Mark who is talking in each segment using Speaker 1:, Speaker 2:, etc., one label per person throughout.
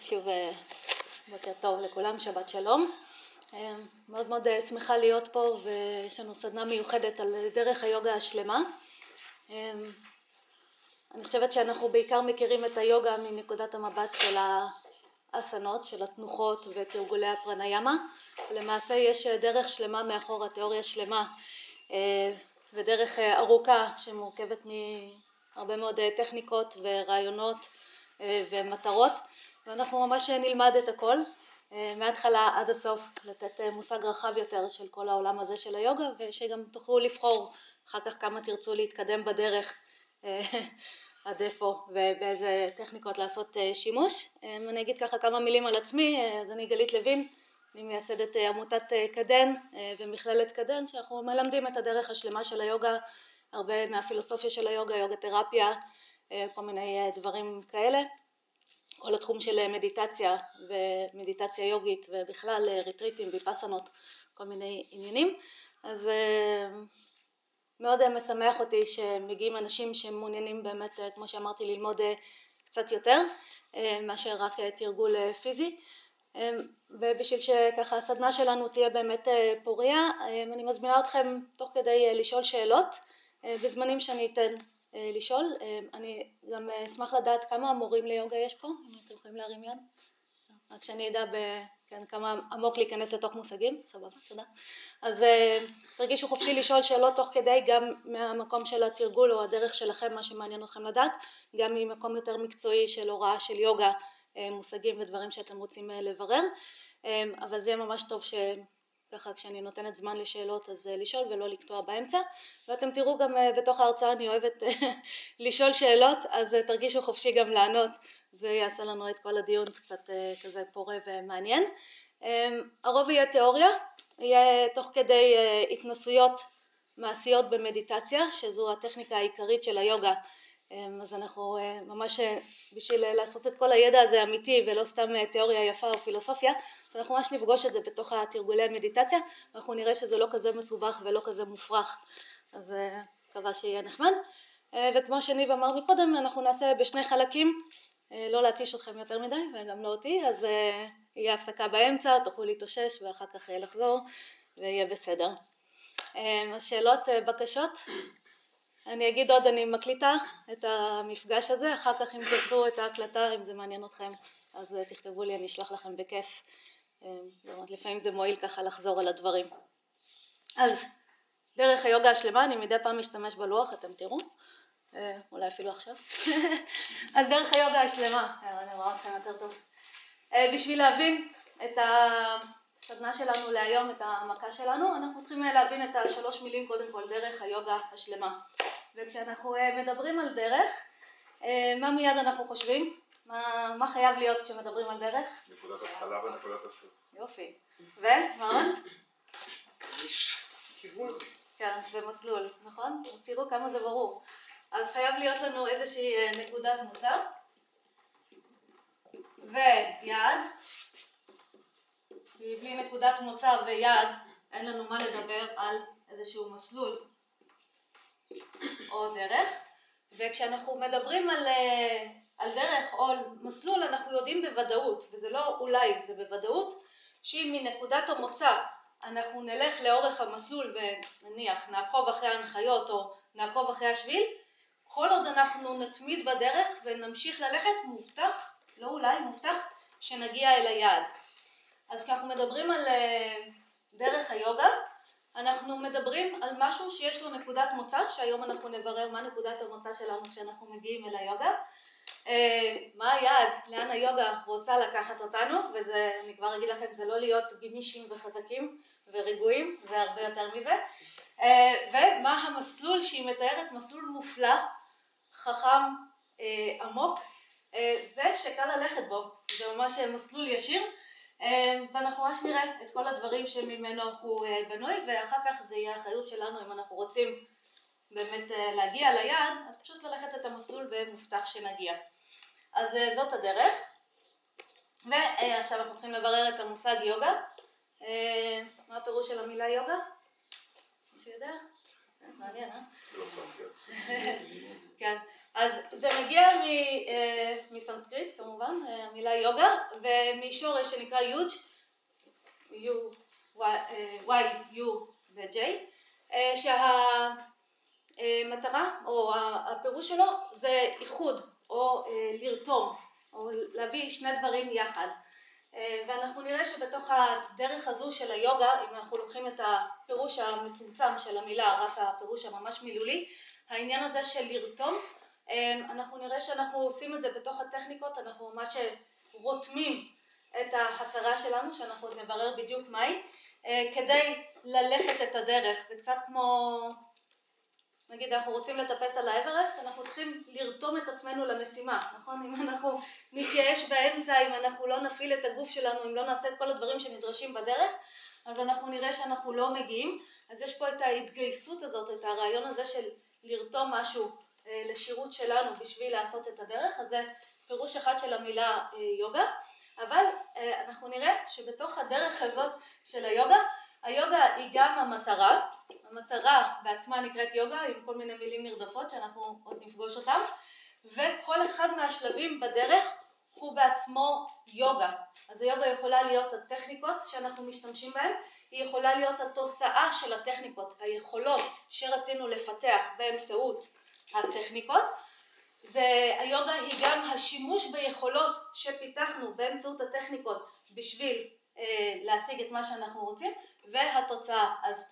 Speaker 1: אז שוב בוקר טוב לכולם, שבת שלום. מאוד מאוד שמחה להיות פה ויש לנו סדנה מיוחדת על דרך היוגה השלמה. אני חושבת שאנחנו בעיקר מכירים את היוגה מנקודת המבט של האסנות, של התנוחות ותרגולי הפרניאמה. למעשה יש דרך שלמה מאחורה, תיאוריה שלמה ודרך ארוכה שמורכבת מהרבה מאוד טכניקות ורעיונות ומטרות ואנחנו ממש נלמד את הכל מההתחלה עד הסוף לתת מושג רחב יותר של כל העולם הזה של היוגה ושגם תוכלו לבחור אחר כך כמה תרצו להתקדם בדרך עד איפה ובאיזה טכניקות לעשות שימוש. אני אגיד ככה כמה מילים על עצמי, אז אני גלית לוין, אני מייסדת עמותת קדן ומכללת קדן שאנחנו מלמדים את הדרך השלמה של היוגה, הרבה מהפילוסופיה של היוגה, יוגה תרפיה, כל מיני דברים כאלה כל התחום של מדיטציה ומדיטציה יוגית ובכלל ריטריטים ויפסנות כל מיני עניינים. אז מאוד משמח אותי שמגיעים אנשים שמעוניינים באמת כמו שאמרתי ללמוד קצת יותר מאשר רק תרגול פיזי. ובשביל שככה הסדנה שלנו תהיה באמת פוריה אני מזמינה אתכם תוך כדי לשאול שאלות בזמנים שאני אתן לשאול, אני גם אשמח לדעת כמה מורים ליוגה יש פה, אם אתם יכולים להרים יד, רק שאני אדע כמה עמוק להיכנס לתוך מושגים, סבבה, תודה, אז תרגישו חופשי לשאול שאלות תוך כדי גם מהמקום של התרגול או הדרך שלכם, מה שמעניין אתכם לדעת, גם ממקום יותר מקצועי של הוראה של יוגה, מושגים ודברים שאתם רוצים לברר, אבל זה יהיה ממש טוב ככה כשאני נותנת זמן לשאלות אז לשאול ולא לקטוע באמצע. ואתם תראו גם בתוך ההרצאה אני אוהבת לשאול שאלות אז תרגישו חופשי גם לענות. זה יעשה לנו את כל הדיון קצת כזה פורה ומעניין. הרוב יהיה תיאוריה, יהיה תוך כדי התנסויות מעשיות במדיטציה שזו הטכניקה העיקרית של היוגה. אז אנחנו ממש בשביל לעשות את כל הידע הזה אמיתי ולא סתם תיאוריה יפה או פילוסופיה אז אנחנו ממש נפגוש את זה בתוך התרגולי המדיטציה ואנחנו נראה שזה לא כזה מסובך ולא כזה מופרך. אז מקווה שיהיה נחמד. וכמו שניב אמר מקודם אנחנו נעשה בשני חלקים. לא להתיש אתכם יותר מדי וגם לא אותי. אז יהיה הפסקה באמצע תוכלו להתאושש ואחר כך לחזור ויהיה בסדר. אז שאלות בקשות? אני אגיד עוד אני מקליטה את המפגש הזה. אחר כך אם תרצו את ההקלטה אם זה מעניין אתכם אז תכתבו לי אני אשלח לכם בכיף לפעמים זה מועיל ככה לחזור על הדברים. אז דרך היוגה השלמה אני מדי פעם משתמש בלוח אתם תראו. אולי אפילו עכשיו. אז דרך היוגה השלמה אני רואה אתכם יותר טוב. בשביל להבין את הסדנה שלנו להיום את המכה שלנו אנחנו צריכים להבין את השלוש מילים קודם כל דרך היוגה השלמה. וכשאנחנו מדברים על דרך מה מיד אנחנו חושבים מה חייב להיות כשמדברים על דרך?
Speaker 2: נקודת התחלה ונקודת הסוף.
Speaker 1: יופי. ומה עוד?
Speaker 2: כיוון.
Speaker 1: כן, ומסלול, נכון? אז תראו כמה זה ברור. אז חייב להיות לנו איזושהי נקודת מוצא ויעד כי בלי נקודת מוצא ויעד אין לנו מה לדבר על איזשהו מסלול או דרך וכשאנחנו מדברים על על דרך או על מסלול אנחנו יודעים בוודאות וזה לא אולי זה בוודאות שאם מנקודת המוצא אנחנו נלך לאורך המסלול ונניח נעקוב אחרי ההנחיות או נעקוב אחרי השביל כל עוד אנחנו נתמיד בדרך ונמשיך ללכת מובטח, לא אולי, מובטח שנגיע אל היעד. אז כשאנחנו מדברים על דרך היוגה אנחנו מדברים על משהו שיש לו נקודת מוצא שהיום אנחנו נברר מה נקודת המוצא שלנו כשאנחנו מגיעים אל היוגה מה היעד, לאן היוגה רוצה לקחת אותנו? וזה, אני כבר אגיד לכם, זה לא להיות גמישים וחזקים ורגועים, זה הרבה יותר מזה. ומה המסלול שהיא מתארת, מסלול מופלא, חכם, עמוק ושקל ללכת בו, זה ממש מסלול ישיר. ואנחנו ממש נראה את כל הדברים שממנו הוא בנוי ואחר כך זה יהיה האחריות שלנו אם אנחנו רוצים באמת להגיע ליעד, אז פשוט ללכת את המסלול ומובטח שנגיע. אז זאת הדרך. ועכשיו אנחנו צריכים לברר את המושג יוגה. מה הפירוש של המילה יוגה? מישהו יודע? מעניין, אה? כן. אז זה מגיע מסנסקריט כמובן, המילה יוגה, ומשורש שנקרא יוג', Y, U ו-J, שהמטרה או הפירוש שלו זה איחוד או לרתום או להביא שני דברים יחד. ואנחנו נראה שבתוך הדרך הזו של היוגה, אם אנחנו לוקחים את הפירוש המצומצם של המילה, רק הפירוש הממש מילולי, העניין הזה של לרתום, אנחנו נראה שאנחנו עושים את זה בתוך הטכניקות, אנחנו ממש רותמים את ההכרה שלנו, שאנחנו עוד נברר בדיוק מהי, כדי ללכת את הדרך, זה קצת כמו, נגיד אנחנו רוצים לטפס על האברסט, אנחנו צריכים לרתום את עצמנו למשימה, נכון? אם אנחנו נתייאש באמצע, אם אנחנו לא נפעיל את הגוף שלנו, אם לא נעשה את כל הדברים שנדרשים בדרך, אז אנחנו נראה שאנחנו לא מגיעים, אז יש פה את ההתגייסות הזאת, את הרעיון הזה של לרתום משהו לשירות שלנו בשביל לעשות את הדרך, אז זה פירוש אחד של המילה יוגה, אבל אנחנו נראה שבתוך הדרך הזאת של היוגה, היוגה היא גם המטרה, המטרה בעצמה נקראת יוגה עם כל מיני מילים נרדפות שאנחנו עוד נפגוש אותן, וכל אחד מהשלבים בדרך הוא בעצמו יוגה, אז היוגה יכולה להיות הטכניקות שאנחנו משתמשים בהן, היא יכולה להיות התוצאה של הטכניקות, היכולות שרצינו לפתח באמצעות הטכניקות, והיוגה היא גם השימוש ביכולות שפיתחנו באמצעות הטכניקות בשביל להשיג את מה שאנחנו רוצים והתוצאה. אז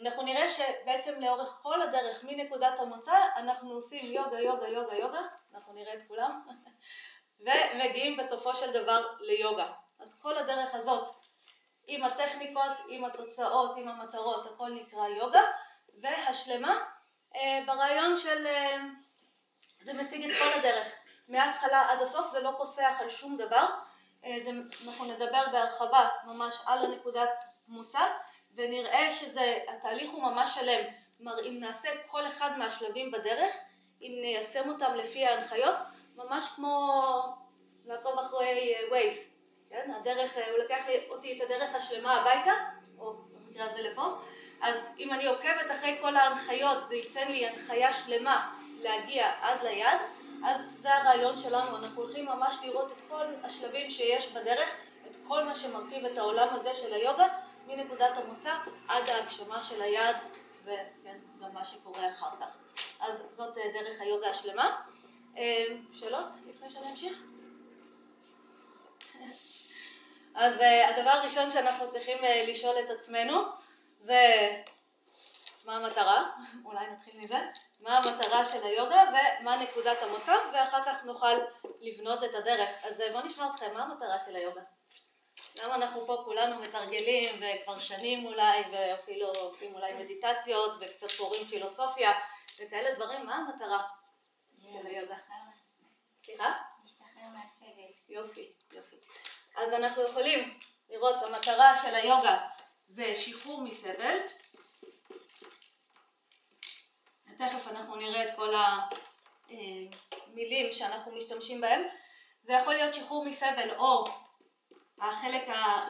Speaker 1: אנחנו נראה שבעצם לאורך כל הדרך מנקודת המוצא אנחנו עושים יוגה, יוגה, יוגה, יוגה, אנחנו נראה את כולם, ומגיעים בסופו של דבר ליוגה. אז כל הדרך הזאת עם הטכניקות, עם התוצאות, עם המטרות, הכל נקרא יוגה, והשלמה ברעיון של זה מציג את כל הדרך, מההתחלה עד הסוף, זה לא פוסח על שום דבר, אנחנו נדבר בהרחבה ממש על הנקודת מוצא ונראה שהתהליך הוא ממש שלם, כלומר אם נעשה כל אחד מהשלבים בדרך, אם ניישם אותם לפי ההנחיות, ממש כמו לעקוב אחרי ווייז, כן? הדרך, הוא לקח אותי את הדרך השלמה הביתה, או במקרה הזה לפה, אז אם אני עוקבת אחרי כל ההנחיות זה ייתן לי הנחיה שלמה להגיע עד ליד, אז זה הרעיון שלנו, אנחנו הולכים ממש לראות את כל השלבים שיש בדרך, את כל מה שמרכיב את העולם הזה של היוגה, מנקודת המוצא עד ההגשמה של היד וגם מה שקורה אחר כך. אז זאת דרך היוגה השלמה. שאלות לפני שאני אמשיך? אז הדבר הראשון שאנחנו צריכים לשאול את עצמנו זה מה המטרה, אולי נתחיל מזה, מה המטרה של היוגה ומה נקודת המוצא ואחר כך נוכל לבנות את הדרך. אז בואו נשמע אתכם, מה המטרה של היוגה? למה אנחנו פה כולנו מתרגלים וכבר שנים אולי ואפילו עושים אולי מדיטציות וקצת קוראים פילוסופיה וכאלה דברים, מה המטרה של היוגה? סליחה?
Speaker 3: להשתחרר מהסבל.
Speaker 1: יופי, יופי. אז אנחנו יכולים לראות המטרה של היוגה זה שחרור מסבל תכף אנחנו נראה את כל המילים שאנחנו משתמשים בהם. זה יכול להיות שחרור מסבל או החלק, ה...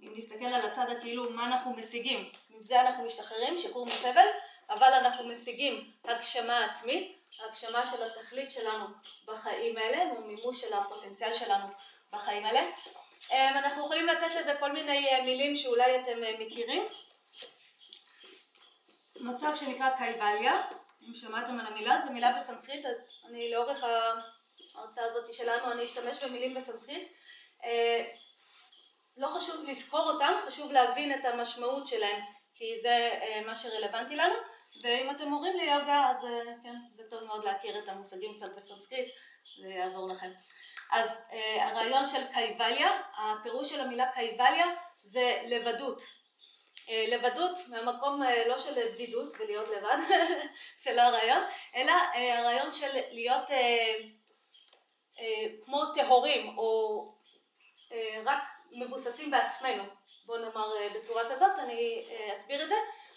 Speaker 1: אם נסתכל על הצד הכאילו מה אנחנו משיגים, עם זה אנחנו משתחררים, שחרור מסבל, אבל אנחנו משיגים הגשמה עצמית, הגשמה של התכלית שלנו בחיים האלה, או מימוש של הפוטנציאל שלנו בחיים האלה. אנחנו יכולים לתת לזה כל מיני מילים שאולי אתם מכירים. מצב שנקרא קייבליה, אם שמעתם על המילה, זו מילה בסנסקריט, אני לאורך ההרצאה הזאת שלנו, אני אשתמש במילים בסנסקריט. לא חשוב לזכור אותם, חשוב להבין את המשמעות שלהם, כי זה מה שרלוונטי לנו, ואם אתם מורים ליוגה, אז כן, זה טוב מאוד להכיר את המושגים קצת בסנסקריט, זה יעזור לכם. אז הרעיון של קייבליה, הפירוש של המילה קייבליה זה לבדות. לבדות מהמקום לא של בדידות ולהיות לבד, זה לא הרעיון, אלא הרעיון של להיות כמו טהורים או רק מבוססים בעצמנו, בוא נאמר בצורה כזאת, אני אסביר את זה.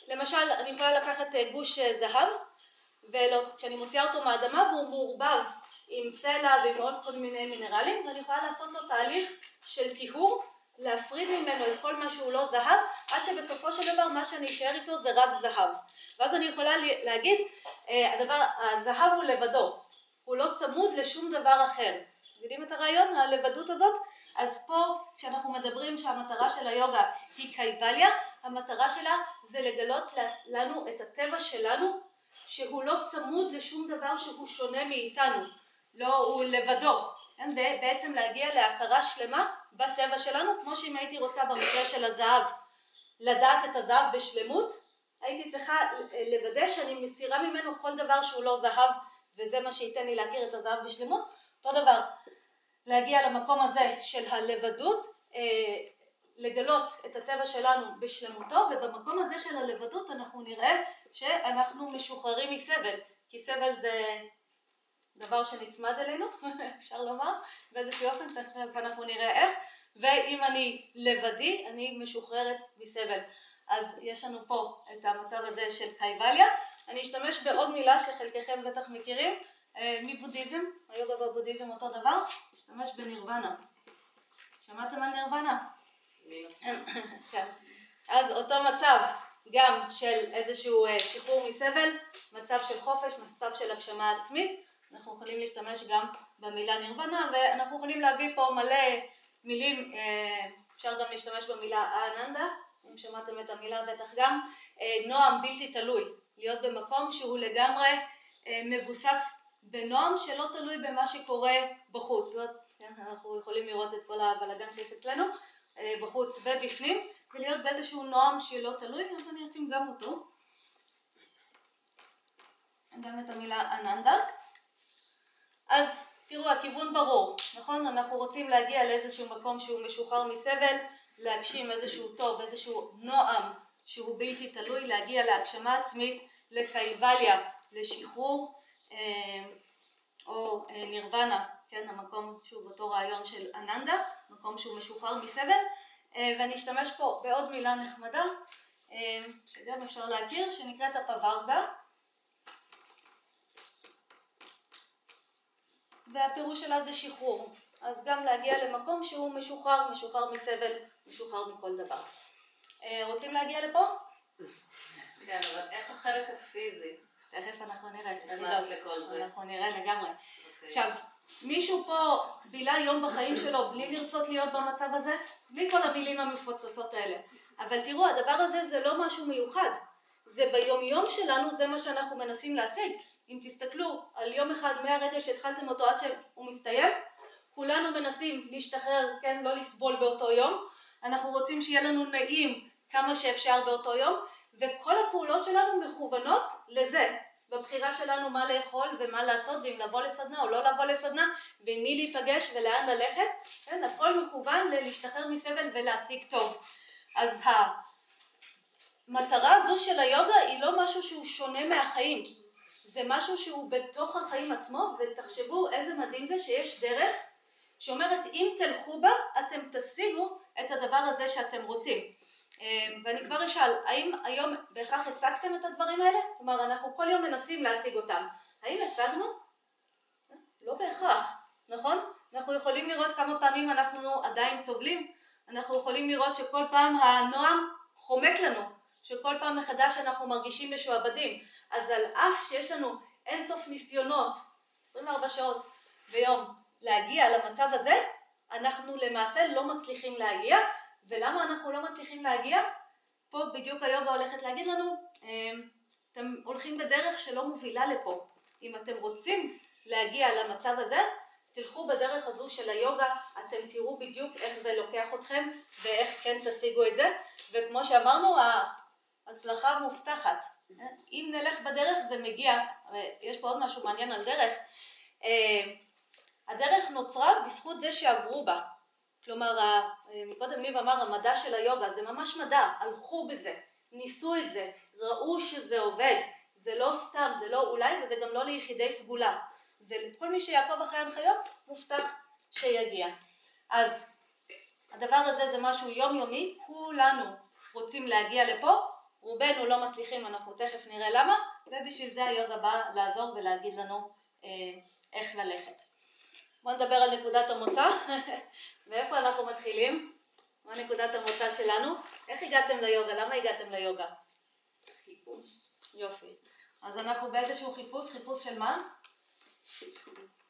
Speaker 1: למשל, אני יכולה לקחת גוש זהב, וכשאני מוציאה אותו מהאדמה והוא מעורבב עם סלע ועם עוד כל מיני מינרלים, ואני יכולה לעשות לו תהליך של טיהור להפריד ממנו את כל מה שהוא לא זהב, עד שבסופו של דבר מה שאני אשאר איתו זה רק זהב. ואז אני יכולה להגיד אה, הדבר, הזהב הוא לבדו, הוא לא צמוד לשום דבר אחר. יודעים את הרעיון, הלבדות הזאת? אז פה כשאנחנו מדברים שהמטרה של היוגה היא קייבליה, המטרה שלה זה לגלות לנו את הטבע שלנו שהוא לא צמוד לשום דבר שהוא שונה מאיתנו, לא, הוא לבדו, כן? בעצם להגיע להכרה שלמה בטבע שלנו, כמו שאם הייתי רוצה במקרה של הזהב לדעת את הזהב בשלמות, הייתי צריכה לוודא שאני מסירה ממנו כל דבר שהוא לא זהב וזה מה שייתן לי להכיר את הזהב בשלמות, אותו דבר להגיע למקום הזה של הלבדות, אה, לגלות את הטבע שלנו בשלמותו ובמקום הזה של הלבדות אנחנו נראה שאנחנו משוחררים מסבל כי סבל זה דבר שנצמד אלינו אפשר לומר באיזשהו אופן תכף אנחנו נראה איך ואם אני לבדי אני משוחררת מסבל. אז יש לנו פה את המצב הזה של קייבליה. אני אשתמש בעוד מילה שחלקכם בטח מכירים מבודהיזם, היוגה והבודהיזם אותו דבר, אשתמש בנירוונה שמעתם על נירוונה? כן. אז אותו מצב גם של איזשהו אה, שחרור מסבל, מצב של חופש, מצב של הגשמה עצמית, אנחנו יכולים להשתמש גם במילה נירוונה ואנחנו יכולים להביא פה מלא מילים, אה, אפשר גם להשתמש במילה אננדה, אם שמעתם את המילה בטח גם, אה, נועם בלתי תלוי, להיות במקום שהוא לגמרי מבוסס בנועם שלא תלוי במה שקורה בחוץ, זאת, כן, אנחנו יכולים לראות את כל הבלאגן שיש אצלנו בחוץ ובפנים ולהיות באיזשהו נועם שלא תלוי, אז אני אשים גם אותו. גם את המילה אננדה. אז תראו, הכיוון ברור, נכון? אנחנו רוצים להגיע לאיזשהו מקום שהוא משוחרר מסבל, להגשים איזשהו טוב, איזשהו נועם שהוא בלתי תלוי, להגיע להגשמה עצמית, לקייבליה, לשחרור, אה, או אה, נירוונה, כן, המקום שהוא באותו רעיון של אננדה, מקום שהוא משוחרר מסבל, אה, ואני אשתמש פה בעוד מילה נחמדה אה, שגם אפשר להכיר שנקראת הפווארגה והפירוש שלה זה שחרור אז גם להגיע למקום שהוא משוחרר, משוחרר מסבל, משוחרר מכל דבר. אה, רוצים להגיע לפה?
Speaker 3: כן, אבל איך החלק הפיזי?
Speaker 1: תכף אנחנו נראה.
Speaker 3: נכנס לכל זה.
Speaker 1: אנחנו נראה לגמרי. אוקיי. עכשיו מישהו פה בילה יום בחיים שלו בלי לרצות להיות במצב הזה? בלי כל המילים המפוצצות האלה. אבל תראו, הדבר הזה זה לא משהו מיוחד. זה ביומיום שלנו, זה מה שאנחנו מנסים להשיג. אם תסתכלו על יום אחד מהרגע שהתחלתם אותו עד שהוא מסתיים, כולנו מנסים להשתחרר, כן, לא לסבול באותו יום. אנחנו רוצים שיהיה לנו נעים כמה שאפשר באותו יום, וכל הפעולות שלנו מכוונות לזה. בבחירה שלנו מה לאכול ומה לעשות ואם לבוא לסדנה או לא לבוא לסדנה ועם מי להיפגש ולאן ללכת, כן, הכל מכוון ללהשתחרר מסבל ולהשיג טוב. אז המטרה הזו של היוגה היא לא משהו שהוא שונה מהחיים, זה משהו שהוא בתוך החיים עצמו ותחשבו איזה מדהים זה שיש דרך שאומרת אם תלכו בה אתם תשיגו את הדבר הזה שאתם רוצים. אמ, ואני כבר אשאל, האם היום בהכרח השגתם את הדברים האלה? כלומר, אנחנו כל יום מנסים להשיג אותם. האם השגנו? לא בהכרח, נכון? אנחנו יכולים לראות כמה פעמים אנחנו עדיין סובלים, אנחנו יכולים לראות שכל פעם הנועם חומק לנו, שכל פעם מחדש אנחנו מרגישים משועבדים. אז על אף שיש לנו אינסוף ניסיונות, 24 שעות ביום, להגיע למצב הזה, אנחנו למעשה לא מצליחים להגיע, ולמה אנחנו לא מצליחים להגיע? פה בדיוק היוגה הולכת להגיד לנו, אמ, אתם הולכים בדרך שלא מובילה לפה. אם אתם רוצים להגיע למצב הזה, תלכו בדרך הזו של היוגה, אתם תראו בדיוק איך זה לוקח אתכם ואיך כן תשיגו את זה, וכמו שאמרנו, ההצלחה מובטחת. אם נלך בדרך זה מגיע, יש פה עוד משהו מעניין על דרך, אמ, הדרך נוצרה בזכות זה שעברו בה. כלומר, מקודם ניב אמר המדע של היוגה, זה ממש מדע, הלכו בזה, ניסו את זה, ראו שזה עובד, זה לא סתם, זה לא אולי וזה גם לא ליחידי סגולה, זה לכל מי שיעקוב אחרי ההנחיות, מובטח שיגיע. אז הדבר הזה זה משהו יומיומי, כולנו רוצים להגיע לפה, רובנו לא מצליחים, אנחנו תכף נראה למה, ובשביל זה היוגה בא לעזור ולהגיד לנו אה, איך ללכת. בואו נדבר על נקודת המוצא. מאיפה אנחנו מתחילים? מה נקודת המוצא שלנו? איך הגעתם ליוגה? למה הגעתם ליוגה?
Speaker 3: חיפוש.
Speaker 1: יופי. אז אנחנו באיזשהו חיפוש, חיפוש של מה?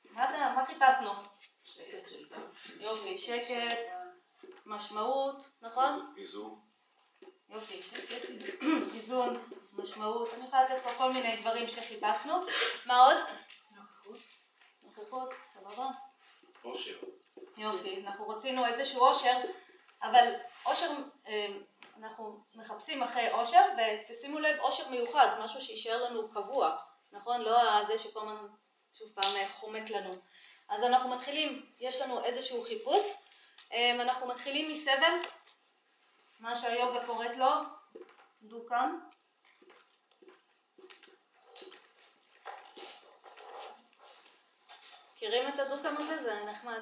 Speaker 1: מה, אתה- מה חיפשנו?
Speaker 3: שקט של.
Speaker 1: יופי, שקט, משמעות, נכון?
Speaker 2: איזון.
Speaker 1: יופי, שקט, איז- איזון, משמעות, אני יכולה לתת פה כל מיני דברים שחיפשנו. מה עוד?
Speaker 3: נוכחות.
Speaker 1: נוכחות, סבבה?
Speaker 2: עושר.
Speaker 1: יופי, אנחנו רצינו איזשהו אושר, אבל אושר, אה, אנחנו מחפשים אחרי אושר, ותשימו לב, אושר מיוחד, משהו שיישאר לנו קבוע, נכון? לא זה שכל הזמן שוב פעם אה, חומק לנו. אז אנחנו מתחילים, יש לנו איזשהו חיפוש, אה, אנחנו מתחילים מסבל, מה שהיוגה קוראת לו דו-קם. מכירים את הדו-קם הזה? זה נחמד.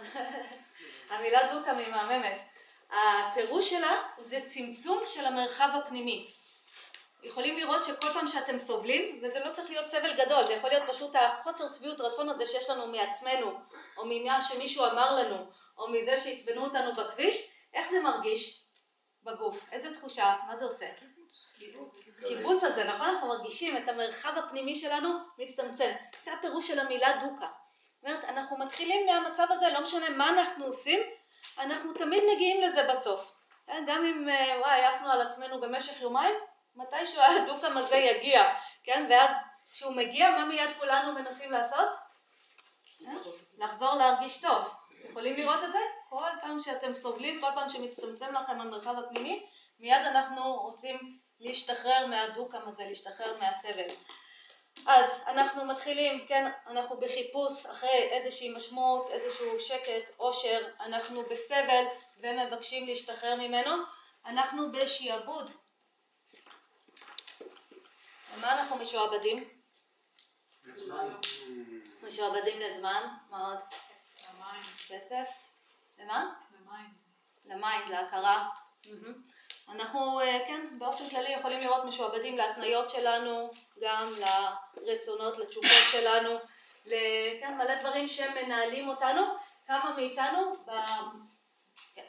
Speaker 1: המילה דו-קם היא מהממת. הפירוש שלה זה צמצום של המרחב הפנימי. יכולים לראות שכל פעם שאתם סובלים, וזה לא צריך להיות סבל גדול, זה יכול להיות פשוט החוסר שביעות רצון הזה שיש לנו מעצמנו, או ממה שמישהו אמר לנו, או מזה שעצבנו אותנו בכביש, איך זה מרגיש בגוף? איזה תחושה? מה זה עושה?
Speaker 3: קיבוץ.
Speaker 1: קיבוץ הזה, נכון? אנחנו מרגישים את המרחב הפנימי שלנו מצטמצם. זה הפירוש של המילה דוקה. אומרת, אנחנו מתחילים מהמצב הזה, לא משנה מה אנחנו עושים, אנחנו תמיד מגיעים לזה בסוף. כן? גם אם, אה, וואי, עפנו על עצמנו במשך יומיים, מתישהו הדוקם הזה יגיע, כן? ואז כשהוא מגיע, מה מיד כולנו מנסים לעשות? אה? לחזור להרגיש טוב. יכולים לראות את זה? כל פעם שאתם סובלים, כל פעם שמצטמצם לכם המרחב הפנימי, מיד אנחנו רוצים להשתחרר מהדוקם הזה, להשתחרר מהסבל. אז אנחנו מתחילים, כן, אנחנו בחיפוש אחרי איזושהי משמעות, איזשהו שקט, עושר, אנחנו בסבל ומבקשים להשתחרר ממנו, אנחנו בשעבוד. למה אנחנו משועבדים? משועבדים לזמן, מה עוד?
Speaker 3: למים.
Speaker 1: כסף? למה?
Speaker 3: למים.
Speaker 1: ל mind, להכרה. מהמם. אנחנו, אה, כן, באופן כללי יכולים לראות משועבדים להתניות שלנו, גם לרצונות, לתשוקות שלנו, ל- כן, מלא דברים שמנהלים אותנו. כמה מאיתנו, ב-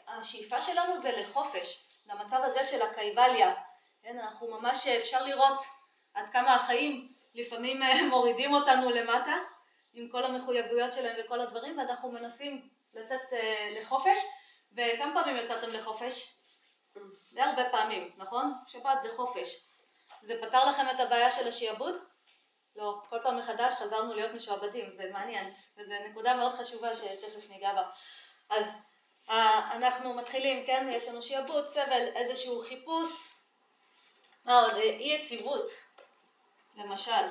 Speaker 1: השאיפה שלנו זה לחופש, למצב הזה של הקייבליה. כן, אנחנו ממש, אפשר לראות עד כמה החיים לפעמים אה, מורידים אותנו למטה, עם כל המחויבויות שלהם וכל הדברים, ואנחנו מנסים לצאת אה, לחופש. וכמה פעמים יצאתם לחופש? די הרבה פעמים, נכון? שבת זה חופש. זה פתר לכם את הבעיה של השעבוד? לא, כל פעם מחדש חזרנו להיות משועבדים, זה מעניין, וזו נקודה מאוד חשובה שתכף ניגע בה. אז אה, אנחנו מתחילים, כן, יש לנו שעבוד, סבל, איזשהו חיפוש, מה עוד? אה, אי יציבות, למשל.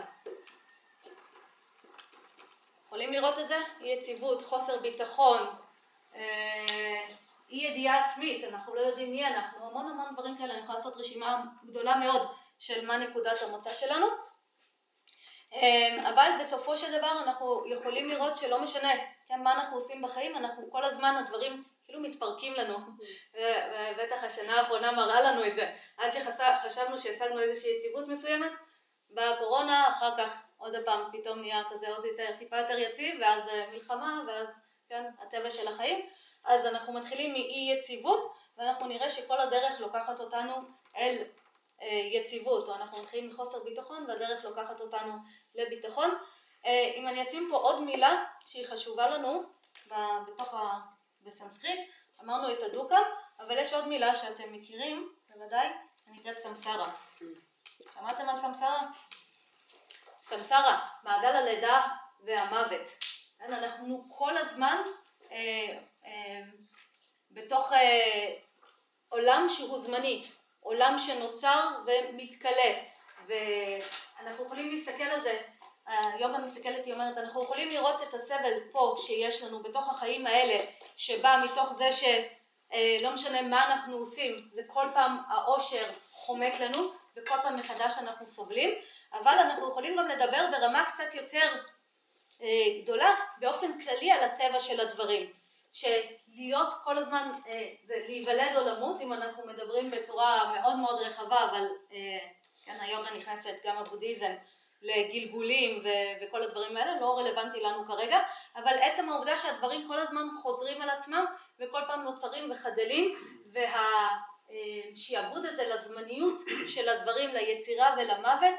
Speaker 1: יכולים לראות את זה? אי יציבות, חוסר ביטחון, אה, אי ידיעה עצמית, אנחנו לא יודעים מי אנחנו, המון המון דברים כאלה, אני יכולה לעשות רשימה גדולה מאוד של מה נקודת המוצא שלנו. אה, אבל בסופו של דבר אנחנו יכולים לראות שלא משנה כן, מה אנחנו עושים בחיים, אנחנו כל הזמן הדברים כאילו מתפרקים לנו, ובטח השנה האחרונה מראה לנו את זה, עד שחשבנו שהשגנו איזושהי יציבות מסוימת, באה הקורונה, אחר כך עוד פעם פתאום נהיה כזה עוד יותר, טיפה יותר יציב, ואז אה, מלחמה, ואז כן, הטבע של החיים, אז אנחנו מתחילים מאי יציבות, ואנחנו נראה שכל הדרך לוקחת אותנו אל אה, יציבות, או אנחנו מתחילים מחוסר ביטחון, והדרך לוקחת אותנו לביטחון. אה, אם אני אשים פה עוד מילה שהיא חשובה לנו בתוך ה... בסנסקריט, אמרנו את הדוקה, אבל יש עוד מילה שאתם מכירים, בוודאי, שנקראת סמסרה. שמעתם על סמסרה? סמסרה, מעגל הלידה והמוות. כן, אנחנו כל הזמן אה, בתוך אה, עולם שהוא זמני, עולם שנוצר ומתכלה, ואנחנו יכולים להסתכל על זה, היוגה מסתכלת, היא אומרת, אנחנו יכולים לראות את הסבל פה שיש לנו בתוך החיים האלה, שבא מתוך זה שלא משנה מה אנחנו עושים, זה כל פעם העושר חומק לנו, וכל פעם מחדש אנחנו סובלים, אבל אנחנו יכולים גם לדבר ברמה קצת יותר אה, גדולה, באופן כללי על הטבע של הדברים. שלהיות כל הזמן, אה, זה להיוולד או למות, אם אנחנו מדברים בצורה מאוד מאוד רחבה, אבל אה, כן, היוגה נכנסת, גם הבודהיזם, לגלגולים ו- וכל הדברים האלה, לא רלוונטי לנו כרגע, אבל עצם העובדה שהדברים כל הזמן חוזרים על עצמם וכל פעם נוצרים וחדלים, והשעבוד הזה לזמניות של הדברים, ליצירה ולמוות,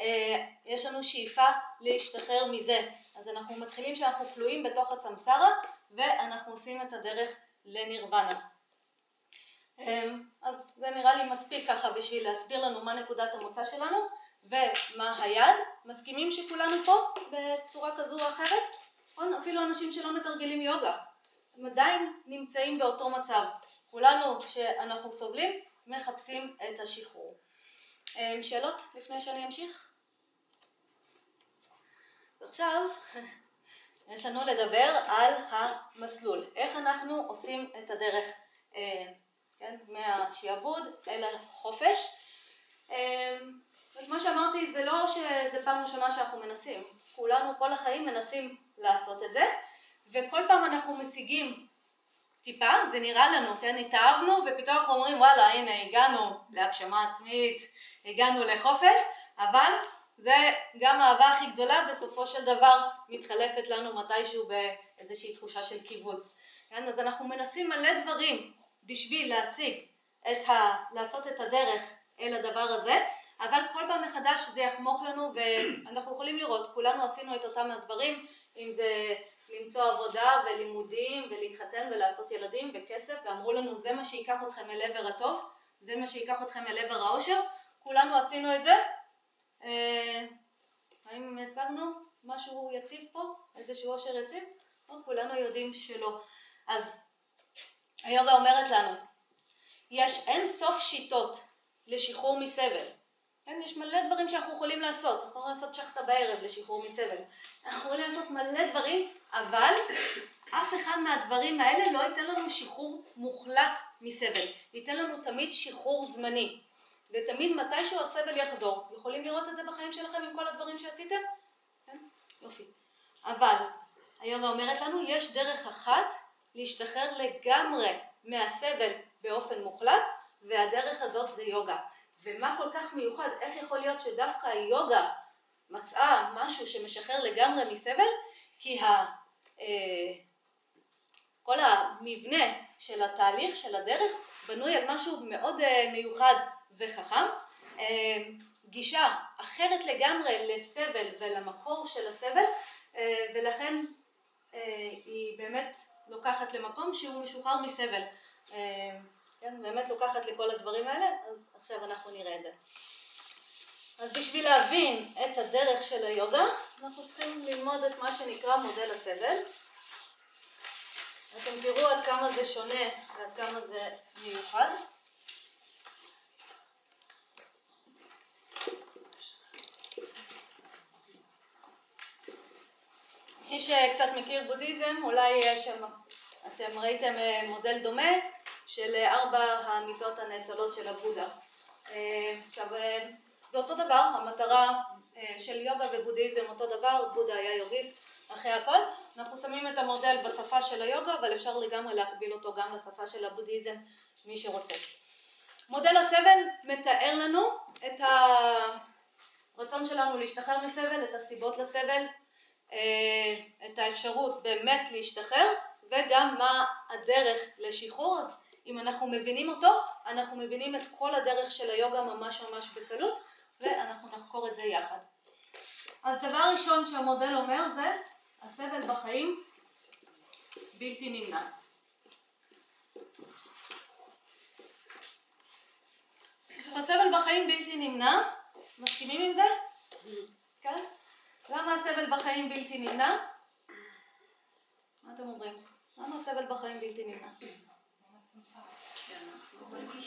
Speaker 1: אה, יש לנו שאיפה להשתחרר מזה. אז אנחנו מתחילים שאנחנו כלואים בתוך הסמסרה ואנחנו עושים את הדרך לנירוונה. אמ, אז זה נראה לי מספיק ככה בשביל להסביר לנו מה נקודת המוצא שלנו ומה היעד. מסכימים שכולנו פה בצורה כזו או אחרת? אפילו אנשים שלא מתרגלים יוגה. הם עדיין נמצאים באותו מצב. כולנו כשאנחנו סובלים מחפשים את השחרור. אמ, שאלות לפני שאני אמשיך? עכשיו יש לנו לדבר על המסלול, איך אנחנו עושים את הדרך? אה, כן, מהשיעבוד אל החופש. אה, וכמו שאמרתי זה לא שזה פעם ראשונה שאנחנו מנסים, כולנו כל החיים מנסים לעשות את זה וכל פעם אנחנו משיגים טיפה, זה נראה לנו, כן, התאהבנו ופתאום אנחנו אומרים וואלה הנה הגענו להגשמה עצמית, הגענו לחופש, אבל זה גם האהבה הכי גדולה בסופו של דבר מתחלפת לנו מתישהו באיזושהי תחושה של קיבוץ. כן? אז אנחנו מנסים מלא דברים בשביל להשיג את ה... לעשות את הדרך אל הדבר הזה, אבל כל פעם מחדש זה יחמוק לנו ואנחנו יכולים לראות, כולנו עשינו את אותם הדברים, אם זה למצוא עבודה ולימודים ולהתחתן ולעשות ילדים וכסף ואמרו לנו זה מה שייקח אתכם אל עבר הטוב, זה מה שייקח אתכם אל עבר העושר, כולנו עשינו את זה האם השגנו משהו יציב פה? איזשהו עושר יציב? לא, כולנו יודעים שלא. אז היוגה אומרת לנו, יש אין סוף שיטות לשחרור מסבל. כן, יש מלא דברים שאנחנו יכולים לעשות, אנחנו יכולים לעשות שחטה בערב לשחרור מסבל. אנחנו יכולים לעשות מלא דברים, אבל אף אחד מהדברים האלה לא ייתן לנו שחרור מוחלט מסבל. ייתן לנו תמיד שחרור זמני. ותמיד מתישהו הסבל יחזור. יכולים לראות את זה בחיים שלכם עם כל הדברים שעשיתם? כן? יופי. אבל היום אומרת לנו, יש דרך אחת להשתחרר לגמרי מהסבל באופן מוחלט, והדרך הזאת זה יוגה. ומה כל כך מיוחד, איך יכול להיות שדווקא היוגה מצאה משהו שמשחרר לגמרי מסבל? כי ה, אה, כל המבנה של התהליך, של הדרך, בנוי על משהו מאוד אה, מיוחד וחכם. אה, גישה אחרת לגמרי לסבל ולמקור של הסבל, אה, ולכן אה, היא באמת לוקחת למקום שהוא משוחרר מסבל. כן, באמת לוקחת לכל הדברים האלה, אז עכשיו אנחנו נראה את זה. אז בשביל להבין את הדרך של היוגה, אנחנו צריכים ללמוד את מה שנקרא מודל הסבל. אתם תראו עד כמה זה שונה ועד כמה זה מיוחד. מי שקצת מכיר בודהיזם, אולי יש שם, אתם ראיתם אה, מודל דומה של אה, ארבע המיטות הנאצלות של הבודה. אה, עכשיו, זה אותו דבר, המטרה של יוגה ובודהיזם אותו דבר, בודה היה יוגיסט אחרי הכל. אנחנו שמים את המודל בשפה של היוגה, אבל אפשר לגמרי להקביל אותו גם לשפה של הבודהיזם, מי שרוצה. מודל הסבל מתאר לנו את הרצון שלנו להשתחרר מסבל, את הסיבות לסבל, אה, את האפשרות באמת להשתחרר וגם מה הדרך לשחרור אז אם אנחנו מבינים אותו אנחנו מבינים את כל הדרך של היוגה ממש ממש בקלות ואנחנו נחקור את זה יחד. אז דבר ראשון שהמודל אומר זה הסבל בחיים בלתי נמנע. הסבל בחיים בלתי נמנע, מסכימים עם זה? כן? למה הסבל בחיים בלתי נמנע? מה אתם אומרים? למה הסבל בחיים בלתי נמנע?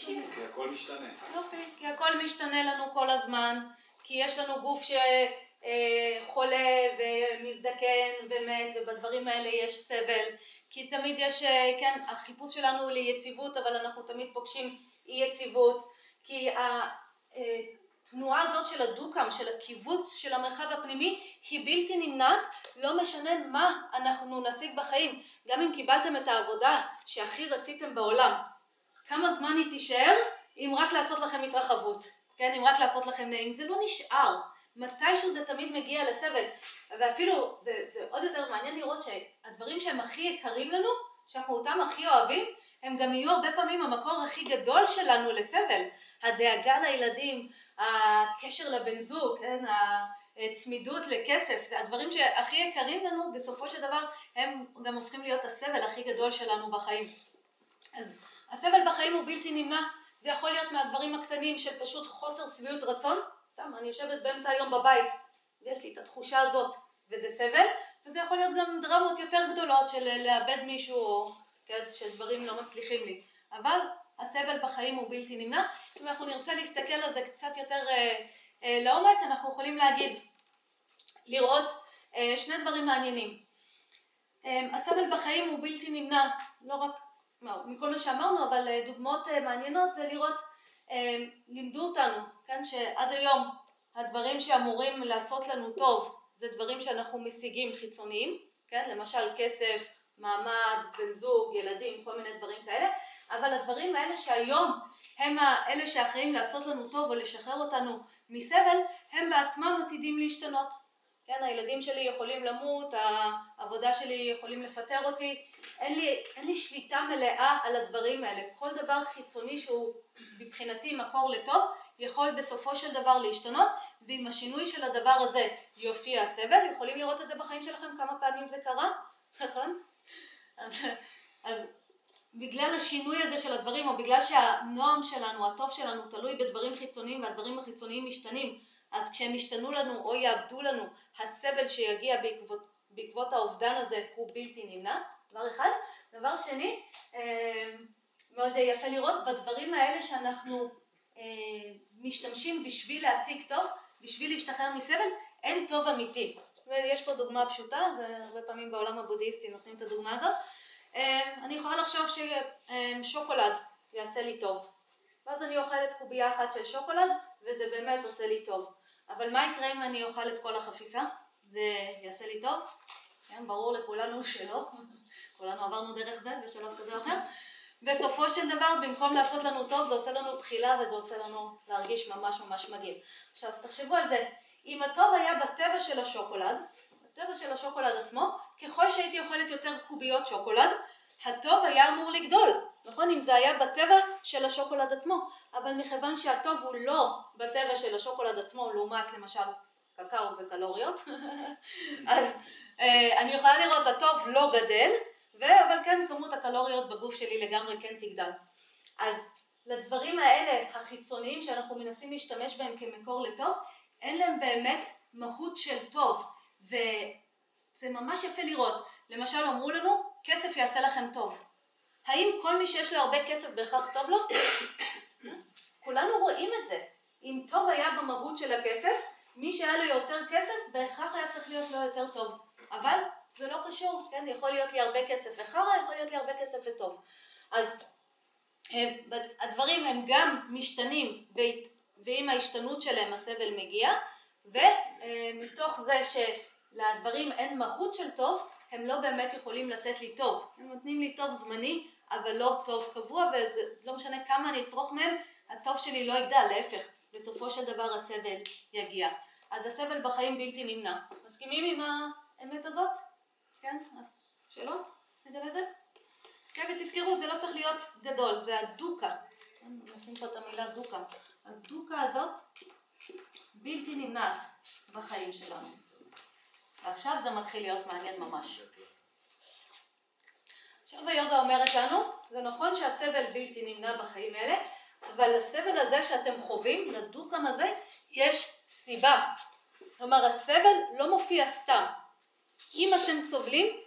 Speaker 2: כי הכל משתנה.
Speaker 1: יופי, כי הכל משתנה לנו כל הזמן, כי יש לנו גוף שחולה ומזדקן ומת ובדברים האלה יש סבל, כי תמיד יש, כן, החיפוש שלנו הוא ליציבות אבל אנחנו תמיד פוגשים אי יציבות, כי התנועה הזאת של הדו-קם, של הקיבוץ של המרחב הפנימי, היא בלתי נמנעת, לא משנה מה אנחנו נשיג בחיים. גם אם קיבלתם את העבודה שהכי רציתם בעולם, כמה זמן היא תישאר? אם רק לעשות לכם התרחבות, כן? אם רק לעשות לכם נעים. זה לא נשאר. מתישהו זה תמיד מגיע לסבל. ואפילו, זה, זה עוד יותר מעניין לראות שהדברים שהם הכי יקרים לנו, שאנחנו אותם הכי אוהבים, הם גם יהיו הרבה פעמים המקור הכי גדול שלנו לסבל. הדאגה לילדים, הקשר לבן זוג, כן, הצמידות לכסף, זה הדברים שהכי יקרים לנו, בסופו של דבר הם גם הופכים להיות הסבל הכי גדול שלנו בחיים. אז הסבל בחיים הוא בלתי נמנע, זה יכול להיות מהדברים הקטנים של פשוט חוסר שביעות רצון, סתם, אני יושבת באמצע היום בבית ויש לי את התחושה הזאת וזה סבל, וזה יכול להיות גם דרמות יותר גדולות של לאבד מישהו או כן, שדברים לא מצליחים לי, אבל הסבל בחיים הוא בלתי נמנע. אם אנחנו נרצה להסתכל על זה קצת יותר אה, אה, לעומק, אנחנו יכולים להגיד, לראות אה, שני דברים מעניינים. אה, הסבל בחיים הוא בלתי נמנע, לא רק מכל מה שאמרנו, אבל אה, דוגמאות אה, מעניינות זה לראות, אה, לימדו אותנו, כן, שעד היום הדברים שאמורים לעשות לנו טוב זה דברים שאנחנו משיגים חיצוניים, כן, למשל כסף, מעמד, בן זוג, ילדים, כל מיני דברים כאלה, אבל הדברים האלה שהיום הם אלה שאחראים לעשות לנו טוב או לשחרר אותנו מסבל, הם בעצמם עתידים להשתנות. כן, הילדים שלי יכולים למות, העבודה שלי יכולים לפטר אותי, אין לי, אין לי שליטה מלאה על הדברים האלה. כל דבר חיצוני שהוא מבחינתי מקור לטוב, יכול בסופו של דבר להשתנות, ועם השינוי של הדבר הזה יופיע הסבל. יכולים לראות את זה בחיים שלכם כמה פעמים זה קרה, נכון? אז, אז בגלל השינוי הזה של הדברים, או בגלל שהנועם שלנו, הטוב שלנו, תלוי בדברים חיצוניים והדברים החיצוניים משתנים, אז כשהם ישתנו לנו או יאבדו לנו, הסבל שיגיע בעקבות, בעקבות האובדן הזה הוא בלתי נמנע, דבר אחד. דבר שני, אה, מאוד יפה לראות בדברים האלה שאנחנו אה, משתמשים בשביל להשיג טוב, בשביל להשתחרר מסבל, אין טוב אמיתי. ויש פה דוגמה פשוטה, והרבה פעמים בעולם הבודהיסטי נותנים את הדוגמה הזאת. אה, אני יכולה לחשוב ששוקולד יעשה לי טוב, ואז אני אוכלת קובייה אחת של שוקולד, וזה באמת עושה לי טוב. אבל מה יקרה אם אני אוכל את כל החפיסה? זה יעשה לי טוב? כן, ברור לכולנו שלא, כולנו עברנו דרך זה בשלב כזה או אחר. בסופו של דבר, במקום לעשות לנו טוב, זה עושה לנו בחילה וזה עושה לנו להרגיש ממש ממש מגעיל. עכשיו, תחשבו על זה, אם הטוב היה בטבע של השוקולד, בטבע של השוקולד עצמו, ככל שהייתי אוכלת יותר קוביות שוקולד, הטוב היה אמור לגדול, נכון? אם זה היה בטבע של השוקולד עצמו, אבל מכיוון שהטוב הוא לא בטבע של השוקולד עצמו, לעומת למשל קקאו וקלוריות, אז אה, אני יכולה לראות הטוב לא גדל, אבל כן כמות הקלוריות בגוף שלי לגמרי כן תגדל. אז לדברים האלה החיצוניים שאנחנו מנסים להשתמש בהם כמקור לטוב, אין להם באמת מהות של טוב, וזה ממש יפה לראות. למשל אמרו לנו, כסף יעשה לכם טוב. האם כל מי שיש לו הרבה כסף בהכרח טוב לו? כולנו רואים את זה. אם טוב היה במהות של הכסף, מי שהיה לו יותר כסף בהכרח היה צריך להיות לו יותר טוב. אבל זה לא קשור, כן? יכול להיות לי הרבה כסף וחרא, יכול להיות לי הרבה כסף וטוב. אז הם, הדברים הם גם משתנים ועם ההשתנות שלהם הסבל מגיע, ומתוך זה שלדברים אין מהות של טוב, הם לא באמת יכולים לתת לי טוב. הם נותנים לי טוב זמני, אבל לא טוב קבוע, וזה לא משנה כמה אני אצרוך מהם, הטוב שלי לא יגדל, להפך, בסופו של דבר הסבל יגיע. אז הסבל בחיים בלתי נמנע. מסכימים עם האמת הזאת? כן? שאלות לגבי זה? כן, ותזכרו, זה לא צריך להיות גדול, זה הדוקה. נשים פה את המילה דוקה. הדוקה הזאת בלתי נמנעת בחיים שלנו. ועכשיו זה מתחיל להיות מעניין ממש. עכשיו היוגה אומרת לנו, זה נכון שהסבל בלתי נמנע בחיים האלה, אבל לסבל הזה שאתם חווים, לדוקם הזה, יש סיבה. כלומר, הסבל לא מופיע סתם. אם אתם סובלים,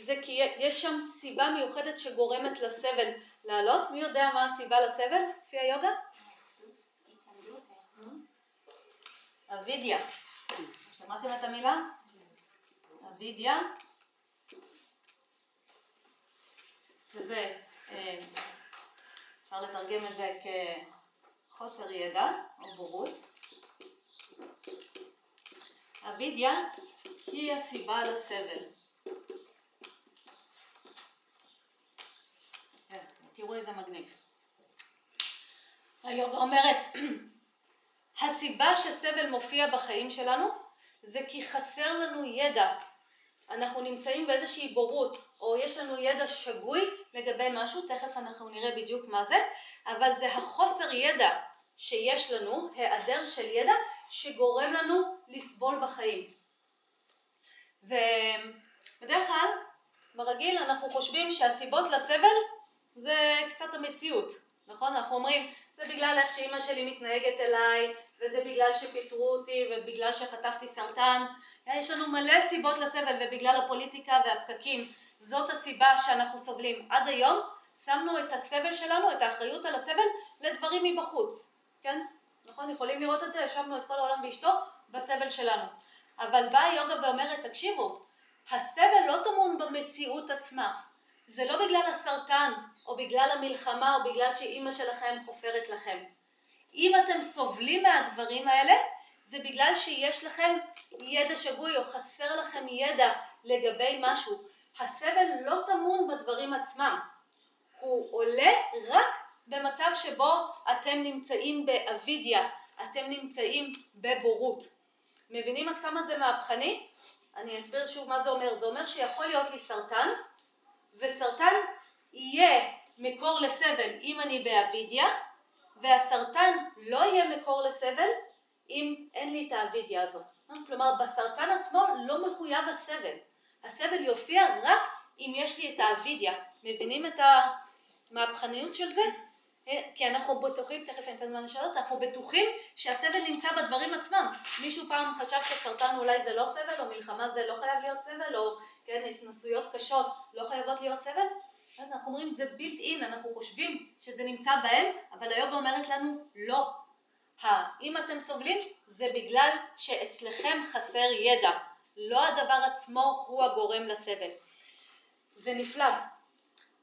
Speaker 1: זה כי יש שם סיבה מיוחדת שגורמת לסבל לעלות. מי יודע מה הסיבה לסבל לפי היוגה? אבידיה. שמעתם את המילה? אבידיה. וזה, אה, אפשר לתרגם את זה כחוסר ידע או בורות. אבידיה היא הסיבה לסבל. תראו איזה מגניב. היוגה אומרת, הסיבה שסבל מופיע בחיים שלנו זה כי חסר לנו ידע. אנחנו נמצאים באיזושהי בורות, או יש לנו ידע שגוי לגבי משהו, תכף אנחנו נראה בדיוק מה זה, אבל זה החוסר ידע שיש לנו, היעדר של ידע, שגורם לנו לסבול בחיים. ובדרך כלל, ברגיל אנחנו חושבים שהסיבות לסבל זה קצת המציאות, נכון? אנחנו אומרים, זה בגלל איך שאימא שלי מתנהגת אליי, וזה בגלל שפיטרו אותי, ובגלל שחטפתי סרטן. יש לנו מלא סיבות לסבל, ובגלל הפוליטיקה והפקקים. זאת הסיבה שאנחנו סובלים. עד היום שמנו את הסבל שלנו, את האחריות על הסבל, לדברים מבחוץ, כן? נכון? יכולים לראות את זה, ישבנו את כל העולם ואשתו בסבל שלנו. אבל באה יוגה ואומרת, תקשיבו, הסבל לא טמון במציאות עצמה. זה לא בגלל הסרטן, או בגלל המלחמה, או בגלל שאימא שלכם חופרת לכם. אם אתם סובלים מהדברים האלה, זה בגלל שיש לכם ידע שגוי, או חסר לכם ידע לגבי משהו. הסבל לא טמון בדברים עצמם. הוא עולה רק במצב שבו אתם נמצאים באבידיה, אתם נמצאים בבורות. מבינים עד כמה זה מהפכני? אני אסביר שוב מה זה אומר. זה אומר שיכול להיות לי סרטן, וסרטן יהיה מקור לסבל אם אני באבידיה, והסרטן לא יהיה מקור לסבל אם אין לי את האבידיה הזאת. כלומר, בסרטן עצמו לא מחויב הסבל. הסבל יופיע רק אם יש לי את האבידיה. מבינים את המהפכניות של זה? כי אנחנו בטוחים, תכף אני אתן זמן לשאלות, אנחנו בטוחים שהסבל נמצא בדברים עצמם. מישהו פעם חשב שסרטן אולי זה לא סבל, או מלחמה זה לא חייב להיות סבל, או כן, התנסויות קשות לא חייבות להיות סבל? אז אנחנו אומרים זה בילט אין, אנחנו חושבים שזה נמצא בהם, אבל היוגה אומרת לנו לא. אם אתם סובלים זה בגלל שאצלכם חסר ידע, לא הדבר עצמו הוא הגורם לסבל. זה נפלא,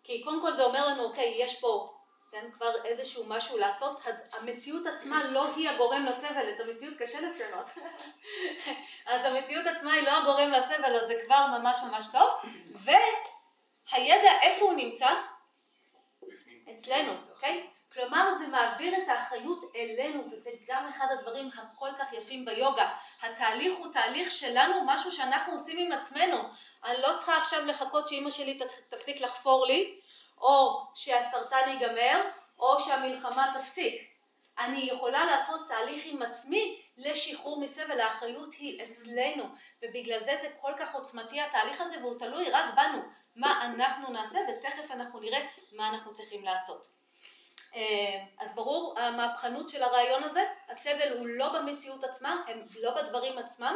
Speaker 1: כי קודם כל זה אומר לנו, אוקיי, יש פה כן, כבר איזשהו משהו לעשות, המציאות עצמה לא היא הגורם לסבל, את המציאות קשה לשנות, אז המציאות עצמה היא לא הגורם לסבל, אז זה כבר ממש ממש טוב, והידע איפה הוא נמצא? אצלנו, אוקיי? כלומר זה מעביר את האחריות אלינו, וזה גם אחד הדברים הכל כך יפים ביוגה. התהליך הוא תהליך שלנו, משהו שאנחנו עושים עם עצמנו. אני לא צריכה עכשיו לחכות שאימא שלי תפסיק לחפור לי, או שהסרטן ייגמר, או שהמלחמה תפסיק. אני יכולה לעשות תהליך עם עצמי לשחרור מסבל, האחריות היא אצלנו, ובגלל זה זה כל כך עוצמתי התהליך הזה, והוא תלוי רק בנו, מה אנחנו נעשה, ותכף אנחנו נראה מה אנחנו צריכים לעשות. אה, אז ברור המהפכנות של הרעיון הזה, הסבל הוא לא במציאות עצמה, הם לא בדברים עצמם,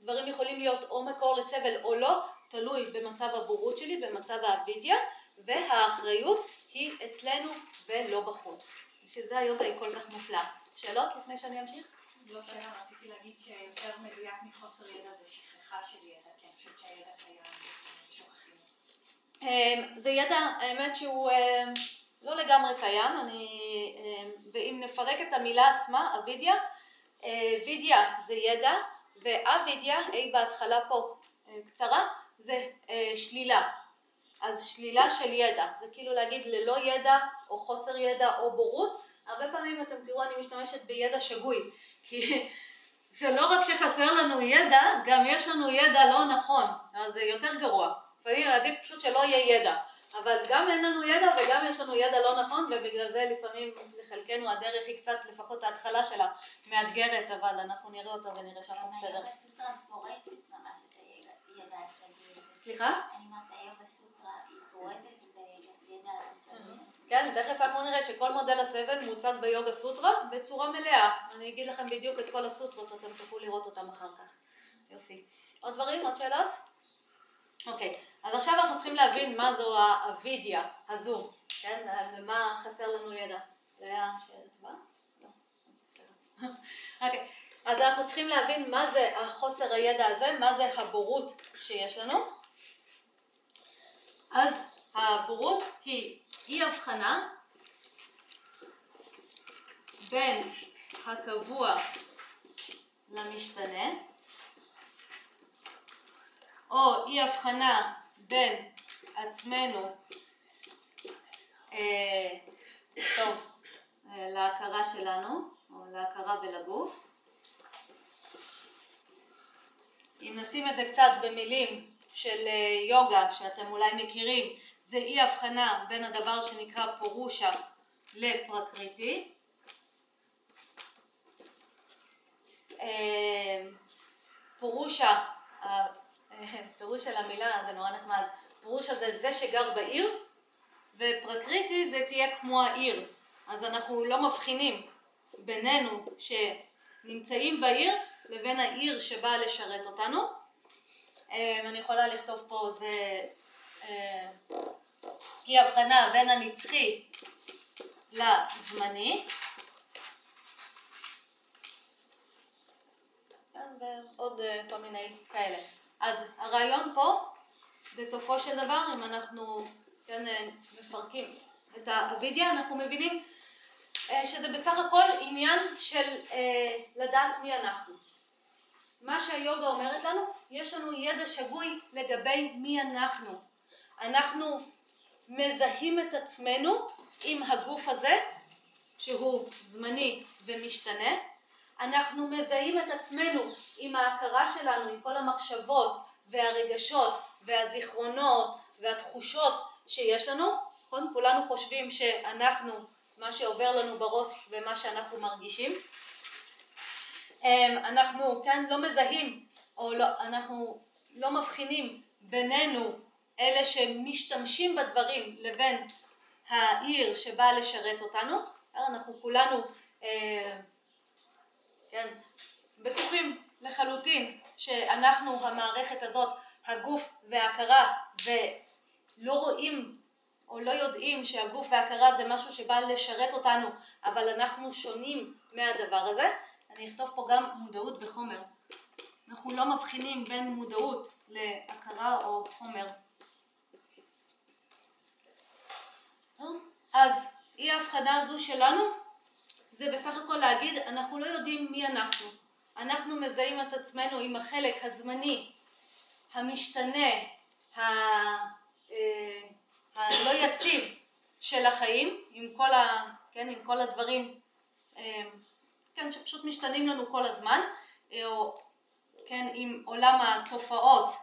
Speaker 1: דברים יכולים להיות או מקור לסבל או לא, תלוי במצב הבורות שלי, במצב האבידיה, והאחריות היא אצלנו ולא בחוץ. שזה היוגה היא כל כך מופלא. שאלות לפני שאני אמשיך?
Speaker 4: לא שאלה, רציתי להגיד שיותר מדויק מחוסר ידע זה שכחה של ידע, כי אני חושבת שהידע קיים, שוכחים.
Speaker 1: אמ, זה ידע, האמת שהוא אמ, לא לגמרי קיים, אני, אמ, ואם נפרק את המילה עצמה, אבידיה, אה, וידיה זה ידע, ואבידיה, A בהתחלה פה אה, קצרה, זה אה, שלילה. אז שלילה של ידע, זה כאילו להגיד ללא ידע או חוסר ידע או בורות, הרבה פעמים אתם תראו אני משתמשת בידע שגוי, כי זה לא רק שחסר לנו ידע, גם יש לנו ידע לא נכון, אז זה יותר גרוע, לפעמים עדיף פשוט שלא יהיה ידע, אבל גם אין לנו ידע וגם יש לנו ידע לא נכון ובגלל זה לפעמים לחלקנו הדרך היא קצת, לפחות ההתחלה שלה, מאתגרת, אבל אנחנו נראה אותה ונראה שאנחנו בסדר. סליחה?
Speaker 5: אני אומרת, היוגה סוטרה היא פורטת את הסודי.
Speaker 1: כן, תכף אנחנו נראה שכל מודל הסבל מוצג ביוגה סוטרה בצורה מלאה. אני אגיד לכם בדיוק את כל הסוטרות, אתם תוכלו לראות אותם אחר כך. יופי. עוד דברים? עוד שאלות? אוקיי, אז עכשיו אנחנו צריכים להבין מה זו האבידיה הזו, כן? למה חסר לנו ידע. זה היה שאלה הצבעה? לא. אוקיי, אז אנחנו צריכים להבין מה זה החוסר הידע הזה, מה זה הבורות שיש לנו. אז הבורות היא אי הבחנה בין הקבוע למשתנה, או אי הבחנה בין עצמנו אה, טוב, אה, להכרה שלנו, או להכרה ולגוף. אם נשים את זה קצת במילים של אה, יוגה שאתם אולי מכירים, זה אי הבחנה בין הדבר שנקרא פורושה לפרקריטי. אה, פירושה, אה, פירוש של המילה זה נורא נחמד, פירושה זה זה שגר בעיר ופרקריטי זה תהיה כמו העיר, אז אנחנו לא מבחינים בינינו שנמצאים בעיר לבין העיר שבאה לשרת אותנו. אה, אני יכולה לכתוב פה זה אה, היא הבחנה בין הנצחי לזמני. ועוד אה, כל מיני כאלה. אז הרעיון פה, בסופו של דבר, אם אנחנו כן, אה, מפרקים את האבידיה, אנחנו מבינים אה, שזה בסך הכל עניין של אה, לדעת מי אנחנו. מה שהיוגה אומרת לנו, יש לנו ידע שגוי לגבי מי אנחנו. אנחנו מזהים את עצמנו עם הגוף הזה, שהוא זמני ומשתנה. אנחנו מזהים את עצמנו עם ההכרה שלנו, עם כל המחשבות והרגשות והזיכרונות והתחושות שיש לנו. נכון? כולנו חושבים שאנחנו, מה שעובר לנו בראש ומה שאנחנו מרגישים. אנחנו כאן לא מזהים, או לא, אנחנו לא מבחינים בינינו אלה שמשתמשים בדברים לבין העיר שבאה לשרת אותנו, אנחנו כולנו אה, כן, בטוחים לחלוטין שאנחנו המערכת הזאת, הגוף וההכרה, ולא רואים או לא יודעים שהגוף וההכרה זה משהו שבא לשרת אותנו, אבל אנחנו שונים מהדבר הזה. אני אכתוב פה גם מודעות בחומר. אנחנו לא מבחינים בין מודעות להכרה או חומר. אז אי ההבחנה הזו שלנו זה בסך הכל להגיד אנחנו לא יודעים מי אנחנו. אנחנו מזהים את עצמנו עם החלק הזמני, המשתנה, ה... אה, הלא יציב של החיים, עם כל, ה... כן, עם כל הדברים אה, כן, שפשוט משתנים לנו כל הזמן, אה, או כן, עם עולם התופעות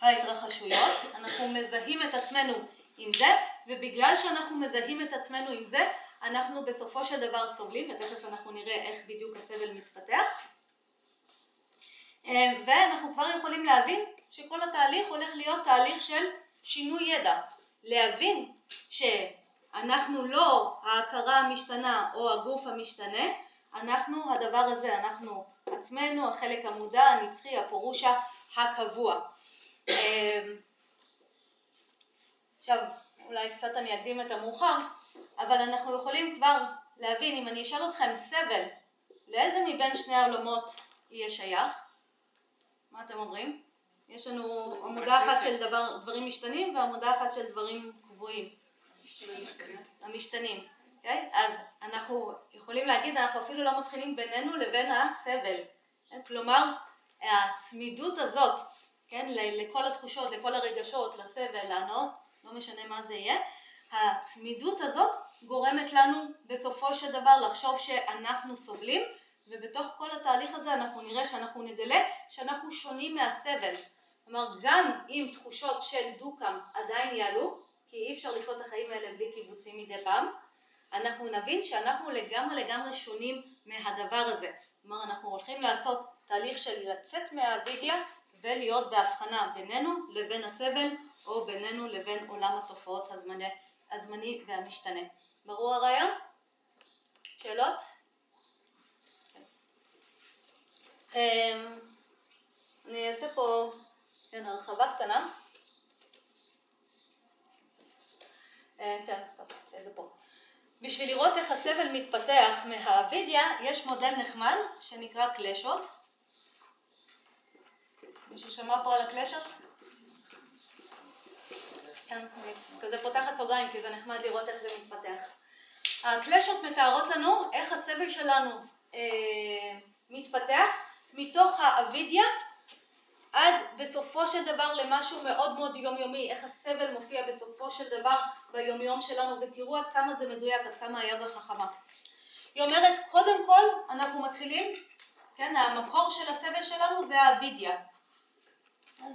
Speaker 1: ההתרחשויות, אנחנו מזהים את עצמנו עם זה, ובגלל שאנחנו מזהים את עצמנו עם זה, אנחנו בסופו של דבר סובלים, ותכף אנחנו נראה איך בדיוק הסבל מתפתח, אה, ואנחנו כבר יכולים להבין שכל התהליך הולך להיות תהליך של שינוי ידע, להבין שאנחנו לא ההכרה המשתנה או הגוף המשתנה, אנחנו הדבר הזה, אנחנו עצמנו, החלק המודע, הנצחי, הפורושה, הקבוע. עכשיו, אולי קצת אני אקדים את המאוחר, אבל אנחנו יכולים כבר להבין, אם אני אשאל אתכם סבל, לאיזה מבין שני העולמות יהיה שייך? מה אתם אומרים? יש לנו עמודה אחת של דבר, דברים משתנים ועמודה אחת של דברים קבועים. המשתנים. Okay? אוקיי? אז אנחנו יכולים להגיד, אנחנו אפילו לא מבחינים בינינו לבין הסבל. Okay? כן? כלומר, הצמידות הזאת כן, לכל התחושות, לכל הרגשות, לסבל, להנאות, לא משנה מה זה יהיה, הצמידות הזאת גורמת לנו בסופו של דבר לחשוב שאנחנו סובלים, ובתוך כל התהליך הזה אנחנו נראה שאנחנו נגלה שאנחנו שונים מהסבל. כלומר, גם אם תחושות של דו-קם עדיין יעלו, כי אי אפשר לחיות את החיים האלה בלי קיבוצים מדי פעם, אנחנו נבין שאנחנו לגמרי לגמרי שונים מהדבר הזה. כלומר, אנחנו הולכים לעשות תהליך של לצאת מהווידיה ולהיות בהבחנה בינינו לבין הסבל או בינינו לבין עולם התופעות הזמני, הזמני והמשתנה. ברור הרעיון? שאלות? אמ, אני אעשה פה כן, הרחבה קטנה. אה, כן, טוב, נעשה את זה פה. בשביל לראות איך הסבל מתפתח מהווידיה, יש מודל נחמד שנקרא קלשות. מישהו שמע פה על הקלשות? כן, אני כזה פותחת סוגריים כי זה נחמד לראות איך זה מתפתח. הקלשות מתארות לנו איך הסבל שלנו אה, מתפתח מתוך האבידיה עד בסופו של דבר למשהו מאוד מאוד יומיומי, איך הסבל מופיע בסופו של דבר ביומיום שלנו, ותראו עד כמה זה מדויק, עד כמה היה בחכמה. היא אומרת, קודם כל אנחנו מתחילים, כן, המקור של הסבל שלנו זה האבידיה,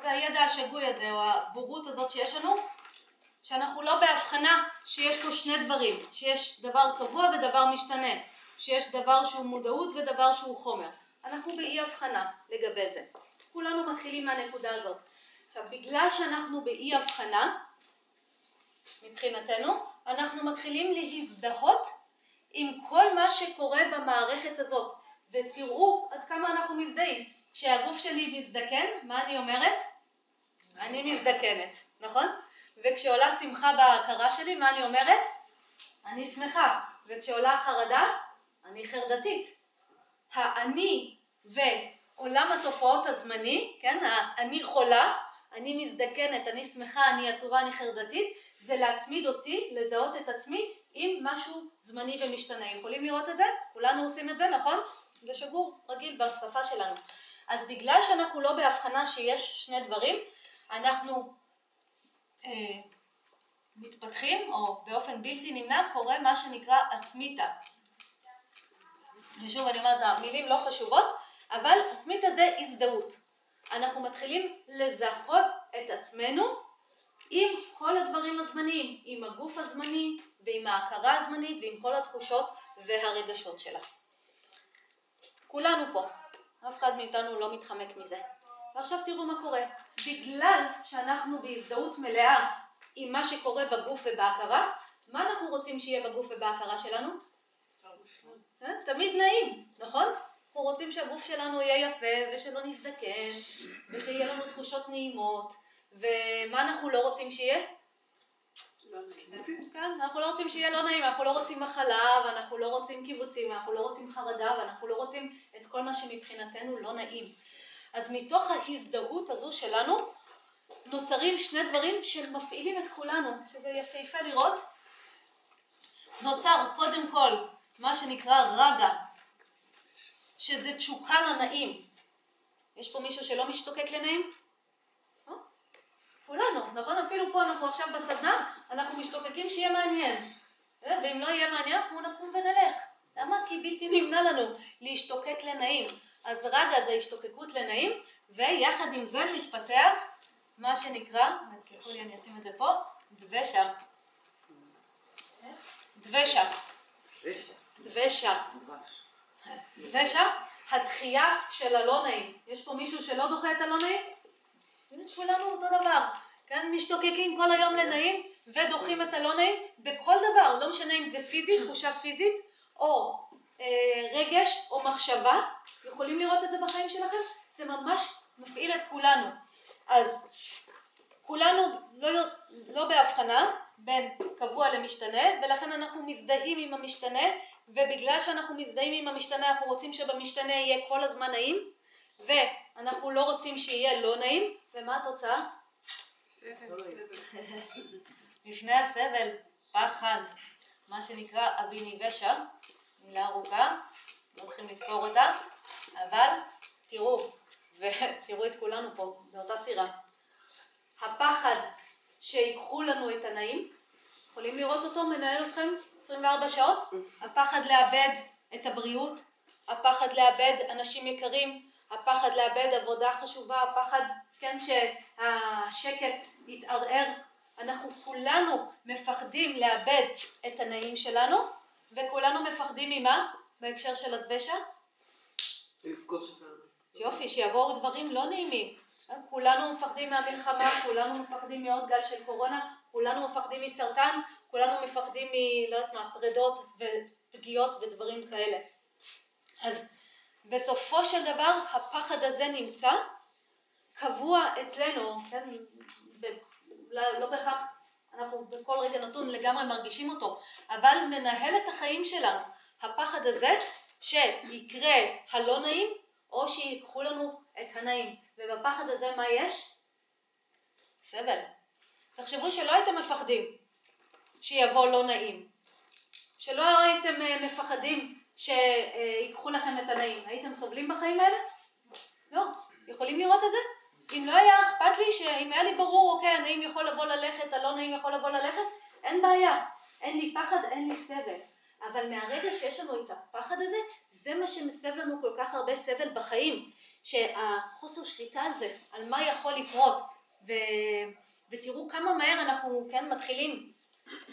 Speaker 1: זה הידע השגוי הזה, או הבורות הזאת שיש לנו, שאנחנו לא בהבחנה שיש פה שני דברים, שיש דבר קבוע ודבר משתנה, שיש דבר שהוא מודעות ודבר שהוא חומר. אנחנו באי הבחנה לגבי זה. כולנו מתחילים מהנקודה הזאת. עכשיו, בגלל שאנחנו באי הבחנה, מבחינתנו, אנחנו מתחילים להזדהות עם כל מה שקורה במערכת הזאת. ותראו עד כמה אנחנו מזדהים. כשהגוף שלי מזדקן, מה אני אומרת? אני מזדקנת, נכון? וכשעולה שמחה בהכרה שלי, מה אני אומרת? אני שמחה. וכשעולה חרדה, אני חרדתית. האני ועולם התופעות הזמני, כן, אני חולה, אני מזדקנת, אני שמחה, אני עצובה, אני חרדתית, זה להצמיד אותי, לזהות את עצמי עם משהו זמני ומשתנה. יכולים לראות את זה? כולנו עושים את זה, נכון? זה שגור רגיל בשפה שלנו. אז בגלל שאנחנו לא בהבחנה שיש שני דברים, אנחנו מתפתחים, או באופן בלתי נמנע קורה מה שנקרא אסמיתה. ושוב אני אומרת, המילים לא חשובות, אבל אסמיתה זה הזדהות. אנחנו מתחילים לזהות את עצמנו עם כל הדברים הזמניים, עם הגוף הזמני ועם ההכרה הזמנית ועם כל התחושות והרגשות שלה. כולנו פה, אף אחד מאיתנו לא מתחמק מזה. ועכשיו תראו מה קורה. בגלל שאנחנו בהזדהות מלאה עם מה שקורה בגוף ובהכרה, מה אנחנו רוצים שיהיה בגוף ובהכרה שלנו? אה? תמיד נעים, נכון? אנחנו רוצים שהגוף שלנו יהיה יפה ושלא נזדקן ושיהיה לנו תחושות נעימות ומה אנחנו לא רוצים שיהיה? כן, אנחנו לא רוצים שיהיה לא נעים, אנחנו לא רוצים מחלה ואנחנו לא רוצים קיבוצים ואנחנו לא רוצים חרדה ואנחנו לא רוצים את כל מה שמבחינתנו לא נעים. אז מתוך ההזדהות הזו שלנו נוצרים שני דברים שמפעילים את כולנו, שזה יפהפה לראות. נוצר קודם כל מה שנקרא רגע, שזה תשוקה לנעים. יש פה מישהו שלא משתוקק לנעים? לא? כולנו, נכון? אפילו פה אנחנו עכשיו בסדנה, אנחנו משתוקקים שיהיה מעניין. אה, ואם לא יהיה מעניין, אנחנו נקום ונלך. למה? כי בלתי נמנע לנו להשתוקק לנעים. אז רגע זה השתוקקות לנעים, ויחד עם זה מתפתח מה שנקרא, תסלחו לי אני אשים את זה פה, דבשה. דבשה. דבשה. דבשה, הדחייה של הלא נעים. יש פה מישהו שלא דוחה את הלא נעים? כולנו אותו דבר. כן, משתוקקים כל היום לנעים ודוחים את הלא נעים בכל דבר, לא משנה אם זה פיזית, תחושה פיזית, או רגש או מחשבה, יכולים לראות את זה בחיים שלכם? זה ממש מפעיל את כולנו. אז כולנו לא, לא בהבחנה בין קבוע למשתנה, ולכן אנחנו מזדהים עם המשתנה, ובגלל שאנחנו מזדהים עם המשתנה אנחנו רוצים שבמשתנה יהיה כל הזמן נעים, ואנחנו לא רוצים שיהיה לא נעים, ומה התוצאה? לפני הסבל, פחד, מה שנקרא אביניבשה, מילה ארוכה, לא צריכים לזכור אותה, אבל תראו, ותראו את כולנו פה באותה סירה. הפחד שיקחו לנו את הנעים, יכולים לראות אותו מנהל אתכם 24 שעות? הפחד לאבד את הבריאות, הפחד לאבד אנשים יקרים, הפחד לאבד עבודה חשובה, הפחד, כן, שהשקט יתערער. אנחנו כולנו מפחדים לאבד את הנעים שלנו, וכולנו מפחדים ממה? בהקשר של הדבשה?
Speaker 6: לפגוש אותנו.
Speaker 1: יופי, שיבואו דברים לא נעימים. כולנו מפחדים מהמלחמה, כולנו מפחדים מעוד גל של קורונה, כולנו מפחדים מסרטן, כולנו מפחדים מ... לא יודעת מה, פרדות ופגיעות ודברים כאלה. אז בסופו של דבר הפחד הזה נמצא קבוע אצלנו, כן, ב... לא, לא בהכרח אנחנו בכל רגע נתון לגמרי מרגישים אותו, אבל מנהל את החיים שלנו. הפחד הזה שיקרה הלא נעים או שיקחו לנו את הנעים. ובפחד הזה מה יש? סבל. תחשבו שלא הייתם מפחדים שיבוא לא נעים. שלא הייתם אה, מפחדים שיקחו לכם את הנעים. הייתם סובלים בחיים האלה? לא. יכולים לראות את זה? אם לא היה אכפת לי, שאם היה לי ברור, אוקיי, הנעים יכול לבוא ללכת, הלא נעים יכול לבוא ללכת, אין בעיה. אין לי פחד, אין לי סבל. אבל מהרגע שיש לנו את הפחד הזה, זה מה שמסב לנו כל כך הרבה סבל בחיים. שהחוסר שליטה הזה, על מה יכול לקרות, ו... ותראו כמה מהר אנחנו כן מתחילים,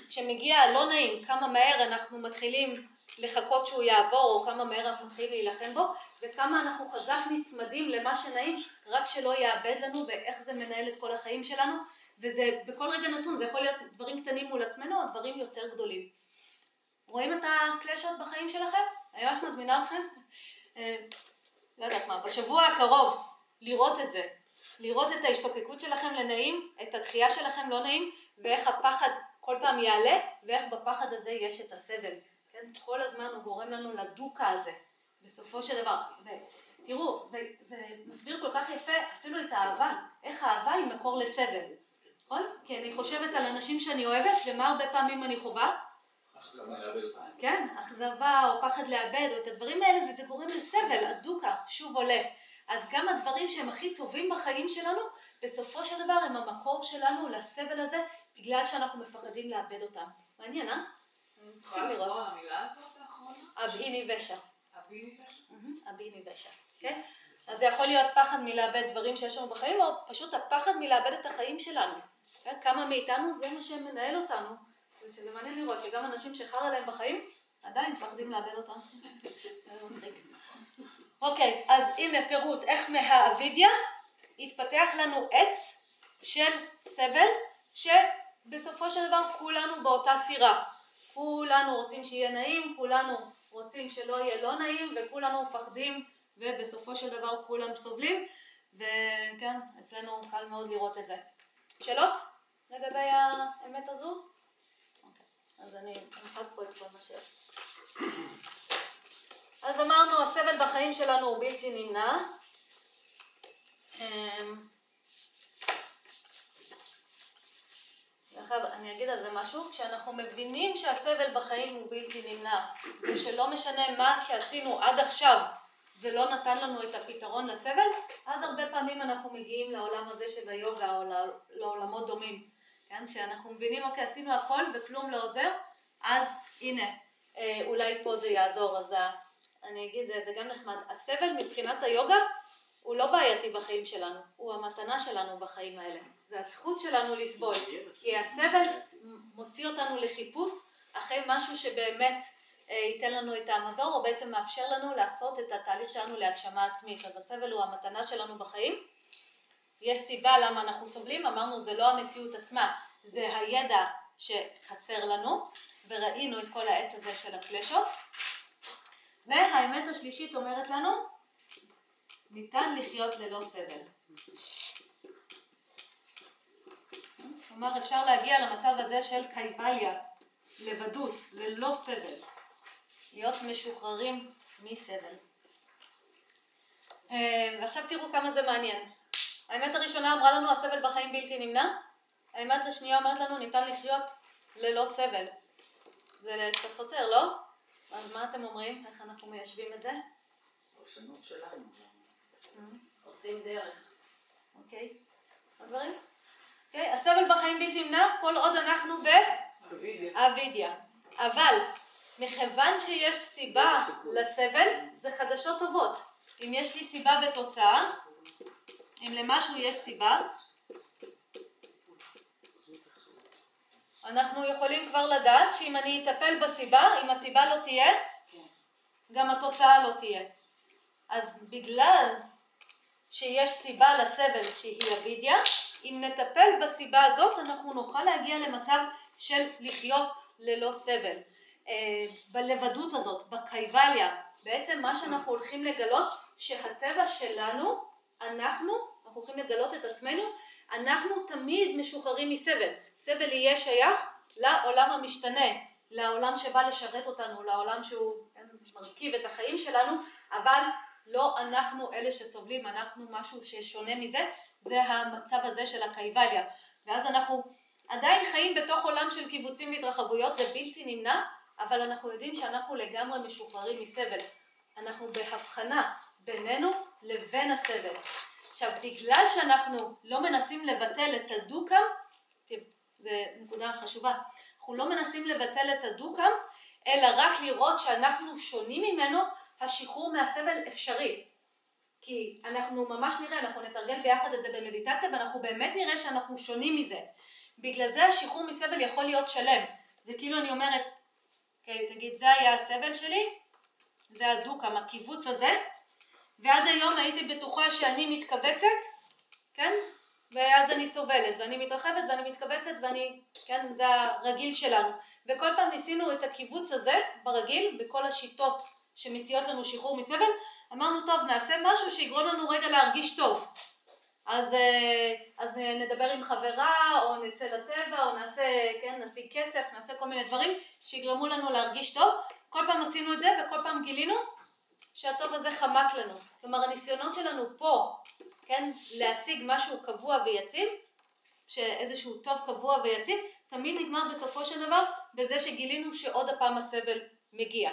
Speaker 1: כשמגיע הלא נעים, כמה מהר אנחנו מתחילים לחכות שהוא יעבור או כמה מהר אנחנו מתחילים להילחם בו וכמה אנחנו חזק נצמדים למה שנעים רק שלא יאבד לנו ואיך זה מנהל את כל החיים שלנו וזה בכל רגע נתון זה יכול להיות דברים קטנים מול עצמנו או דברים יותר גדולים. רואים את הקלשות בחיים שלכם? אני ממש מזמינה אתכם אה, לא יודעת מה, בשבוע הקרוב לראות את זה, לראות את ההשתוקקות שלכם לנעים, את התחייה שלכם לא נעים ואיך הפחד כל פעם יעלה ואיך בפחד הזה יש את הסבל. כן? כל הזמן הוא גורם לנו לדוקה הזה בסופו של דבר. ותראו, זה, זה מסביר כל כך יפה אפילו את האהבה, איך האהבה היא מקור לסבל. נכון? כי אני חושבת על אנשים שאני אוהבת ומה הרבה פעמים אני חווה? כן, אכזבה או פחד לאבד או את הדברים האלה וזה גורם לסבל, הדוקה שוב עולה. אז גם הדברים שהם הכי טובים בחיים שלנו בסופו של דבר הם המקור שלנו לסבל הזה בגלל שאנחנו מפחדים לאבד אותם. מעניין, אה?
Speaker 3: יכולה לחזור על המילה הזאת האחרונה?
Speaker 1: כן? אז זה יכול להיות פחד מלאבד דברים שיש לנו בחיים או פשוט הפחד מלאבד את החיים שלנו. כן? כמה מאיתנו זה מה שמנהל אותנו. שזה מעניין לראות שגם אנשים שחרא להם בחיים עדיין מפחדים לאבד אותם. אוקיי, אז הנה פירוט איך מהאבידיה התפתח לנו עץ של סבל שבסופו של דבר כולנו באותה סירה. כולנו רוצים שיהיה נעים, כולנו רוצים שלא יהיה לא נעים וכולנו מפחדים ובסופו של דבר כולם סובלים וכן, אצלנו קל מאוד לראות את זה. שאלות לגבי האמת הזו? אוקיי, אז אני אמחק פה את כל מה שיש. אז אמרנו הסבל בחיים שלנו הוא בלתי נמנע. עכשיו אני אגיד על זה משהו, כשאנחנו מבינים שהסבל בחיים הוא בלתי נמנע ושלא משנה מה שעשינו עד עכשיו זה לא נתן לנו את הפתרון לסבל, אז הרבה פעמים אנחנו מגיעים לעולם הזה של היוגה או לעולמות דומים, כן? שאנחנו מבינים אוקיי עשינו הכל וכלום לא עוזר, אז הנה אולי פה זה יעזור, אז אני אגיד זה גם נחמד, הסבל מבחינת היוגה הוא לא בעייתי בחיים שלנו, הוא המתנה שלנו בחיים האלה. זה הזכות שלנו לסבול, כי הסבל מוציא אותנו לחיפוש אחרי משהו שבאמת ייתן לנו את המזור, או בעצם מאפשר לנו לעשות את התהליך שלנו להגשמה עצמית. אז הסבל הוא המתנה שלנו בחיים. יש סיבה למה אנחנו סובלים, אמרנו זה לא המציאות עצמה, זה הידע שחסר לנו, וראינו את כל העץ הזה של הקלשות. והאמת השלישית אומרת לנו, ניתן לחיות ללא סבל. כלומר אפשר להגיע למצב הזה של קייבליה, לבדות, ללא סבל, להיות משוחררים מסבל. ועכשיו תראו כמה זה מעניין. האמת הראשונה אמרה לנו הסבל בחיים בלתי נמנע, האמת השנייה אומרת לנו ניתן לחיות ללא סבל. זה קצת סותר, לא? אז מה אתם אומרים? איך אנחנו מיישבים את זה?
Speaker 3: פרשנות שלנו. עושים דרך.
Speaker 1: אוקיי. עוד דברים? אוקיי, הסבל בחיים בלתי נמנע כל עוד אנחנו באבידיה. אבל מכיוון שיש סיבה לסבל, זה חדשות טובות. אם יש לי סיבה ותוצאה, אם למשהו יש סיבה, אנחנו יכולים כבר לדעת שאם אני אטפל בסיבה, אם הסיבה לא תהיה, גם התוצאה לא תהיה. אז בגלל שיש סיבה לסבל שהיא אבידיה, אם נטפל בסיבה הזאת אנחנו נוכל להגיע למצב של לחיות ללא סבל. בלבדות הזאת, בקייבליה, בעצם מה שאנחנו הולכים לגלות שהטבע שלנו, אנחנו, אנחנו הולכים לגלות את עצמנו, אנחנו תמיד משוחררים מסבל. סבל יהיה שייך לעולם המשתנה, לעולם שבא לשרת אותנו, לעולם שהוא מרכיב את החיים שלנו, אבל לא אנחנו אלה שסובלים, אנחנו משהו ששונה מזה, זה המצב הזה של הקייבליה. ואז אנחנו עדיין חיים בתוך עולם של קיבוצים והתרחבויות, זה בלתי נמנע, אבל אנחנו יודעים שאנחנו לגמרי משוחררים מסבל. אנחנו בהבחנה בינינו לבין הסבל. עכשיו, בגלל שאנחנו לא מנסים לבטל את הדוקם, זו נקודה חשובה, אנחנו לא מנסים לבטל את הדוקם, אלא רק לראות שאנחנו שונים ממנו, השחרור מהסבל אפשרי. כי אנחנו ממש נראה, אנחנו נתרגל ביחד את זה במדיטציה, ואנחנו באמת נראה שאנחנו שונים מזה. בגלל זה השחרור מסבל יכול להיות שלם. זה כאילו אני אומרת, אוקיי, תגיד, זה היה הסבל שלי, זה הדוקם, הקיבוץ הזה, ועד היום הייתי בטוחה שאני מתכווצת, כן? ואז אני סובלת, ואני מתרחבת ואני מתכווצת ואני, כן, זה הרגיל שלנו. וכל פעם ניסינו את הקיבוץ הזה ברגיל, בכל השיטות שמציעות לנו שחרור מסבל, אמרנו טוב נעשה משהו שיגרום לנו רגע להרגיש טוב. אז, אה, אז נדבר עם חברה, או נצא לטבע, או נעשה, כן, נשיג כסף, נעשה כל מיני דברים שיגרמו לנו להרגיש טוב. כל פעם עשינו את זה וכל פעם גילינו שהטוב הזה חמק לנו. כלומר הניסיונות שלנו פה, כן, להשיג משהו קבוע ויציב, שאיזשהו טוב קבוע ויציב, תמיד נגמר בסופו של דבר בזה שגילינו שעוד הפעם הסבל מגיע.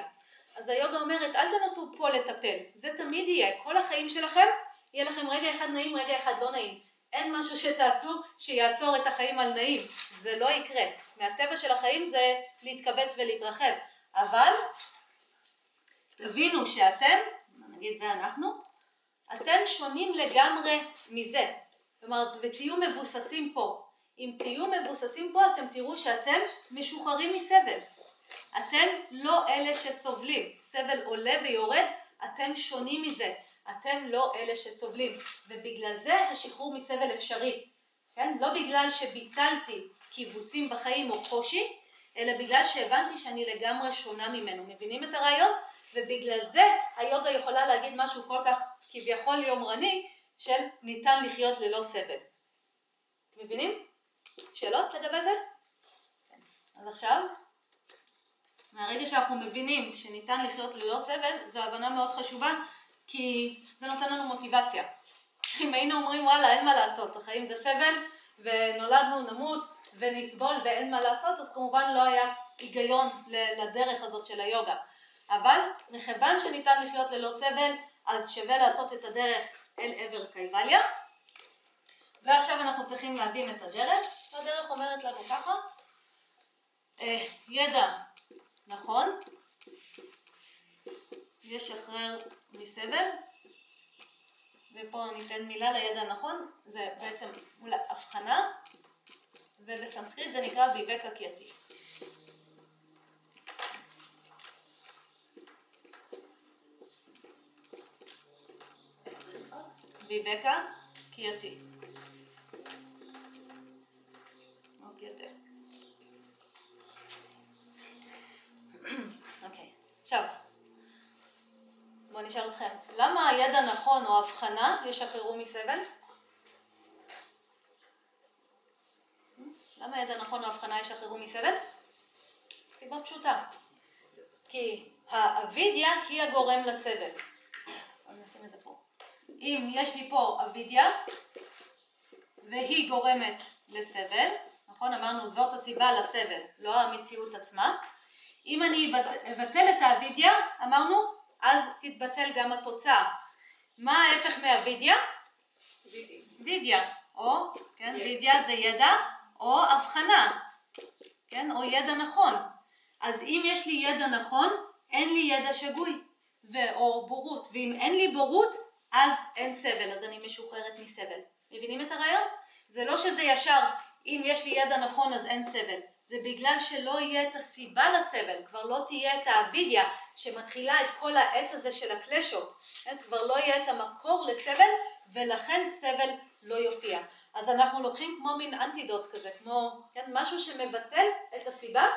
Speaker 1: אז היוגה אומרת אל תנסו פה לטפל, זה תמיד יהיה, כל החיים שלכם יהיה לכם רגע אחד נעים, רגע אחד לא נעים. אין משהו שתעשו שיעצור את החיים על נעים, זה לא יקרה. מהטבע של החיים זה להתכווץ ולהתרחב. אבל תבינו שאתם, נגיד זה אנחנו, אתם שונים לגמרי מזה. כלומר, ותהיו מבוססים פה. אם תהיו מבוססים פה, אתם תראו שאתם משוחררים מסבל. אתם לא אלה שסובלים. סבל עולה ויורד, אתם שונים מזה. אתם לא אלה שסובלים. ובגלל זה השחרור מסבל אפשרי. כן? לא בגלל שביטלתי קיבוצים בחיים או קושי, אלא בגלל שהבנתי שאני לגמרי שונה ממנו. מבינים את הרעיון? ובגלל זה היוגה יכולה להגיד משהו כל כך כביכול יומרני של ניתן לחיות ללא סבל. מבינים? שאלות לגבי זה? כן. אז עכשיו, מהרגע שאנחנו מבינים שניתן לחיות ללא סבל, זו הבנה מאוד חשובה, כי זה נותן לנו מוטיבציה. אם היינו אומרים וואלה אין מה לעשות, החיים זה סבל, ונולדנו נמות ונסבול ואין מה לעשות, אז כמובן לא היה היגיון לדרך הזאת של היוגה. אבל מכיוון שניתן לחיות ללא סבל, אז שווה לעשות את הדרך אל עבר קייבליה. ועכשיו אנחנו צריכים להבין את הדרך, והדרך אומרת לנו ככה, אה, ידע נכון, ישחרר מסבל, ופה ניתן מילה לידע נכון, זה בעצם אולי הבחנה, ובסנסקריט זה נקרא ויבקה קייתי. ויבקה קייתי. אוקיי, עכשיו, בואו נשאל אתכם, למה הידע נכון או הבחנה ישחררו מסבל? למה ידע נכון או הבחנה ישחררו מסבל? סיבה פשוטה, כי האבידיה היא הגורם לסבל. אני נשים את זה פה. אם יש לי פה אבידיה והיא גורמת לסבל, נכון? אמרנו זאת הסיבה לסבל, לא המציאות עצמה. אם אני אבטל את האבידיה, אמרנו, אז תתבטל גם התוצאה. מה ההפך מאבידיה? וידיה, או, כן, וידיה זה ידע, או הבחנה, כן, או ידע נכון. אז אם יש לי ידע נכון, אין לי ידע שגוי, או בורות, ואם אין לי בורות, אז אין סבל, אז אני משוחררת מסבל. מבינים את הרעיון? זה לא שזה ישר, אם יש לי ידע נכון אז אין סבל. זה בגלל שלא יהיה את הסיבה לסבל, כבר לא תהיה את האבידיה שמתחילה את כל העץ הזה של הקלשות, כן? כבר לא יהיה את המקור לסבל ולכן סבל לא יופיע. אז אנחנו לוקחים כמו מין אנטידוט כזה, כמו כן? משהו שמבטל את הסיבה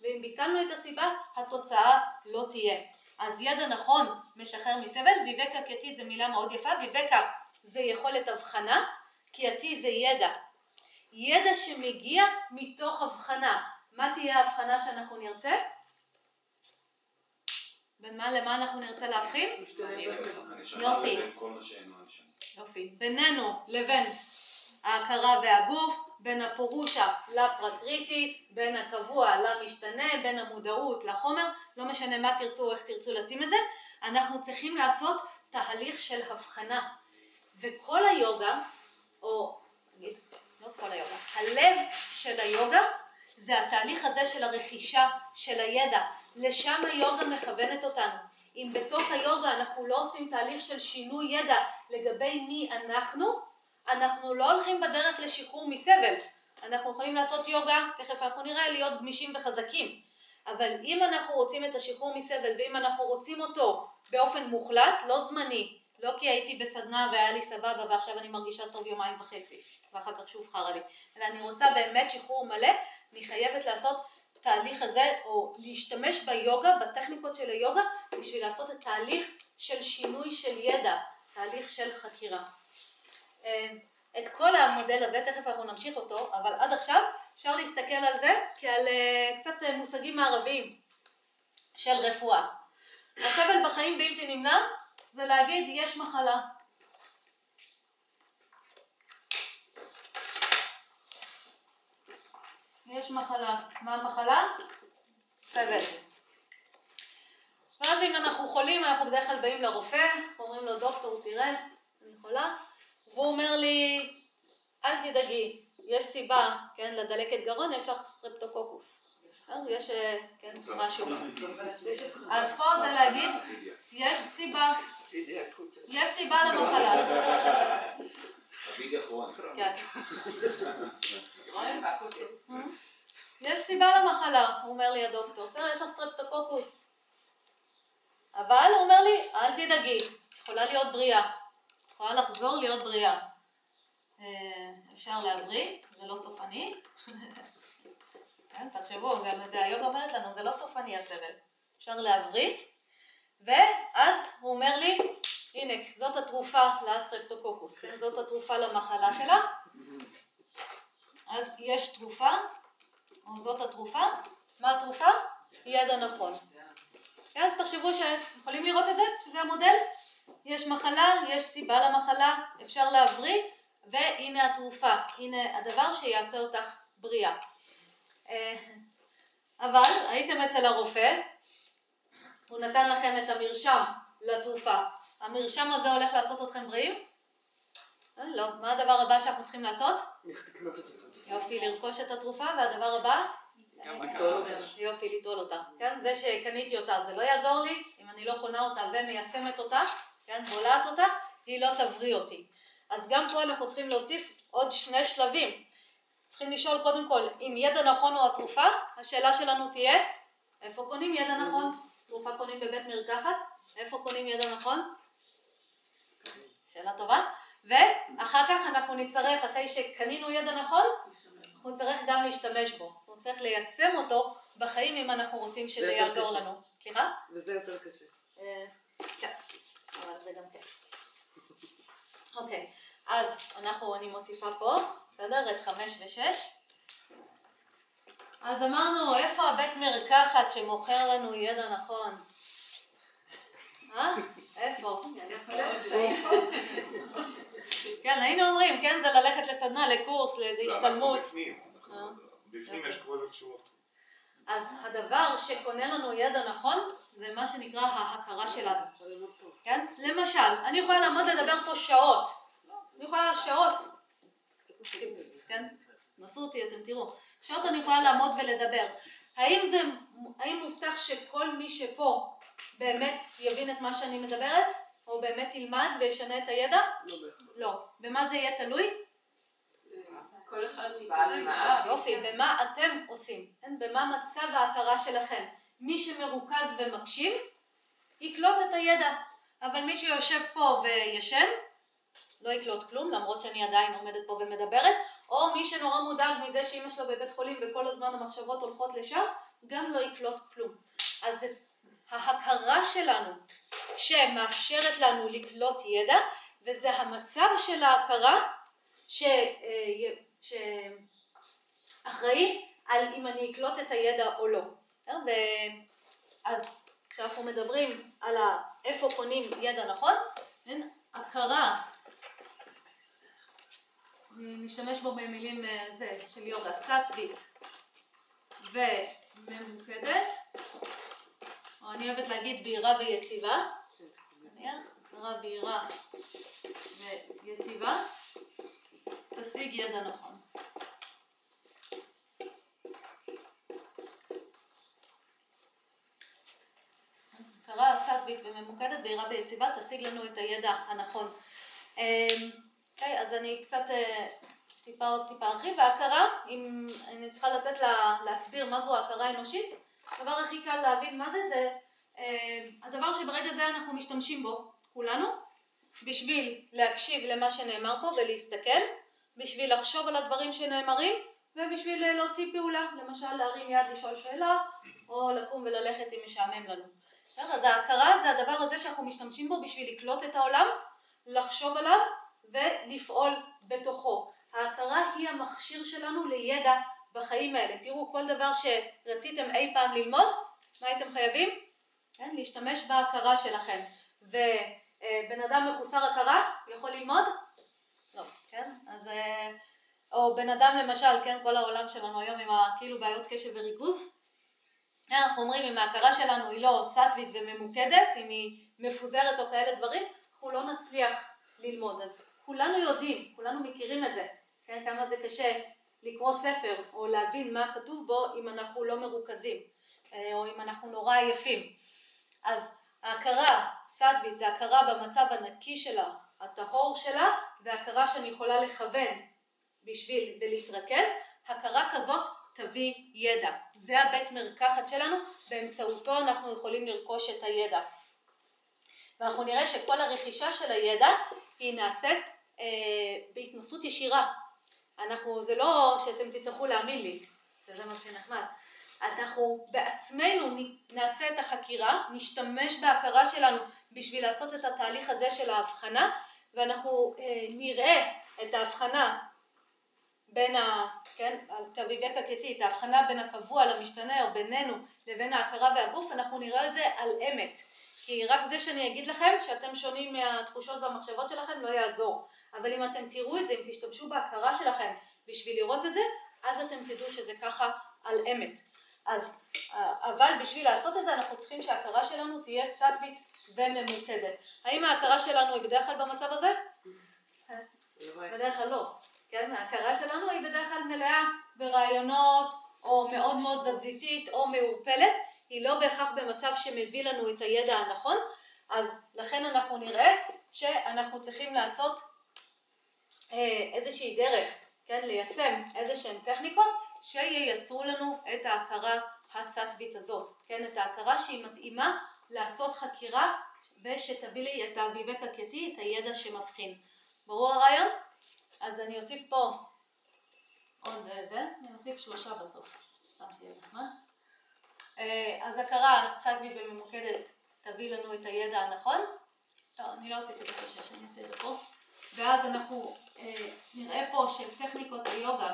Speaker 1: ואם ביטלנו את הסיבה התוצאה לא תהיה. אז ידע נכון משחרר מסבל, ויבקה קייתי זה מילה מאוד יפה, ויבקה זה יכולת הבחנה, קייתי זה ידע. ידע שמגיע מתוך הבחנה. מה תהיה ההבחנה שאנחנו נרצה? בין מה למה אנחנו נרצה להבחין? יופי. יופי. בינינו לבין ההכרה והגוף, בין הפורושה לפרקריטי, בין הקבוע למשתנה, בין המודעות לחומר, לא משנה מה תרצו או איך תרצו לשים את זה, אנחנו צריכים לעשות תהליך של הבחנה. וכל היוגה, או כל היוגה, הלב של היוגה זה התהליך הזה של הרכישה של הידע, לשם היוגה מכוונת אותנו. אם בתוך היוגה אנחנו לא עושים תהליך של שינוי ידע לגבי מי אנחנו, אנחנו לא הולכים בדרך לשחרור מסבל. אנחנו יכולים לעשות יוגה, תכף אנחנו נראה, להיות גמישים וחזקים. אבל אם אנחנו רוצים את השחרור מסבל ואם אנחנו רוצים אותו באופן מוחלט, לא זמני, לא כי הייתי בסדנה והיה לי סבבה ועכשיו אני מרגישה טוב יומיים וחצי ואחר כך שוב חרא לי, אלא אני רוצה באמת שחרור מלא, אני חייבת לעשות תהליך הזה או להשתמש ביוגה, בטכניקות של היוגה בשביל לעשות את תהליך של שינוי של ידע, תהליך של חקירה. אה, את כל המודל הזה, תכף אנחנו נמשיך אותו, אבל עד עכשיו אפשר להסתכל על זה כעל אה, קצת אה, מושגים מערביים של רפואה. הסבל בחיים בלתי נמנע זה להגיד יש מחלה. יש מחלה. מה המחלה? סבל. ואז אם אנחנו חולים, אנחנו בדרך כלל באים לרופא, אנחנו אומרים לו דוקטור תראה, אני חולה, והוא אומר לי אל תדאגי, יש סיבה, כן, לדלקת גרון, יש לך סטרפטוקוקוס. יש, אה, כן, משהו. אז פה זה להגיד, יש סיבה, יש סיבה למחלה. כן. יש סיבה למחלה, הוא אומר לי הדוקטור, תראה, יש לך סטרפטוקוקוס. אבל הוא אומר לי, אל תדאגי, יכולה להיות בריאה, יכולה לחזור להיות בריאה. אה, אפשר להבריא, זה לא סופני. כן, תחשבו, גם זה היוגה אומרת לנו, זה לא סופני הסבל. אפשר להבריא, ואז הוא אומר לי, הנה, זאת התרופה לאסטרפטוקוקוס, כן? זאת התרופה למחלה שלך. אז יש תרופה, או זאת התרופה, מה התרופה? ידע נכון. אז תחשבו שיכולים לראות את זה, שזה המודל. יש מחלה, יש סיבה למחלה, אפשר להבריא, והנה התרופה, הנה הדבר שיעשה אותך בריאה. אה, אבל הייתם אצל הרופא, הוא נתן לכם את המרשם לתרופה. המרשם הזה הולך לעשות אתכם בריאים? אה, לא. מה הדבר הבא שאנחנו צריכים לעשות?
Speaker 6: לקנות את התרופה.
Speaker 1: יופי, לרכוש את התרופה, והדבר הבא?
Speaker 6: ליטול אותה.
Speaker 1: יופי, ליטול אותה. כן, זה שקניתי אותה, זה לא יעזור לי, אם אני לא קונה אותה ומיישמת אותה, כן, בולעת אותה, היא לא תבריא אותי. אז גם פה אנחנו צריכים להוסיף עוד שני שלבים. צריכים לשאול קודם כל, אם ידע נכון הוא התרופה, השאלה שלנו תהיה, איפה קונים ידע נכון? תרופה קונים בבית מרקחת, איפה קונים ידע נכון? שאלה טובה. ואחר כך אנחנו נצטרך, אחרי שקנינו ידע נכון, אנחנו נצטרך גם להשתמש בו. אנחנו נצטרך ליישם אותו בחיים אם אנחנו רוצים שזה יעזור. לנו. סליחה?
Speaker 6: וזה יותר קשה.
Speaker 1: אה, כן, אבל זה גם כן. אוקיי, אז אנחנו, אני מוסיפה פה, בסדר? את חמש ושש. אז אמרנו, איפה הבית מרקחת שמוכר לנו ידע נכון? אה? איפה? כן, היינו אומרים, כן, זה ללכת לסדנה, לקורס, לאיזה
Speaker 7: זה
Speaker 1: השתלמות.
Speaker 7: בפנים,
Speaker 1: אה.
Speaker 7: יש כל התשובות.
Speaker 1: אז הדבר שקונה לנו ידע נכון, זה מה שנקרא ההכרה שלנו. כן? למשל, אני יכולה לעמוד לדבר פה שעות. אני יכולה שעות, כן? נסו אותי, אתם תראו. שעות אני יכולה לעמוד ולדבר. האם זה, האם מובטח שכל מי שפה באמת יבין את מה שאני מדברת? או באמת ילמד וישנה את הידע?
Speaker 6: לא.
Speaker 1: לא. במה זה יהיה תלוי?
Speaker 3: כל אחד
Speaker 1: אה, יופי, במה אתם עושים, כן? במה מצב ההכרה שלכם. מי שמרוכז ומקשיב, יקלוט את הידע, אבל מי שיושב פה וישן, לא יקלוט כלום, למרות שאני עדיין עומדת פה ומדברת, או מי שנורא מודאג מזה שאימא שלו בבית חולים וכל הזמן המחשבות הולכות לשם, גם לא יקלוט כלום. אז ההכרה שלנו שמאפשרת לנו לקלוט ידע, וזה המצב של ההכרה ש... אה, שאחראי על אם אני אקלוט את הידע או לא. אה, ו- אז כשאנחנו מדברים על איפה קונים ידע נכון, הכרה, נשתמש בו במילים אה, זה, של יוגה, סאטווית וממוקדת, או אני אוהבת להגיד בהירה ויציבה, נניח, הכרה בהירה ויציבה, תשיג ידע נכון. הכרה סטווית וממוקדת, בהירה ויציבה, תשיג לנו את הידע הנכון. אוקיי, אז אני קצת אה, טיפה עוד טיפה ארחיב, וההכרה, אם אני צריכה לתת לה, להסביר מה זו ההכרה האנושית, הדבר הכי קל להבין מה זה זה אה, הדבר שברגע זה אנחנו משתמשים בו כולנו בשביל להקשיב למה שנאמר פה ולהסתכל, בשביל לחשוב על הדברים שנאמרים ובשביל להוציא פעולה, למשל להרים יד לשאול שאלה או לקום וללכת אם משעמם לנו. אז ההכרה זה הדבר הזה שאנחנו משתמשים בו בשביל לקלוט את העולם, לחשוב עליו ולפעול בתוכו. ההכרה היא המכשיר שלנו לידע בחיים האלה. תראו, כל דבר שרציתם אי פעם ללמוד, מה הייתם חייבים? כן, להשתמש בהכרה שלכם. ובן אדם מחוסר הכרה יכול ללמוד? לא, כן? אז... או בן אדם למשל, כן, כל העולם שלנו היום עם כאילו בעיות קשב וריכוז, אנחנו אומרים אם ההכרה שלנו היא לא סטווית וממוקדת, אם היא מפוזרת או כאלה דברים, אנחנו לא נצליח ללמוד. אז כולנו יודעים, כולנו מכירים את זה, כן, כמה זה קשה לקרוא ספר או להבין מה כתוב בו אם אנחנו לא מרוכזים או אם אנחנו נורא עייפים. אז ההכרה סטווית זה הכרה במצב הנקי שלה, הטהור שלה, והכרה שאני יכולה לכוון בשביל ולהתרכז, הכרה כזאת תביא ידע. זה הבית מרקחת שלנו, באמצעותו אנחנו יכולים לרכוש את הידע. ואנחנו נראה שכל הרכישה של הידע היא נעשית אה, בהתנסות ישירה. אנחנו, זה לא שאתם תצטרכו להאמין לי, שזה מה שנחמד. אנחנו בעצמנו נעשה את החקירה, נשתמש בהכרה שלנו בשביל לעשות את התהליך הזה של ההבחנה, ואנחנו אה, נראה את ההבחנה בין ה... כן, תביבק הכתית, ההבחנה בין הקבוע למשתנה או בינינו לבין ההכרה והגוף, אנחנו נראה את זה על אמת. כי רק זה שאני אגיד לכם שאתם שונים מהתחושות והמחשבות שלכם לא יעזור. אבל אם אתם תראו את זה, אם תשתמשו בהכרה שלכם בשביל לראות את זה, אז אתם תדעו שזה ככה על אמת. אז, אבל בשביל לעשות את זה אנחנו צריכים שההכרה שלנו תהיה סטטית וממוקדת. האם ההכרה שלנו היא בדרך כלל במצב הזה? בדרך כלל לא. כן, ההכרה שלנו היא בדרך כלל מלאה ברעיונות או מאוד מאוד תזזיתית או מעורפלת, היא לא בהכרח במצב שמביא לנו את הידע הנכון, אז לכן אנחנו נראה שאנחנו צריכים לעשות אה, איזושהי דרך, כן, ליישם איזה שהן טכניקות שייצרו לנו את ההכרה הסטווית הזאת, כן, את ההכרה שהיא מתאימה לעשות חקירה ושתביא לי את הביבק הכתי, את הידע שמבחין. ברור הרעיון? אז אני אוסיף פה עוד זה, אני אוסיף שלושה בסוף, סתם שיהיה נחמד. אז הכרה סטווית וממוקדת תביא לנו את הידע הנכון. טוב, אני לא אוסיף את זה בשש, אני אעשה את זה פה. ואז אנחנו אה, נראה פה שטכניקות היוגה.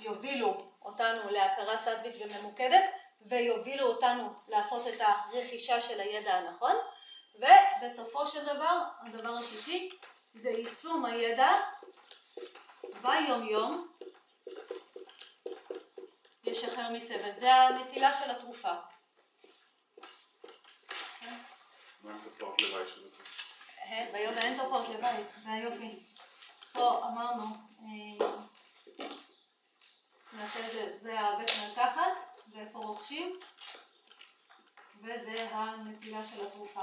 Speaker 1: יובילו אותנו להכרה סטווית וממוקדת ויובילו אותנו לעשות את הרכישה של הידע הנכון. ובסופו של דבר, הדבר השישי זה יישום הידע ביום יום ישחרר מסבל, זה הנטילה של התרופה.
Speaker 7: מה עם תופעות לוואי של זה?
Speaker 1: ביוגה אין תופעות לוואי, זה היופי. פה אמרנו, נעשה את זה, זה הבית מרקחת, ואיפה רוכשים, וזה הנטילה של התרופה.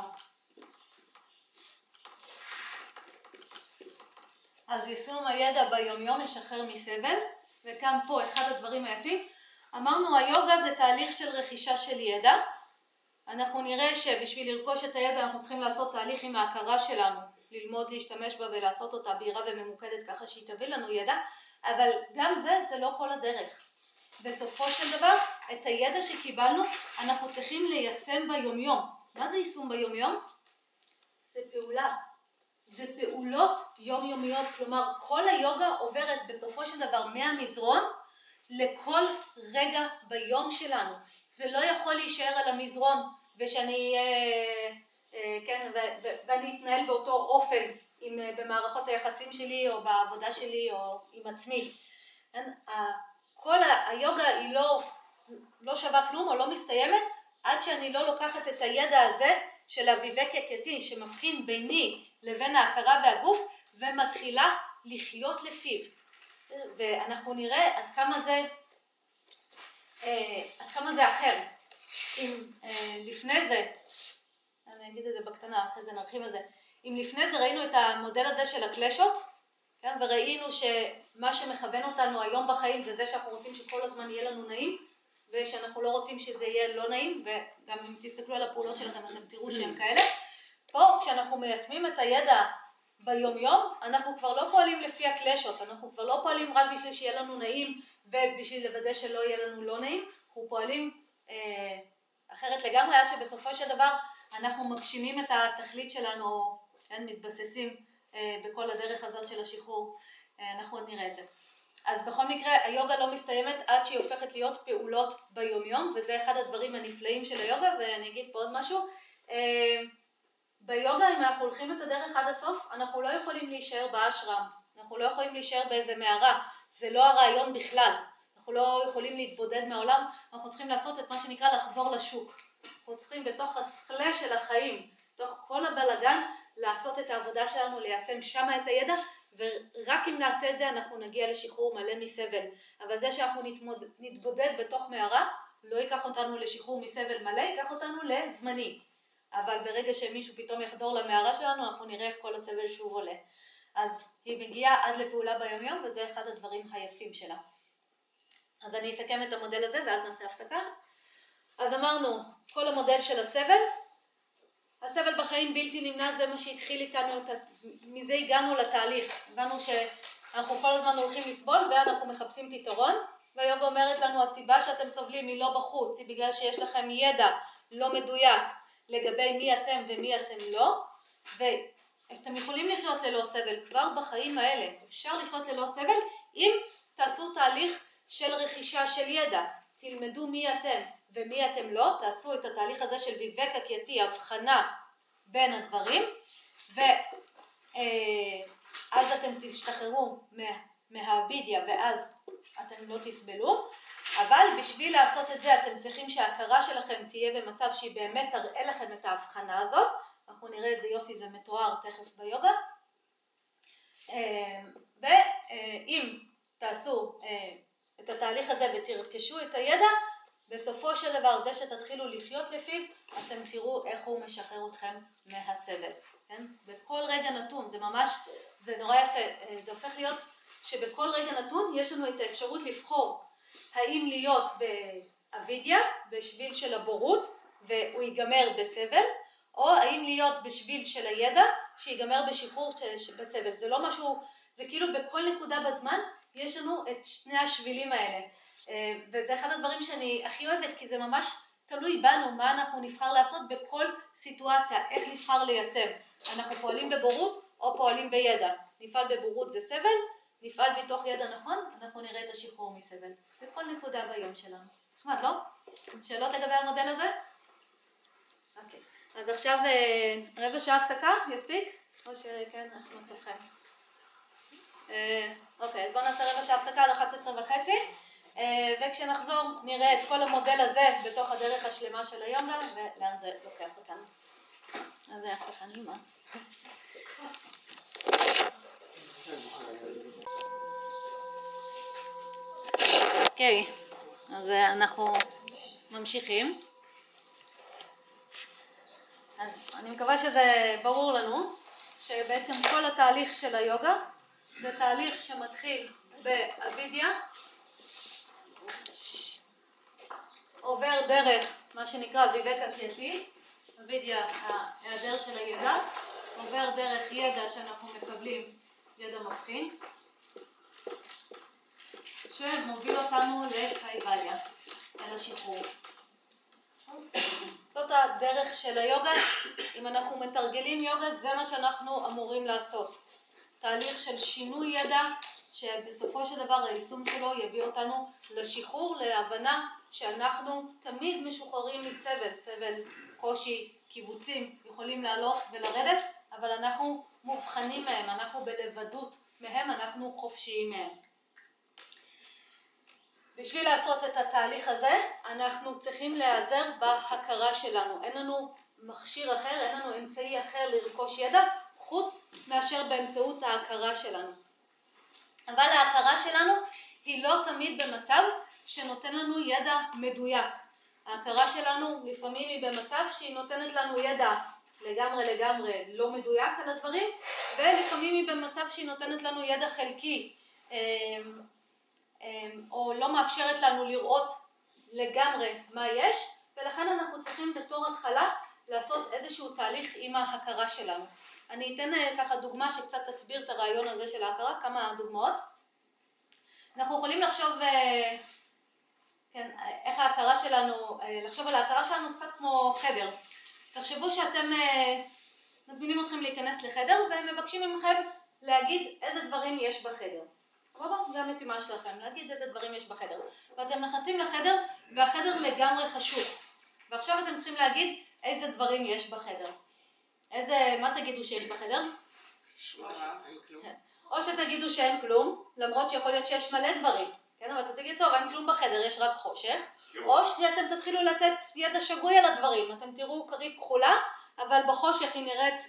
Speaker 1: אז יישום הידע ביומיום ישחרר מסבל, וכאן פה אחד הדברים היפים. אמרנו היוגה זה תהליך של רכישה של ידע. אנחנו נראה שבשביל לרכוש את הידע אנחנו צריכים לעשות תהליך עם ההכרה שלנו, ללמוד להשתמש בה ולעשות אותה בהירה וממוקדת ככה שהיא תביא לנו ידע, אבל גם זה, זה לא כל הדרך. בסופו של דבר, את הידע שקיבלנו אנחנו צריכים ליישם ביומיום. מה זה יישום ביומיום? זה פעולה. זה פעולות יומיומיות, כלומר כל היוגה עוברת בסופו של דבר מהמזרון לכל רגע ביום שלנו. זה לא יכול להישאר על המזרון ושאני, אה, אה, כן, ואני אתנהל באותו אופן עם, אה, במערכות היחסים שלי או בעבודה שלי או עם עצמי. כן? כל היוגה היא לא, לא שווה כלום או לא מסתיימת עד שאני לא לוקחת את הידע הזה של הוויבק יקתי שמבחין ביני לבין ההכרה והגוף ומתחילה לחיות לפיו. ואנחנו נראה עד כמה זה, אה, עד כמה זה אחר. אם אה, לפני זה, אני אגיד את זה בקטנה, אחרי זה נרחיב על זה, אם לפני זה ראינו את המודל הזה של הקלשות, כן? וראינו שמה שמכוון אותנו היום בחיים זה זה שאנחנו רוצים שכל הזמן יהיה לנו נעים ושאנחנו לא רוצים שזה יהיה לא נעים וגם אם תסתכלו על הפעולות שלכם אתם תראו שהם כאלה. פה כשאנחנו מיישמים את הידע ביום יום אנחנו כבר לא פועלים לפי הקלשות, אנחנו כבר לא פועלים רק בשביל שיהיה לנו נעים ובשביל לוודא שלא יהיה לנו לא נעים, אנחנו פועלים אה, אחרת לגמרי עד שבסופו של דבר אנחנו מגשימים את התכלית שלנו, כן, מתבססים אה, בכל הדרך הזאת של השחרור, אה, אנחנו עוד נראה את זה. אז בכל מקרה היוגה לא מסתיימת עד שהיא הופכת להיות פעולות ביומיום וזה אחד הדברים הנפלאים של היוגה ואני אגיד פה עוד משהו. ביוגה אם אנחנו הולכים את הדרך עד הסוף אנחנו לא יכולים להישאר באשרם, אנחנו לא יכולים להישאר באיזה מערה, זה לא הרעיון בכלל, אנחנו לא יכולים להתבודד מהעולם, אנחנו צריכים לעשות את מה שנקרא לחזור לשוק, אנחנו צריכים בתוך הסכלה של החיים, בתוך כל הבלגן לעשות את העבודה שלנו, ליישם שם את הידע ורק אם נעשה את זה אנחנו נגיע לשחרור מלא מסבל, אבל זה שאנחנו נתמוד, נתבודד בתוך מערה לא ייקח אותנו לשחרור מסבל מלא, ייקח אותנו לזמני, אבל ברגע שמישהו פתאום יחדור למערה שלנו אנחנו נראה איך כל הסבל שוב עולה, אז היא מגיעה עד לפעולה ביומיום וזה אחד הדברים היפים שלה. אז אני אסכם את המודל הזה ואז נעשה הפסקה. אז אמרנו כל המודל של הסבל הסבל בחיים בלתי נמנע זה מה שהתחיל איתנו, מזה הגענו לתהליך, הבנו שאנחנו כל הזמן הולכים לסבול ואנחנו מחפשים פתרון והיום אומרת לנו הסיבה שאתם סובלים היא לא בחוץ, היא בגלל שיש לכם ידע לא מדויק לגבי מי אתם ומי אתם לא. ואתם יכולים לחיות ללא סבל. כבר בחיים האלה, אפשר לחיות ללא סבל אם תעשו תהליך של רכישה של ידע, תלמדו מי אתם ומי אתם לא, תעשו את התהליך הזה של ויבק הקייתי, הבחנה בין הדברים, ואז אתם תשתחררו מהאבידיה ואז אתם לא תסבלו, אבל בשביל לעשות את זה אתם צריכים שההכרה שלכם תהיה במצב שהיא באמת תראה לכם את ההבחנה הזאת, אנחנו נראה איזה יופי זה מתואר תכף ביוגה, ואם תעשו את התהליך הזה ותרכשו את הידע, בסופו של דבר זה שתתחילו לחיות לפיו, אתם תראו איך הוא משחרר אתכם מהסבל, כן? בכל רגע נתון, זה ממש, זה נורא יפה, זה הופך להיות שבכל רגע נתון יש לנו את האפשרות לבחור האם להיות באבידיה, בשביל של הבורות, והוא ייגמר בסבל, או האם להיות בשביל של הידע, שיגמר בשחרור בסבל. זה לא משהו, זה כאילו בכל נקודה בזמן יש לנו את שני השבילים האלה. וזה אחד הדברים שאני הכי אוהבת כי זה ממש תלוי בנו מה אנחנו נבחר לעשות בכל סיטואציה, איך נבחר ליישם. אנחנו פועלים בבורות או פועלים בידע. נפעל בבורות זה סבל, נפעל מתוך ידע נכון, אנחנו נראה את השחרור מסבל. בכל נקודה ביום שלנו. נחמד, לא? שאלות לגבי המודל הזה? אוקיי. אז עכשיו רבע שעה הפסקה, יספיק? או שכן, איך מצבכם? אוקיי, אז בואו נעשה רבע שעה הפסקה עד 11 וחצי. וכשנחזור נראה את כל המודל הזה בתוך הדרך השלמה של היום ולאן זה לוקח אותנו. אז זה יחסך אני מה. אוקיי, אז אנחנו ממשיכים. אז אני מקווה שזה ברור לנו שבעצם כל התהליך של היוגה זה תהליך שמתחיל באבידיה עובר דרך מה שנקרא ויבק הקייתי, הווידיה, ההיעדר של הידע, עובר דרך ידע שאנחנו מקבלים, ידע מבחין, שמוביל אותנו לקייבליה, אל השחרור. זאת הדרך של היוגה, אם אנחנו מתרגלים יוגה זה מה שאנחנו אמורים לעשות. תהליך של שינוי ידע שבסופו של דבר היישום שלו יביא אותנו לשחרור, להבנה שאנחנו תמיד משוחררים מסבל, סבל, קושי, קיבוצים, יכולים לעלות ולרדת, אבל אנחנו מובחנים מהם, אנחנו בלבדות מהם, אנחנו חופשיים מהם. בשביל לעשות את התהליך הזה, אנחנו צריכים להיעזר בהכרה שלנו. אין לנו מכשיר אחר, אין לנו אמצעי אחר לרכוש ידע, חוץ מאשר באמצעות ההכרה שלנו. אבל ההכרה שלנו היא לא תמיד במצב שנותן לנו ידע מדויק. ההכרה שלנו לפעמים היא במצב שהיא נותנת לנו ידע לגמרי לגמרי לא מדויק על הדברים, ולפעמים היא במצב שהיא נותנת לנו ידע חלקי, אמ, אמ, או לא מאפשרת לנו לראות לגמרי מה יש, ולכן אנחנו צריכים בתור התחלה לעשות איזשהו תהליך עם ההכרה שלנו. אני אתן אה, ככה דוגמה שקצת תסביר את הרעיון הזה של ההכרה, כמה דוגמאות. אנחנו יכולים לחשוב, אה, כן, איך ההכרה שלנו, אה, לחשוב על ההכרה שלנו קצת כמו חדר. תחשבו שאתם מזמינים אתכם להיכנס לחדר ומבקשים ממכם להגיד איזה דברים יש בחדר. סבבה? זו המשימה שלכם, להגיד איזה דברים יש בחדר. ואתם נכנסים לחדר והחדר לגמרי חשוך. ועכשיו אתם צריכים להגיד איזה דברים יש בחדר. איזה, מה תגידו שיש בחדר?
Speaker 6: אין כלום.
Speaker 1: כן. או שתגידו שאין כלום, למרות שיכול להיות שיש מלא דברים. כן, אבל אתה תגיד, טוב, אין כלום בחדר, יש רק חושך. או שאתם תתחילו לתת ידע שגוי על הדברים. אתם תראו כרית כחולה, אבל בחושך היא נראית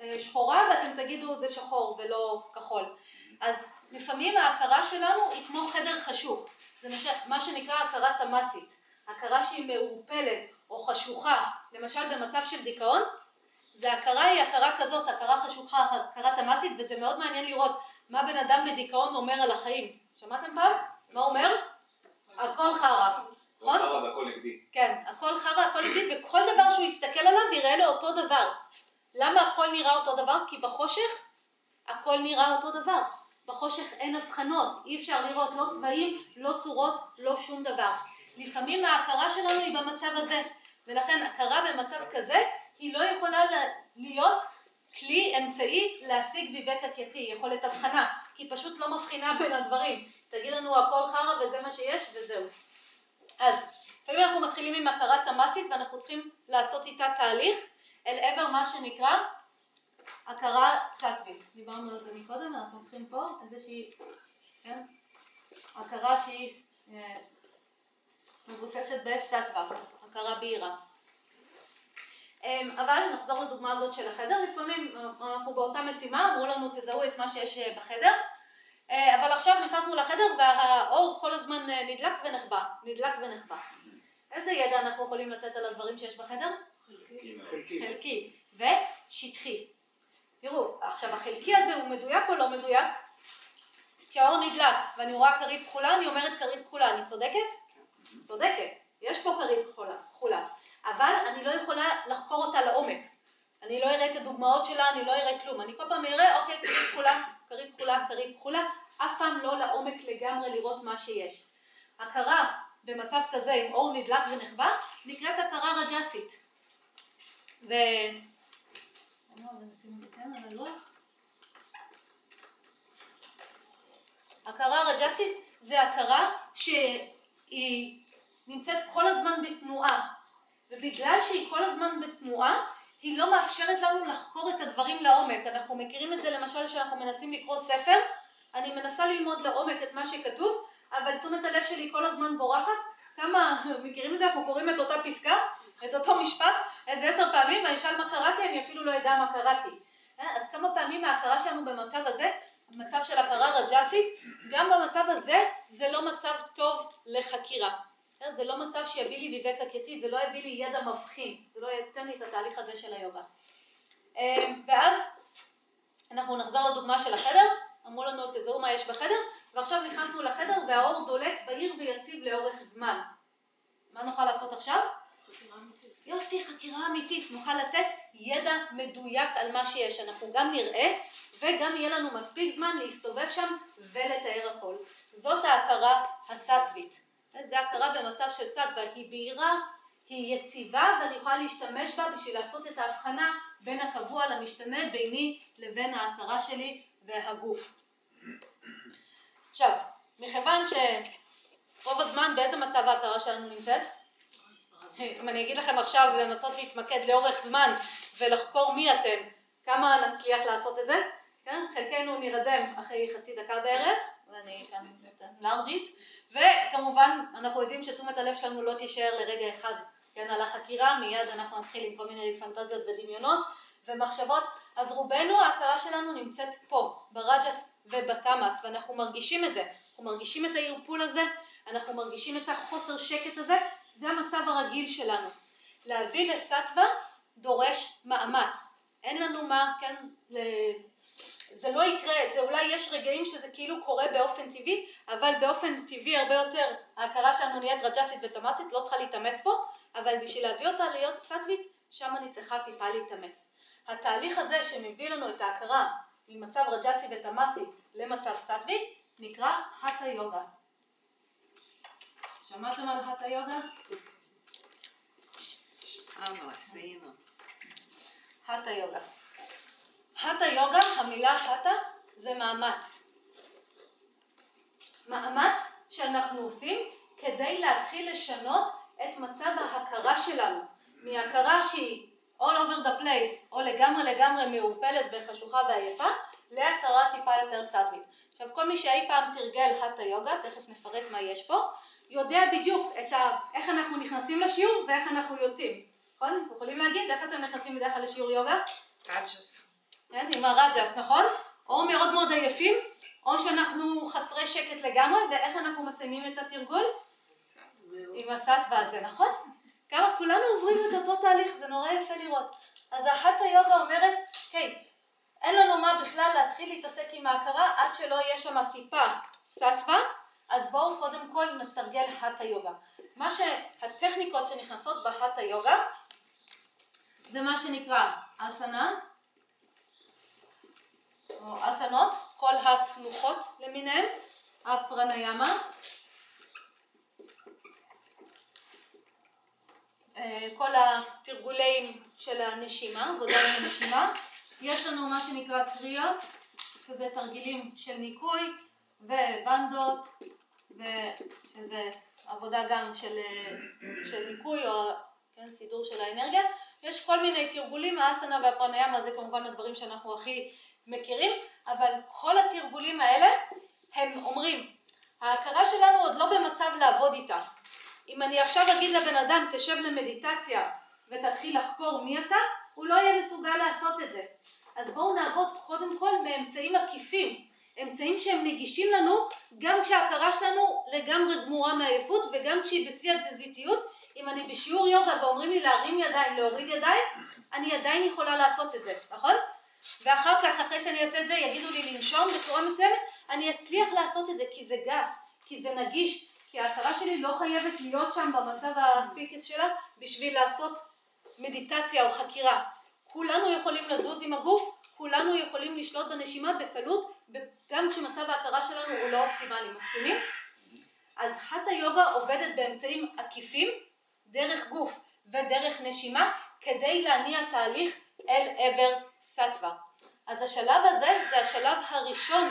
Speaker 1: אה, שחורה, ואתם תגידו זה שחור ולא כחול. אז לפעמים ההכרה שלנו היא כמו חדר חשוך. זה מה שנקרא הכרה תמ"סית. הכרה שהיא מעורפלת או חשוכה, למשל במצב של דיכאון, זה הכרה היא הכרה כזאת, הכרה חשוכה, הכרה תמ"סית, וזה מאוד מעניין לראות מה בן אדם בדיכאון אומר על החיים. שמעתם פעם? מה הוא אומר? הכל חרא. נכון?
Speaker 2: חרא והכל נגדי.
Speaker 1: כן, הכל חרא, הכל נגדי, וכל דבר שהוא יסתכל עליו יראה לו אותו דבר. למה הכל נראה אותו דבר? כי בחושך הכל נראה אותו דבר. בחושך אין הבחנות, אי אפשר לראות לא צבעים, לא צורות, לא שום דבר. לפעמים ההכרה שלנו היא במצב הזה, ולכן הכרה במצב כזה היא לא יכולה להיות כלי אמצעי להשיג ויבק הכייתי, יכולת הבחנה, כי היא פשוט לא מבחינה בין הדברים. תגיד לנו הכל חרא וזה מה שיש וזהו. אז לפעמים אנחנו מתחילים עם הכרה תמ"סית ואנחנו צריכים לעשות איתה תהליך אל עבר מה שנקרא הכרה סטווית. דיברנו על זה מקודם, אנחנו צריכים פה איזושהי, כן, הכרה שהיא אה, מבוססת בסטווה, הכרה בהירה. אמ, אבל נחזור לדוגמה הזאת של החדר, לפעמים אנחנו באותה משימה, אמרו לנו תזהו את מה שיש אה, בחדר, אה, אבל עכשיו נכנסנו לחדר והאור כל הזמן אה, נדלק ונחבא, נדלק ונחבא. איזה ידע אנחנו יכולים לתת על הדברים שיש בחדר?
Speaker 2: חלקי.
Speaker 1: חלקי ושטחי. תראו, עכשיו החלקי הזה הוא מדויק או לא מדויק? כשהאור נדלק ואני רואה כרית כחולה, אני אומרת כרית כחולה, אני צודקת? צודקת, יש פה כרית כחולה. אבל אני לא יכולה לחקור אותה לעומק. אני לא אראה את הדוגמאות שלה, אני לא אראה כלום. אני כל פעם אראה, אוקיי, כרית כחולה, כרית כחולה, כרית כחולה, אף פעם לא לעומק לגמרי לראות מה שיש. הכרה במצב כזה עם אור נדלק ונחבא, נקראת הכרה רג'סית. ו... הכרה רג'סית זה הכרה שהיא נמצאת כל הזמן בתנועה. ובגלל שהיא כל הזמן בתנועה, היא לא מאפשרת לנו לחקור את הדברים לעומק. אנחנו מכירים את זה למשל כשאנחנו מנסים לקרוא ספר, אני מנסה ללמוד לעומק את מה שכתוב, אבל תשומת הלב שלי כל הזמן בורחת. כמה מכירים את זה? אנחנו קוראים את אותה פסקה, את אותו משפט, איזה עשר פעמים, ואני אשאל מה קראתי, אני אפילו לא אדע מה קראתי. אז כמה פעמים ההכרה שלנו במצב הזה, מצב של הכרה רג'סית, גם במצב הזה זה לא מצב טוב לחקירה. זה לא מצב שיביא לי ויבק הכיתי, זה לא יביא לי ידע מבחין, זה לא ייתן לי את התהליך הזה של היוגה. אמ, ואז אנחנו נחזור לדוגמה של החדר, אמרו לנו תזהו מה יש בחדר, ועכשיו נכנסנו לחדר והאור דולק בהיר ויציב לאורך זמן. מה נוכל לעשות עכשיו?
Speaker 6: חקירה אמיתית.
Speaker 1: יופי, חקירה אמיתית, נוכל לתת ידע מדויק על מה שיש, אנחנו גם נראה וגם יהיה לנו מספיק זמן להסתובב שם ולתאר הכל. זאת ההכרה הסטווית. זה הכרה במצב של סטווה, היא בהירה, היא יציבה ואני יכולה להשתמש בה בשביל לעשות את ההבחנה בין הקבוע למשתנה ביני לבין ההכרה שלי והגוף. עכשיו, מכיוון שרוב הזמן באיזה מצב ההכרה שלנו נמצאת? אם אני אגיד לכם עכשיו לנסות להתמקד לאורך זמן ולחקור מי אתם, כמה נצליח לעשות את זה? כן? חלקנו נרדם אחרי חצי דקה בערך, ואני כאן לארג'ית, וכמובן אנחנו יודעים שתשומת הלב שלנו לא תישאר לרגע אחד כן, על החקירה, מיד אנחנו נתחיל עם כל מיני פנטזיות ודמיונות ומחשבות, אז רובנו ההכרה שלנו נמצאת פה, ברג'ס ובתמאס, ואנחנו מרגישים את זה, אנחנו מרגישים את הערפול הזה, אנחנו מרגישים את החוסר שקט הזה, זה המצב הרגיל שלנו. להביא לסטווה דורש מאמץ. אין לנו מה, כן. זה לא יקרה, זה אולי יש רגעים שזה כאילו קורה באופן טבעי, אבל באופן טבעי הרבה יותר ההכרה שלנו נהיית רג'סית ותמאסית, לא צריכה להתאמץ פה, אבל בשביל להביא אותה להיות סטווית, שם אני צריכה טיפה להתאמץ. התהליך הזה שמביא לנו את ההכרה ממצב רג'סי ותמאסי למצב סטווי, נקרא הטה יוגה. שמעתם על הטה יוגה?
Speaker 3: אנו עשינו.
Speaker 1: הטה יוגה. הטה יוגה, המילה הטה זה מאמץ. מאמץ שאנחנו עושים כדי להתחיל לשנות את מצב ההכרה שלנו. מהכרה שהיא all over the place, או לגמרי לגמרי מעורפלת וחשוכה ועייפה, להכרה טיפה יותר סטווית. עכשיו כל מי שאי פעם תרגל הטה יוגה, תכף נפרט מה יש פה, יודע בדיוק ה... איך אנחנו נכנסים לשיעור ואיך אנחנו יוצאים. נכון? אתם יכולים להגיד איך אתם נכנסים בדרך כלל לשיעור יוגה?
Speaker 3: רג'ס.
Speaker 1: כן, עם הרג'ס, נכון? או מאוד מאוד עייפים, או שאנחנו חסרי שקט לגמרי, ואיך אנחנו מסיימים את התרגול? עם הסטווה הזה, נכון? כמה כולנו עוברים את אותו תהליך, זה נורא יפה לראות. אז ההטה יוגה אומרת, היי, אין לנו מה בכלל להתחיל להתעסק עם ההכרה עד שלא יהיה שם טיפה סטווה, אז בואו קודם כל נתרגל הטה יוגה. מה שהטכניקות שנכנסות בהטה יוגה זה מה שנקרא אסנה, או אסנות, כל התנוחות למיניהן, הפרניאמה, אה, כל התרגולים של הנשימה, עבודה עם הנשימה. יש לנו מה שנקרא קריאות, שזה תרגילים של ניקוי ובנדות, שזה עבודה גם של, אה, של ניקוי או כן, סידור של האנרגיה. יש כל מיני תרגולים, האסנה והפרניאמה זה כמובן הדברים שאנחנו הכי מכירים, אבל כל התרגולים האלה הם אומרים, ההכרה שלנו עוד לא במצב לעבוד איתה. אם אני עכשיו אגיד לבן אדם תשב למדיטציה ותתחיל לחקור מי אתה, הוא לא יהיה מסוגל לעשות את זה. אז בואו נעבוד קודם כל מאמצעים עקיפים, אמצעים שהם נגישים לנו גם כשההכרה שלנו לגמרי גמורה מעייפות וגם כשהיא בשיא התזזיתיות. אם אני בשיעור יוגה ואומרים לי להרים ידיים, להוריד ידיים, אני עדיין יכולה לעשות את זה, נכון? ואחר כך, אחרי שאני אעשה את זה, יגידו לי לנשום בצורה מסוימת, אני אצליח לעשות את זה כי זה גס, כי זה נגיש, כי ההכרה שלי לא חייבת להיות שם במצב ה peak שלה בשביל לעשות מדיטציה או חקירה. כולנו יכולים לזוז עם הגוף, כולנו יכולים לשלוט בנשימה בקלות, גם כשמצב ההכרה שלנו הוא לא אופטימלי, מסכימים? אז הטה יוגה עובדת באמצעים עקיפים, דרך גוף ודרך נשימה, כדי להניע תהליך אל עבר סטווה. אז השלב הזה זה השלב הראשון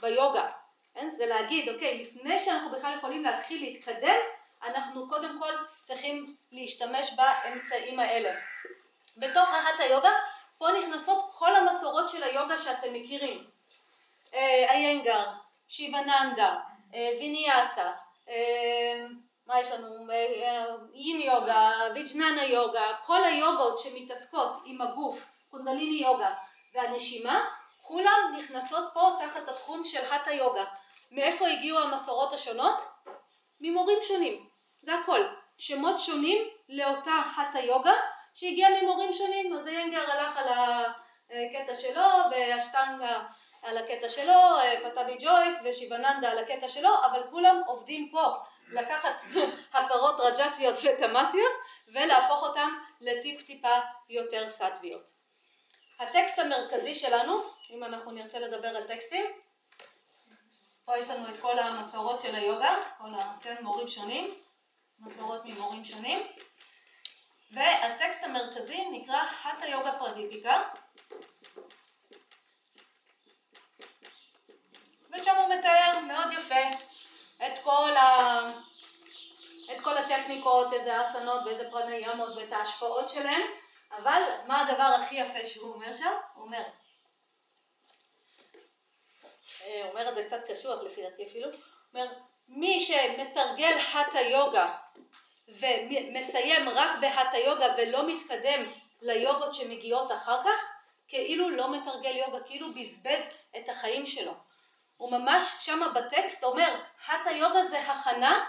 Speaker 1: ביוגה. כן? זה להגיד, אוקיי, לפני שאנחנו בכלל יכולים להתחיל להתקדם, אנחנו קודם כל צריכים להשתמש באמצעים האלה. בתוך ההטה יוגה, פה נכנסות כל המסורות של היוגה שאתם מכירים. איינגר, שיבננדה, ויניאסה, מה יש לנו? אין יוגה, ויג'ננה יוגה, כל היוגות שמתעסקות עם הגוף, קונדליני יוגה והנשימה, כולם נכנסות פה תחת התחום של הטה יוגה. מאיפה הגיעו המסורות השונות? ממורים שונים, זה הכל. שמות שונים לאותה הטה יוגה שהגיעה ממורים שונים, אז איינגר הלך על הקטע שלו והשטנגה על הקטע שלו, פטאבי ג'ויס ושיבננדה על הקטע שלו, אבל כולם עובדים פה לקחת הכרות רג'סיות ותמאסיות ולהפוך אותן לטיפ טיפה יותר סטוויות. הטקסט המרכזי שלנו, אם אנחנו נרצה לדבר על טקסטים, פה יש לנו את כל המסורות של היוגה, כל המורים שונים, מסורות ממורים שונים, והטקסט המרכזי נקרא הטה יוגה פרדיפיקה, ושם הוא מתאר מאוד יפה את כל, ה... את כל הטכניקות, איזה אסנות ואיזה פרניאמות ואת ההשפעות שלהם, אבל מה הדבר הכי יפה שהוא אומר שם? הוא אומר, הוא אומר את זה קצת קשוח לפי דעתי אפילו, אומר, מי שמתרגל הטה יוגה ומסיים רק בהטה יוגה ולא מתקדם ליוגות שמגיעות אחר כך, כאילו לא מתרגל יוגה, כאילו בזבז את החיים שלו. הוא ממש שמה בטקסט אומר, הטה יוגה זה הכנה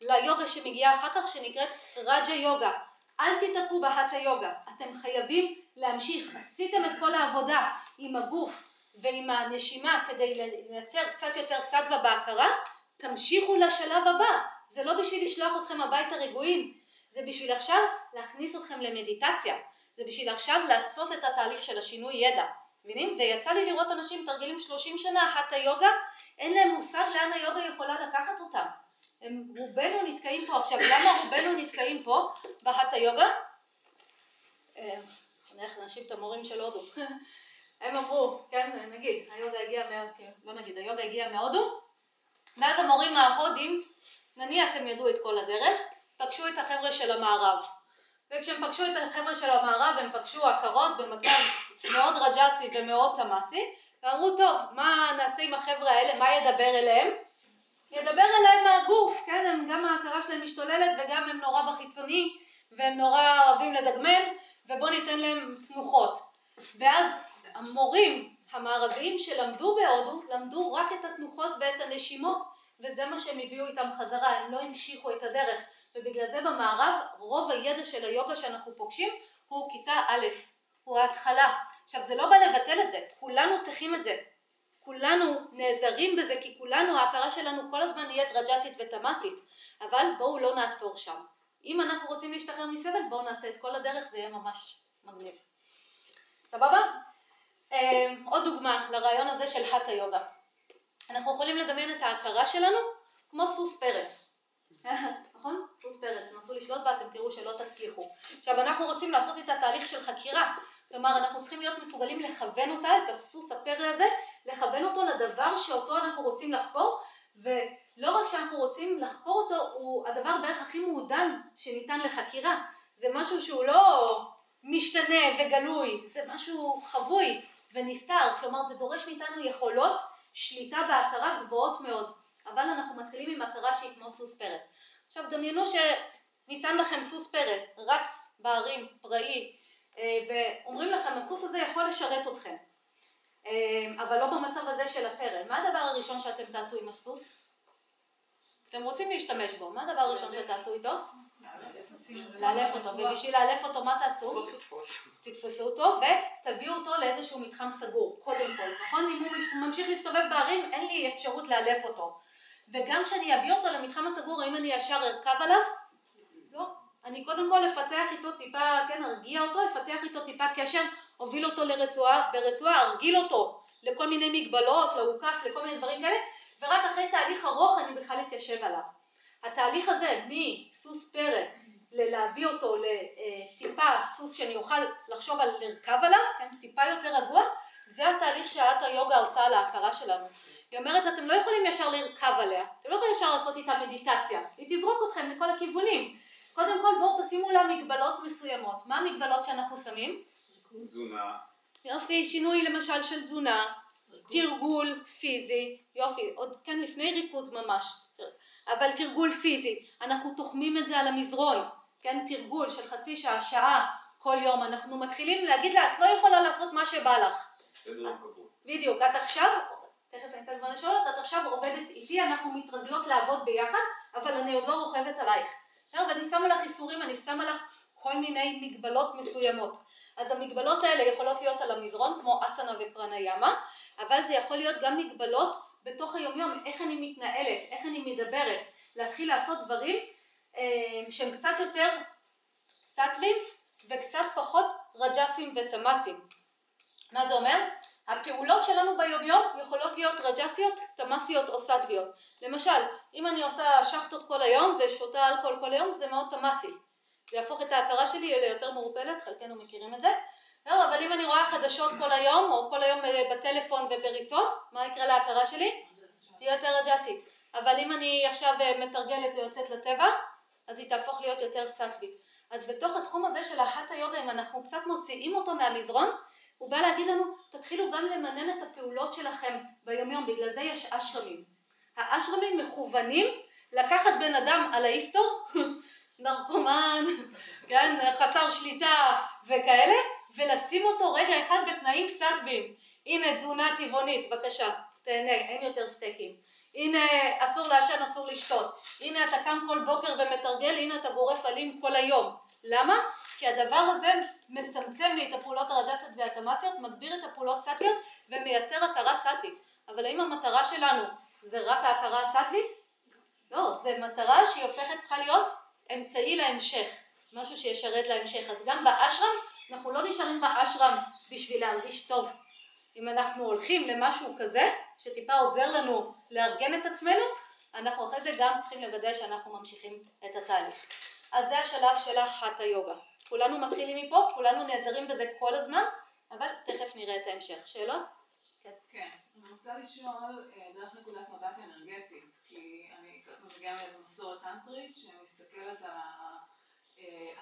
Speaker 1: ליוגה שמגיעה אחר כך שנקראת רג'ה יוגה. אל תתעכבו בהטה יוגה, אתם חייבים להמשיך, עשיתם את כל העבודה עם הגוף ועם הנשימה כדי לייצר קצת יותר סדווה בהכרה, תמשיכו לשלב הבא, זה לא בשביל לשלוח אתכם הביתה רגועים, זה בשביל עכשיו להכניס אתכם למדיטציה, זה בשביל עכשיו לעשות את התהליך של השינוי ידע, מבינים? ויצא לי לראות אנשים תרגילים 30 שנה, הטה יוגה, אין להם מושג לאן היוגה יכולה לקחת אותם. הם רובנו נתקעים פה. עכשיו, למה רובנו נתקעים פה בהטה יוגה? נלך נאשים את המורים של הודו. הם אמרו, כן, נגיד, היוגה הגיעה מהודו, לא נגיד, היוגה הגיעה מהודו, ואז המורים ההודים, נניח הם ידעו את כל הדרך, פגשו את החבר'ה של המערב. וכשהם פגשו את החבר'ה של המערב הם פגשו הכרות במצב מאוד רג'סי ומאוד תמאסי ואמרו טוב מה נעשה עם החבר'ה האלה מה ידבר אליהם? ידבר אליהם מהגוף כן הם גם ההכרה שלהם משתוללת וגם הם נורא בחיצוני והם נורא אוהבים לדגמן ובואו ניתן להם תנוחות ואז המורים המערביים שלמדו בהודו למדו רק את התנוחות ואת הנשימות וזה מה שהם הביאו איתם חזרה הם לא המשיכו את הדרך ובגלל זה במערב רוב הידע של היוגה שאנחנו פוגשים הוא כיתה א', הוא ההתחלה. עכשיו זה לא בא לבטל את זה, כולנו צריכים את זה. כולנו נעזרים בזה כי כולנו, ההכרה שלנו כל הזמן נהיית רג'סית ותמאסית, אבל בואו לא נעצור שם. אם אנחנו רוצים להשתחרר מסבל בואו נעשה את כל הדרך, זה יהיה ממש מגניב. סבבה? עוד דוגמה לרעיון הזה של הטה יוגה. אנחנו יכולים לדמיין את ההכרה שלנו כמו סוס פרא. נכון? סוס פרא, תנסו לשלוט בה, אתם תראו שלא תצליחו. עכשיו אנחנו רוצים לעשות איתה תהליך של חקירה, כלומר אנחנו צריכים להיות מסוגלים לכוון אותה, את הסוס הפרא הזה, לכוון אותו לדבר שאותו אנחנו רוצים לחקור, ולא רק שאנחנו רוצים לחקור אותו, הוא הדבר בערך הכי מעודן שניתן לחקירה. זה משהו שהוא לא משתנה וגלוי, זה משהו חבוי ונסתר, כלומר זה דורש מאיתנו יכולות שליטה בהכרה גבוהות מאוד, אבל אנחנו מתחילים עם הכרה שהיא כמו סוס פרא. עכשיו דמיינו שניתן לכם סוס פרא, רץ בערים, פראי, ואומרים לכם הסוס הזה יכול לשרת אתכם, אבל לא במצב הזה של הפרא. מה הדבר הראשון שאתם תעשו עם הסוס? אתם רוצים להשתמש בו, מה הדבר הראשון שתעשו איתו? לאלף אותו, ובשביל לאלף אותו מה תעשו? תתפסו אותו ותביאו אותו לאיזשהו מתחם סגור, קודם כל, נכון? אם הוא ממשיך להסתובב בערים אין לי אפשרות לאלף אותו וגם כשאני אביא אותו למתחם הסגור, האם אני ישר ארכב עליו? לא. אני קודם כל אפתח איתו טיפה, כן, ארגיע אותו, אפתח איתו טיפה קשר, אוביל אותו לרצועה, ברצועה ארגיל אותו לכל מיני מגבלות, להוקף, לכל מיני דברים כאלה, ורק אחרי תהליך ארוך אני בכלל אתיישב עליו. התהליך הזה מסוס פרא ללהביא אותו לטיפה סוס שאני אוכל לחשוב על לרכב עליו, כן, טיפה יותר רגוע, זה התהליך שעת היוגה עושה על ההכרה שלנו. היא אומרת אתם לא יכולים ישר לרכב עליה, אתם לא יכולים ישר לעשות איתה מדיטציה, היא תזרוק אתכם לכל הכיוונים. קודם כל בואו תשימו לה מגבלות מסוימות. מה המגבלות שאנחנו שמים?
Speaker 2: תזונה.
Speaker 1: יופי, שינוי למשל של תזונה, תרגול פיזי, יופי, עוד כן לפני ריכוז ממש, אבל תרגול פיזי, אנחנו תוחמים את זה על המזרון, כן, תרגול של חצי שעה, שעה כל יום, אנחנו מתחילים להגיד לה את לא יכולה לעשות מה שבא לך.
Speaker 2: סדר קבוע.
Speaker 1: בדיוק, את עכשיו תכף אני אתן זמן לשאלות, את עכשיו עובדת איתי, אנחנו מתרגלות לעבוד ביחד, אבל אני עוד לא רוכבת עלייך. ואני שמה לך איסורים, אני שמה לך כל מיני מגבלות מסוימות. אז המגבלות האלה יכולות להיות על המזרון, כמו אסנה ופרניאמה, אבל זה יכול להיות גם מגבלות בתוך היומיום, איך אני מתנהלת, איך אני מדברת, להתחיל לעשות דברים אה, שהם קצת יותר סטטווים וקצת פחות רג'סים ותמאסים. מה זה אומר? הפעולות שלנו ביומיום יכולות להיות רג'סיות, תמאסיות או סטוויות. למשל, אם אני עושה שחטות כל היום ושותה אלכוהול כל היום, זה מאוד תמאסי. זה יהפוך את ההכרה שלי ליותר מעורפלת, חלקנו מכירים את זה. לא, אבל אם אני רואה חדשות כל היום, או כל היום בטלפון ובריצות, מה יקרה להכרה שלי? היא יותר רג'סית. אבל אם אני עכשיו מתרגלת ויוצאת לטבע, אז היא תהפוך להיות יותר סטווית. אז בתוך התחום הזה של ההטה יוגה, אם אנחנו קצת מוציאים אותו מהמזרון, הוא בא להגיד לנו, תתחילו גם למנן את הפעולות שלכם ביומיום, בגלל זה יש אשרמים. האשרמים מכוונים לקחת בן אדם על האיסטור, נרקומן, כן, חסר שליטה וכאלה, ולשים אותו רגע אחד בתנאים סטוויים. הנה תזונה טבעונית, בבקשה, תהנה, אין יותר סטייקים. הנה אסור לעשן, אסור לשתות. הנה אתה קם כל בוקר ומתרגל, הנה אתה גורף אלים כל היום. למה? כי הדבר הזה מצמצם לי את הפעולות הרג'סיות והתמאסיות, מגביר את הפעולות סטיות ומייצר הכרה סטית. אבל האם המטרה שלנו זה רק ההכרה הסטית? לא, זה מטרה שהיא הופכת צריכה להיות אמצעי להמשך, משהו שישרת להמשך. אז גם באשרם, אנחנו לא נשארים באשרם בשביל להרגיש טוב. אם אנחנו הולכים למשהו כזה, שטיפה עוזר לנו לארגן את עצמנו, אנחנו אחרי זה גם צריכים לוודא שאנחנו ממשיכים את התהליך. אז זה השלב של החטא יוגה. כולנו מתחילים מפה, כולנו נעזרים בזה כל הזמן, אבל תכף נראה את ההמשך. שאלות?
Speaker 3: כן, אני רוצה לשאול אה, דרך נקודת מבט אנרגטית, כי מגיעה מאיזו מסורת טנטרית שמסתכלת על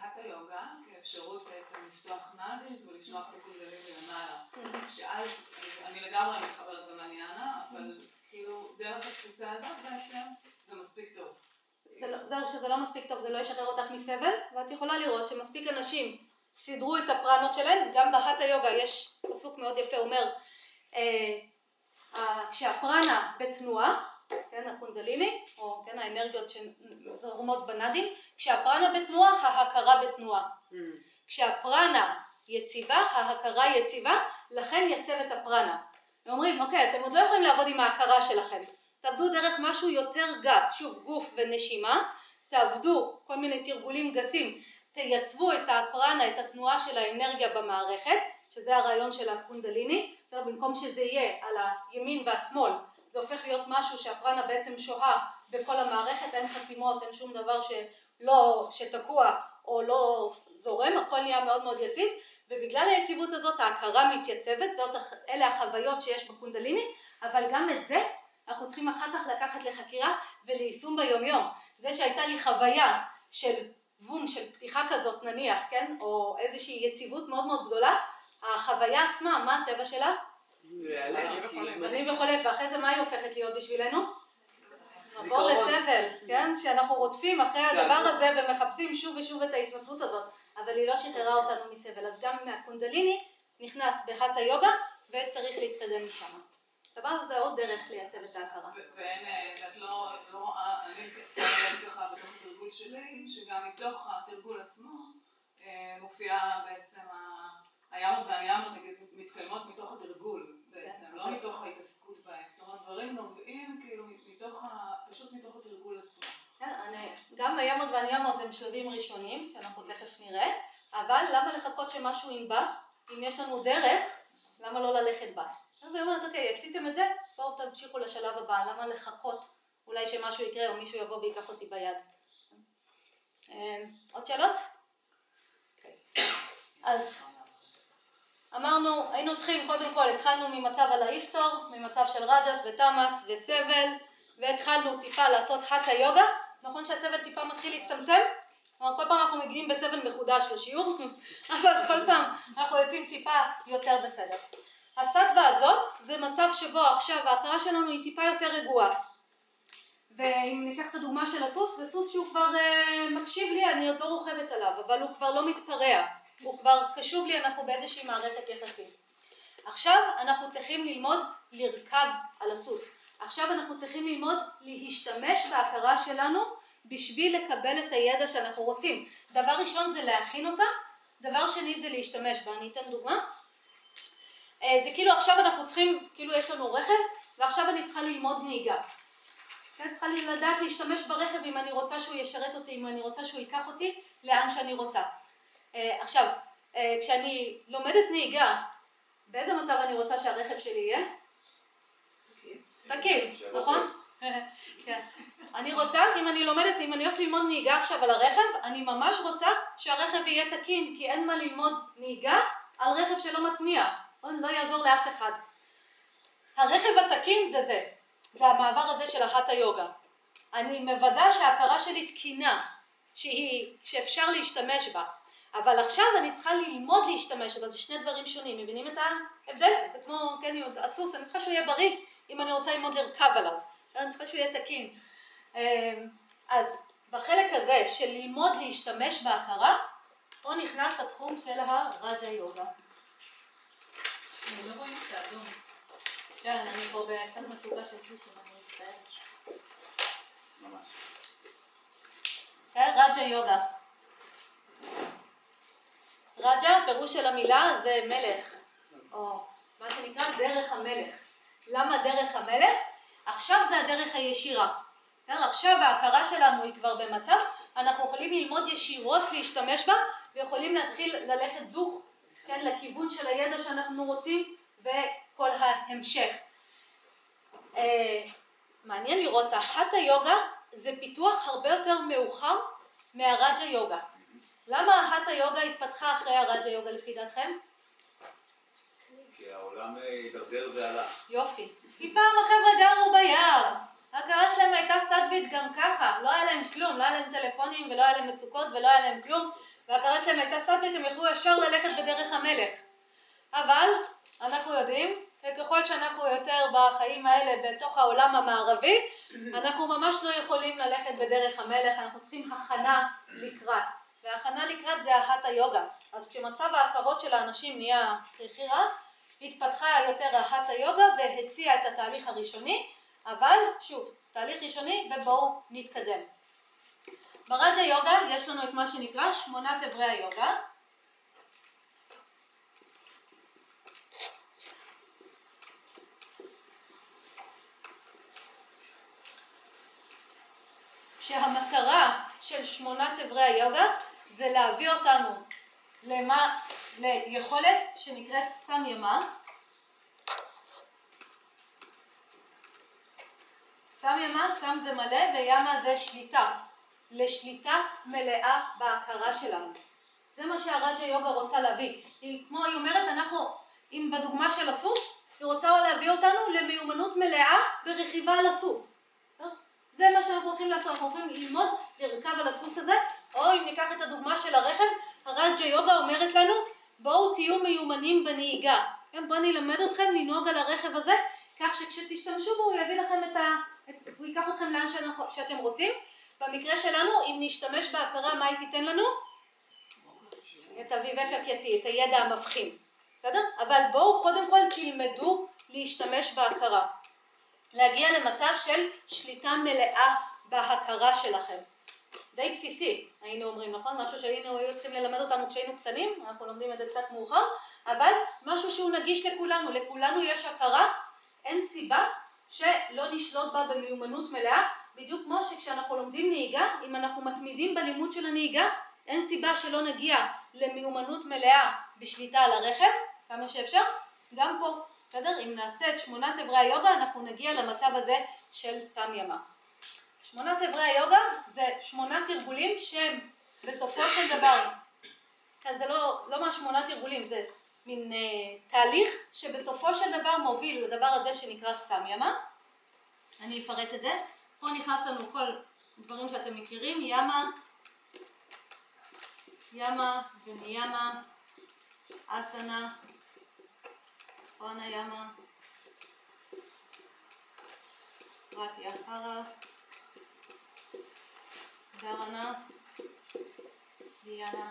Speaker 3: האטה יוגה כאפשרות בעצם לפתוח נאדילס ולשלוח את הקונדליני למעלה, שאז אני לגמרי מתחברת במניאנה, אבל כאילו דרך התפיסה הזאת בעצם זה מספיק טוב.
Speaker 1: לא, זהו שזה לא מספיק טוב, זה לא ישחרר אותך מסבל, ואת יכולה לראות שמספיק אנשים סידרו את הפרנות שלהם, גם בהטה יוגה יש פסוק מאוד יפה, אומר אה, כשהפרנה בתנועה, כן, הקונדליני, או כן, האנרגיות שזורמות בנאדים, כשהפרנה בתנועה, ההכרה בתנועה. כשהפרנה יציבה, ההכרה יציבה, לכן יצבת הפרנה. ואומרים, אוקיי, אתם עוד לא יכולים לעבוד עם ההכרה שלכם. תעבדו דרך משהו יותר גס, שוב, גוף ונשימה, תעבדו כל מיני תרגולים גסים, תייצבו את הפרנה, את התנועה של האנרגיה במערכת, שזה הרעיון של הקונדליני, במקום שזה יהיה על הימין והשמאל, זה הופך להיות משהו שהפרנה בעצם שוהה בכל המערכת, אין חסימות, אין שום דבר שלא, שתקוע או לא זורם, הכל נהיה מאוד מאוד יציב, ובגלל היציבות הזאת ההכרה מתייצבת, זאת, אלה החוויות שיש בקונדליני, אבל גם את זה אנחנו צריכים אחר כך לקחת לחקירה וליישום ביומיום. זה שהייתה לי חוויה של וום, של פתיחה כזאת נניח, כן, או איזושהי יציבות מאוד מאוד גדולה, החוויה עצמה, מה הטבע שלה? זמני וחולף, ואחרי זה מה היא הופכת להיות בשבילנו? עבור לסבל, כן? שאנחנו רודפים אחרי הדבר הזה ומחפשים שוב ושוב את ההתנסות הזאת, אבל היא לא שחררה אותנו מסבל, אז גם מהקונדליני נכנס בהטה יוגה וצריך להתקדם משם. סבבה? זה עוד דרך לייצב את ההכרה.
Speaker 3: ואין, את לא רואה, אני שמה לב ככה בתוך התרגול שלי, שגם מתוך התרגול עצמו מופיע בעצם והניאמות נגיד מתקיימות מתוך התרגול בעצם, לא מתוך ההתעסקות בהם, זאת אומרת דברים נובעים כאילו מתוך, פשוט מתוך התרגול עצמו.
Speaker 1: גם הימות והניאמות הם שלבים ראשונים, שאנחנו תכף נראה, אבל למה לחכות שמשהו ינבע, אם יש לנו דרך, למה לא ללכת בה? והיא אומרת, אוקיי, עשיתם את זה, בואו תמשיכו לשלב הבא, למה לחכות אולי שמשהו יקרה או מישהו יבוא ויקח אותי ביד. עוד שאלות? אז אמרנו, היינו צריכים, קודם כל התחלנו ממצב על ההיסטור, ממצב של רג'ס ותמאס וסבל, והתחלנו טיפה לעשות חטא יוגה, נכון שהסבל טיפה מתחיל להצטמצם? כלומר, כל פעם אנחנו מגיעים בסבל מחודש לשיעור, אבל כל פעם אנחנו יוצאים טיפה יותר בסדר. הסטווה הזאת זה מצב שבו עכשיו ההכרה שלנו היא טיפה יותר רגועה. ואם ניקח את הדוגמה של הסוס, זה סוס שהוא כבר uh, מקשיב לי, אני עוד לא רוכבת עליו, אבל הוא כבר לא מתפרע, הוא כבר קשוב לי, אנחנו באיזושהי מערכת יחסים. עכשיו אנחנו צריכים ללמוד לרכב על הסוס. עכשיו אנחנו צריכים ללמוד להשתמש בהכרה שלנו בשביל לקבל את הידע שאנחנו רוצים. דבר ראשון זה להכין אותה, דבר שני זה להשתמש בה. אני אתן דוגמה. זה כאילו עכשיו אנחנו צריכים, כאילו יש לנו רכב, ועכשיו אני צריכה ללמוד נהיגה. כן, צריכה לדעת להשתמש ברכב אם אני רוצה שהוא ישרת אותי, אם אני רוצה שהוא ייקח אותי לאן שאני רוצה. עכשיו, כשאני לומדת נהיגה, באיזה מצב אני רוצה שהרכב שלי יהיה? תקין, נכון? כן. אני רוצה, אם אני לומדת, אם אני הולכת ללמוד נהיגה עכשיו על הרכב, אני ממש רוצה שהרכב יהיה תקין, כי אין מה ללמוד נהיגה על רכב שלא מתניע. לא יעזור לאף אחד. הרכב התקין זה זה, זה המעבר הזה של אחת היוגה. אני מוודא שההכרה שלי תקינה, שהיא, שאפשר להשתמש בה, אבל עכשיו אני צריכה ללמוד להשתמש בה, זה שני דברים שונים, מבינים את ההבדל? זה כמו, כן, הסוס, אני צריכה שהוא יהיה בריא אם אני רוצה ללמוד לרכב עליו, אני צריכה שהוא יהיה תקין. אז בחלק הזה של ללמוד להשתמש בהכרה, פה נכנס התחום של הרג'ה יוגה.
Speaker 3: אני לא רואים את האדום.
Speaker 1: כן, אני פה בקצת מצוקה של פלושים, אני מצטערת.
Speaker 2: ממש.
Speaker 1: כן, רג'ה יוגה. רג'ה, פירוש של המילה זה מלך, או מה שנקרא דרך המלך. למה דרך המלך? עכשיו זה הדרך הישירה. עכשיו ההכרה שלנו היא כבר במצב, אנחנו יכולים ללמוד ישירות להשתמש בה, ויכולים להתחיל ללכת דוך, כן, לכיוון של הידע שאנחנו רוצים, וכל ההמשך. אה, מעניין לראות, ההטה יוגה זה פיתוח הרבה יותר מאוחר מהרג'ה יוגה. למה ההטה יוגה התפתחה אחרי הרג'ה יוגה לפי דעתכם?
Speaker 2: כי העולם אה, הידרדר והלך.
Speaker 1: יופי. כי פעם החבר'ה גרו ביער. ההכרה שלהם הייתה סטווית גם ככה. לא היה להם כלום, לא היה להם טלפונים ולא היה להם מצוקות ולא היה להם כלום. וההכרה שלהם הייתה סטווית, הם יכלו ישר ללכת בדרך המלך. אבל אנחנו יודעים וככל שאנחנו יותר בחיים האלה בתוך העולם המערבי, אנחנו ממש לא יכולים ללכת בדרך המלך, אנחנו צריכים הכנה לקראת. והכנה לקראת זה ההטה יוגה. אז כשמצב ההכרות של האנשים נהיה הכי רע, התפתחה יותר ההטה יוגה והציעה את התהליך הראשוני, אבל שוב, תהליך ראשוני ובואו נתקדם. ברג'ה יוגה יש לנו את מה שנקרא שמונת אברי היוגה. שהמטרה של שמונת אברי היוגה זה להביא אותנו למה, ליכולת שנקראת סם ימה. סם ימה, סם זה מלא וימה זה שליטה. לשליטה מלאה בהכרה שלנו. זה מה שהרג'ה יוגה רוצה להביא. היא, כמו היא אומרת, אנחנו, אם בדוגמה של הסוס, היא רוצה להביא אותנו למיומנות מלאה ברכיבה על הסוס. זה מה שאנחנו הולכים לעשות, אנחנו הולכים ללמוד לרכב על הסוס הזה, או אם ניקח את הדוגמה של הרכב, הרג'ה יוגה אומרת לנו, בואו תהיו מיומנים בנהיגה. כן, בואו אני אלמד אתכם לנהוג על הרכב הזה, כך שכשתשתמשו בו הוא יביא לכם את ה... את, הוא ייקח אתכם לאן שאנחנו, שאתם רוצים. במקרה שלנו, אם נשתמש בהכרה, מה היא תיתן לנו? את הוויבק הקייתי, את הידע המבחין. בסדר? אבל בואו קודם כל תלמדו להשתמש בהכרה. להגיע למצב של שליטה מלאה בהכרה שלכם. די בסיסי, היינו אומרים, נכון? משהו שהיינו היו צריכים ללמד אותנו כשהיינו קטנים, אנחנו לומדים את זה קצת מאוחר, אבל משהו שהוא נגיש לכולנו, לכולנו יש הכרה, אין סיבה שלא נשלוט בה במיומנות מלאה, בדיוק כמו שכשאנחנו לומדים נהיגה, אם אנחנו מתמידים בלימוד של הנהיגה, אין סיבה שלא נגיע למיומנות מלאה בשליטה על הרכב, כמה שאפשר, גם פה בסדר? אם נעשה את שמונת אברי היוגה אנחנו נגיע למצב הזה של סם. שמונת אברי היוגה זה שמונה תרגולים שהם בסופו של דבר, כן, זה לא, לא מה שמונה תרגולים, זה מין אה, תהליך שבסופו של דבר מוביל לדבר הזה שנקרא סם ימה. אני אפרט את זה. פה נכנס לנו כל דברים שאתם מכירים, ימה, ימה וניימה, אסנה, פרניאמה, פרטיאהרה, דרנה, דיאנה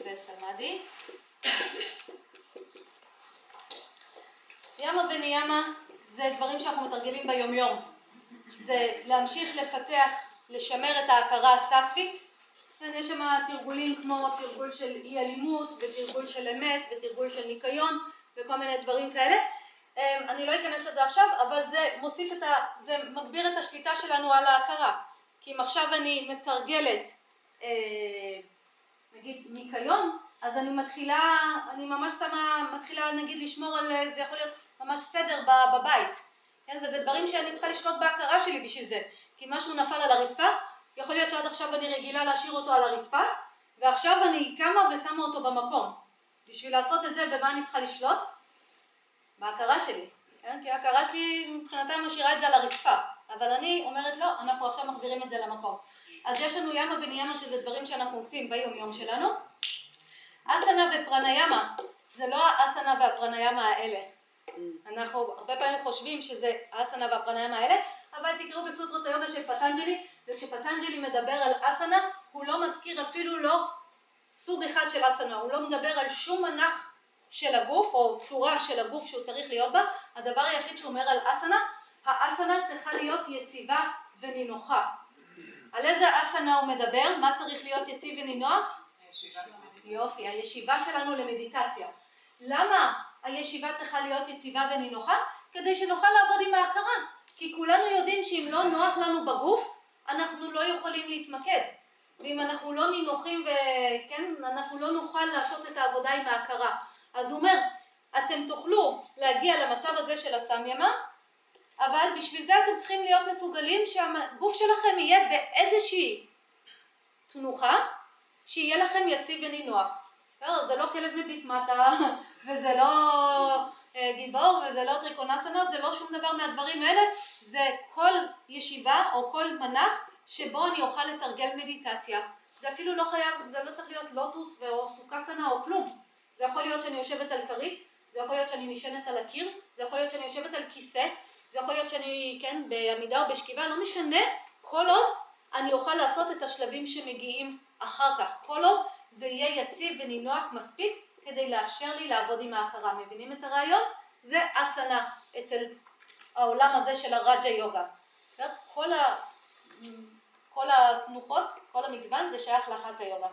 Speaker 1: וסמאדי. ימה וניימה זה דברים שאנחנו מתרגלים ביומיום. זה להמשיך לפתח, לשמר את ההכרה הסטווית. כן, יש שם תרגולים כמו תרגול של אי אלימות ותרגול של אמת ותרגול של ניקיון וכל מיני דברים כאלה. אמ, אני לא אכנס לזה עכשיו, אבל זה מוסיף את ה... זה מגביר את השליטה שלנו על ההכרה. כי אם עכשיו אני מתרגלת, אה, נגיד, ניקיון, אז אני מתחילה, אני ממש שמה, מתחילה נגיד לשמור על, זה יכול להיות ממש סדר בבית. כן? וזה דברים שאני צריכה לשלוט בהכרה שלי בשביל זה. כי משהו נפל על הרצפה, יכול להיות שעד עכשיו אני רגילה להשאיר אותו על הרצפה, ועכשיו אני קמה ושמה אותו במקום. בשביל לעשות את זה, במה אני צריכה לשלוט? בהכרה שלי. כן? כי ההכרה שלי מבחינתה משאירה את זה על הרצפה. אבל אני אומרת לא, אנחנו עכשיו מחזירים את זה למקום. אז יש לנו ימה וניימה שזה דברים שאנחנו עושים ביום יום שלנו. אסנה ופרניאמה זה לא האסנה והפרניאמה האלה. אנחנו הרבה פעמים חושבים שזה האסנה והפרניאמה האלה, אבל תקראו בסוטרות היוגה של פטנג'לי, וכשפטנג'לי מדבר על אסנה, הוא לא מזכיר אפילו לא סוג אחד של אסנה, הוא לא מדבר על שום מנח של הגוף או צורה של הגוף שהוא צריך להיות בה, הדבר היחיד שהוא אומר על אסנה, האסנה צריכה להיות יציבה ונינוחה. על איזה אסנה הוא מדבר? מה צריך להיות יציב ונינוח? יופי, הישיבה שלנו למדיטציה. למה הישיבה צריכה להיות יציבה ונינוחה? כדי שנוכל לעבוד עם ההכרה. כי כולנו יודעים שאם לא נוח לנו בגוף, אנחנו לא יכולים להתמקד. ואם אנחנו לא נינוחים וכן, אנחנו לא נוכל לעשות את העבודה עם ההכרה. אז הוא אומר, אתם תוכלו להגיע למצב הזה של הסמיאמה, אבל בשביל זה אתם צריכים להיות מסוגלים שהגוף שלכם יהיה באיזושהי תנוחה, שיהיה לכם יציב ונינוח. זה לא כלב מביט מטה, וזה לא אה, גיבור, וזה לא טריקונסנה, זה לא שום דבר מהדברים האלה, זה כל ישיבה או כל מנח שבו אני אוכל לתרגל מדיטציה. זה אפילו לא חייב, זה לא צריך להיות לוטוס או סוכסנה או כלום. זה יכול להיות שאני יושבת על כרית, זה יכול להיות שאני נשענת על הקיר, זה יכול להיות שאני יושבת על כיסא, זה יכול להיות שאני, כן, בעמידה או בשכיבה, לא משנה, כל עוד אני אוכל לעשות את השלבים שמגיעים אחר כך. כל עוד זה יהיה יציב ונינוח מספיק כדי לאפשר לי לעבוד עם ההכרה. מבינים את הרעיון? זה אסנה אצל העולם הזה של הרג'ה יוגה. כל, ה... כל התנוחות, כל המגוון זה שייך לאחת היוגה.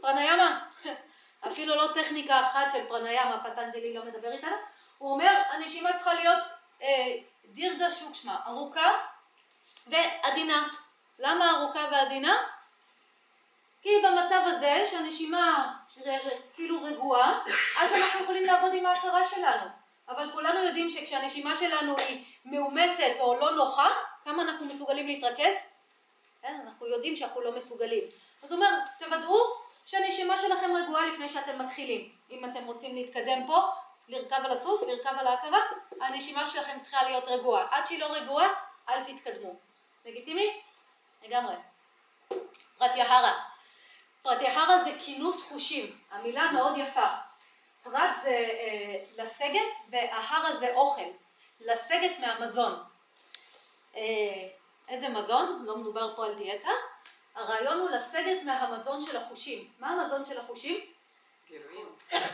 Speaker 1: פרניאמה, אפילו לא טכניקה אחת של פרניאמה, פטנג'לי לא מדבר איתנו, הוא אומר הנשימה צריכה להיות אה, דירגה שוקשמה, ארוכה ועדינה. למה ארוכה ועדינה? כי במצב הזה שהנשימה כאילו רגועה, אז אנחנו יכולים לעבוד עם ההכרה שלנו. אבל כולנו יודעים שכשהנשימה שלנו היא מאומצת או לא נוחה, כמה אנחנו מסוגלים להתרכז? כן, אנחנו יודעים שאנחנו לא מסוגלים. אז הוא אומר, תוודאו שהנשימה שלכם רגועה לפני שאתם מתחילים. אם אתם רוצים להתקדם פה, לרכב על הסוס, לרכב על ההכרה, הנשימה שלכם צריכה להיות רגועה. עד שהיא לא רגועה, אל תתקדמו. לגיטימי? לגמרי. פרטיהרה. פרטיהרה זה כינוס חושים, המילה מאוד יפה. פרט זה אה, לסגת וההרה זה אוכל, לסגת מהמזון. אה, איזה מזון? לא מדובר פה על דיאטה. הרעיון הוא לסגת מהמזון של החושים. מה המזון של החושים?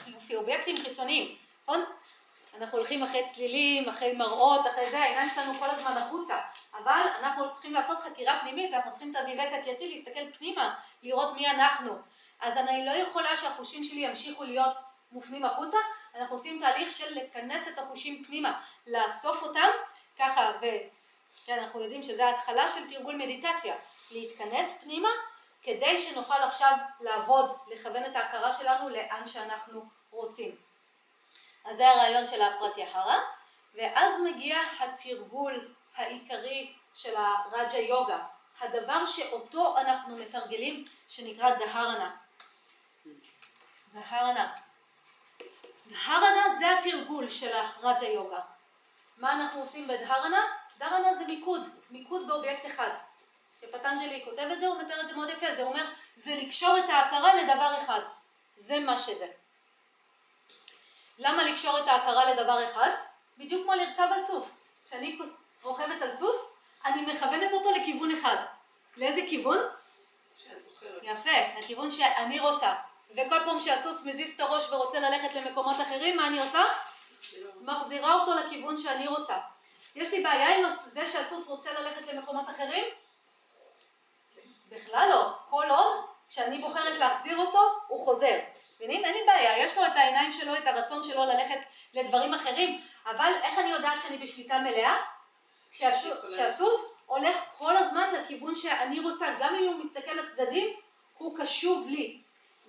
Speaker 1: יופי, אובייקטים חיצוניים, נכון? אנחנו הולכים אחרי צלילים, אחרי מראות, אחרי זה, העיניים שלנו כל הזמן החוצה. אבל אנחנו צריכים לעשות חקירה פנימית, אנחנו צריכים את הביבק הקייתי, להסתכל פנימה, לראות מי אנחנו. אז אני לא יכולה שהחושים שלי ימשיכו להיות מופנים החוצה, אנחנו עושים תהליך של לכנס את החושים פנימה, לאסוף אותם, ככה, וכן, אנחנו יודעים שזה ההתחלה של תרגול מדיטציה, להתכנס פנימה, כדי שנוכל עכשיו לעבוד, לכוון את ההכרה שלנו לאן שאנחנו רוצים. אז זה הרעיון של הפרט יחרה, ואז מגיע התרגול העיקרי של הרג'ה יוגה, הדבר שאותו אנחנו מתרגלים שנקרא דהרנה. דהרנה. דהרנה זה התרגול של הרג'ה יוגה. מה אנחנו עושים בדהרנה? דהרנה זה מיקוד, מיקוד באובייקט אחד. כשפטנג'לי כותב את זה, הוא מתאר את זה מאוד יפה, זה אומר, זה לקשור את ההכרה לדבר אחד. זה מה שזה. למה לקשור את ההכרה לדבר אחד? בדיוק כמו לרכב על סוף. כשאני רוכבת על סוס, אני מכוונת אותו לכיוון אחד. לאיזה כיוון? יפה, לכיוון שאני רוצה. וכל פעם שהסוס מזיז את הראש ורוצה ללכת למקומות אחרים, מה אני עושה? מחזירה אותו לכיוון שאני רוצה. יש לי בעיה עם זה שהסוס רוצה ללכת למקומות אחרים? בכלל לא. כל עוד, כשאני בוחרת להחזיר אותו, הוא חוזר. מבינים? אין לי בעיה, יש לו את העיניים שלו, את הרצון שלו ללכת לדברים אחרים, אבל איך אני יודעת שאני בשליטה מלאה? כשהסוס הולך כל הזמן לכיוון שאני רוצה, גם אם הוא מסתכל לצדדים, הוא קשוב לי.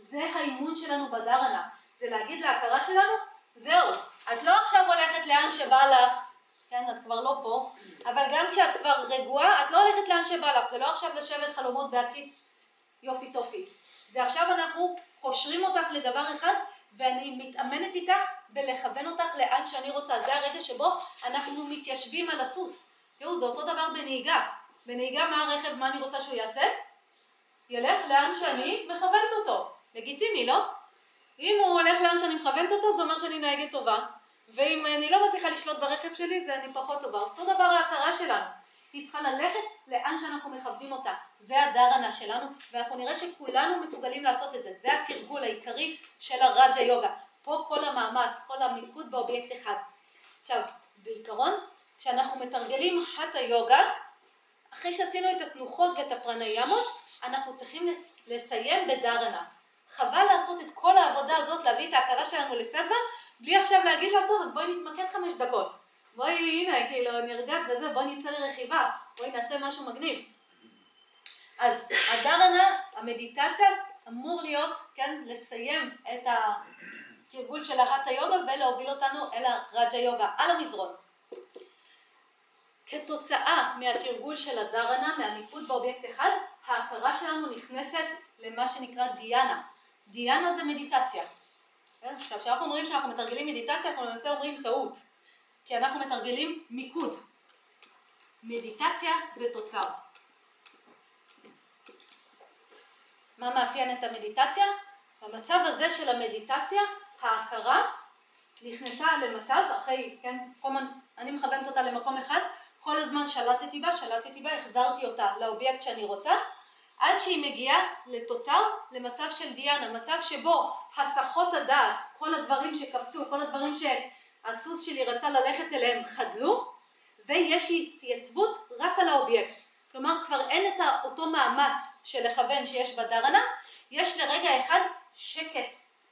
Speaker 1: זה האימון שלנו בדרנה, זה להגיד להכרה שלנו, זהו, את לא עכשיו הולכת לאן שבא לך, כן, את כבר לא פה, אבל גם כשאת כבר רגועה, את לא הולכת לאן שבא לך, זה לא עכשיו לשבת חלומות בהקיץ יופי טופי. זה עכשיו אנחנו קושרים אותך לדבר אחד, ואני מתאמנת איתך בלכוון אותך לאן שאני רוצה. זה הרגע שבו אנחנו מתיישבים על הסוס. תראו, זה אותו דבר בנהיגה. בנהיגה מה הרכב, מה אני רוצה שהוא יעשה? ילך לאן שאני מכוונת אותו. לגיטימי, לא? אם הוא הולך לאן שאני מכוונת אותו, זה אומר שאני נהגת טובה. ואם אני לא מצליחה לשלוט ברכב שלי, זה אני פחות טובה. אותו דבר ההכרה שלנו. היא צריכה ללכת לאן שאנחנו מכבדים אותה. זה הדרנה שלנו, ואנחנו נראה שכולנו מסוגלים לעשות את זה. זה התרגול העיקרי של הרג'ה יוגה. פה כל המאמץ, כל המיקוד באובייקט אחד. עכשיו, בעיקרון, כשאנחנו מתרגלים חטא יוגה, אחרי שעשינו את התנוחות ואת הפרניאמות, אנחנו צריכים לסיים בדרנה. חבל לעשות את כל העבודה הזאת, להביא את ההכרה שלנו לסדווה, בלי עכשיו להגיד לה, טוב, אז בואי נתמקד חמש דקות. בואי, הנה, כאילו, נרגעת וזה, בואי נצא לרכיבה, בואי נעשה משהו מגניב. אז הדרנה, המדיטציה, אמור להיות, כן, לסיים את התרגול של ההטה יוגה ולהוביל אותנו אל הרג'ה יוגה, על המזרון. כתוצאה מהתרגול של הדרנה, מהמיקוד באובייקט אחד, ההכרה שלנו נכנסת למה שנקרא דיאנה. דיאנה זה מדיטציה. כן? עכשיו, כשאנחנו אומרים שאנחנו מתרגלים מדיטציה, אנחנו למעשה אומרים טעות. כי אנחנו מתרגלים מיקוד. מדיטציה זה תוצר. מה מאפיין את המדיטציה? במצב הזה של המדיטציה, ההכרה נכנסה למצב, אחרי, כן, כל אני מכוונת אותה למקום אחד, כל הזמן שלטתי בה, שלטתי בה, החזרתי אותה לאובייקט שאני רוצה, עד שהיא מגיעה לתוצר, למצב של דהיאנה, מצב שבו הסחות הדעת, כל הדברים שקפצו, כל הדברים שהסוס שלי רצה ללכת אליהם חדלו, ויש התייצבות רק על האובייקט. כלומר כבר אין את אותו מאמץ של לכוון שיש בדרנה, יש לרגע אחד שקט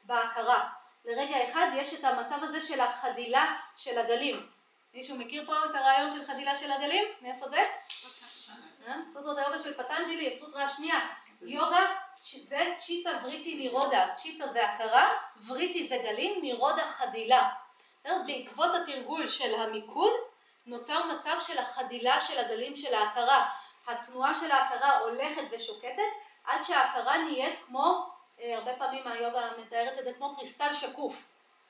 Speaker 1: בהכרה. לרגע אחד יש את המצב הזה של החדילה של הגלים. מישהו מכיר פה את הרעיון של חדילה של הגלים? מאיפה זה? אה? סוטרות היוגה של פטנג'לי, סוטרה השנייה. יוגה זה צ'יטה וריטי נירודה. צ'יטה זה הכרה, וריטי זה גלים, נירודה חדילה. בעקבות התרגול של המיקוד נוצר מצב של החדילה של הגלים של ההכרה. התנועה של ההכרה הולכת ושוקטת עד שההכרה נהיית כמו, אה, הרבה פעמים היוגה מתארת את זה כמו קריסטל שקוף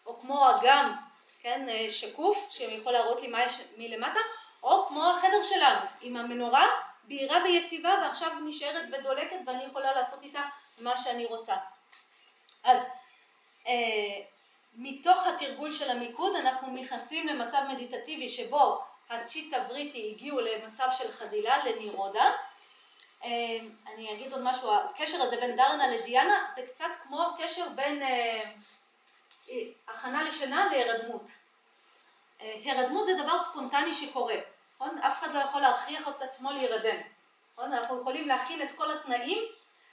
Speaker 1: או כמו אגם, כן, אה, שקוף שיכול להראות לי מה יש מלמטה או כמו החדר שלנו עם המנורה בהירה ויציבה ועכשיו נשארת ודולקת ואני יכולה לעשות איתה מה שאני רוצה. אז אה, מתוך התרגול של המיקוד אנחנו נכנסים למצב מדיטטיבי שבו הצ'יטה וריטי הגיעו למצב של חדילה, לנירודה. אה, אני אגיד עוד משהו, הקשר הזה בין דרנה לדיאנה זה קצת כמו קשר בין אה, אה, הכנה לשינה להירדמות. הרדמות זה דבר ספונטני שקורה, נכון? אף אחד לא יכול להכריח את עצמו להירדם. נכון? אנחנו יכולים להכין את כל התנאים,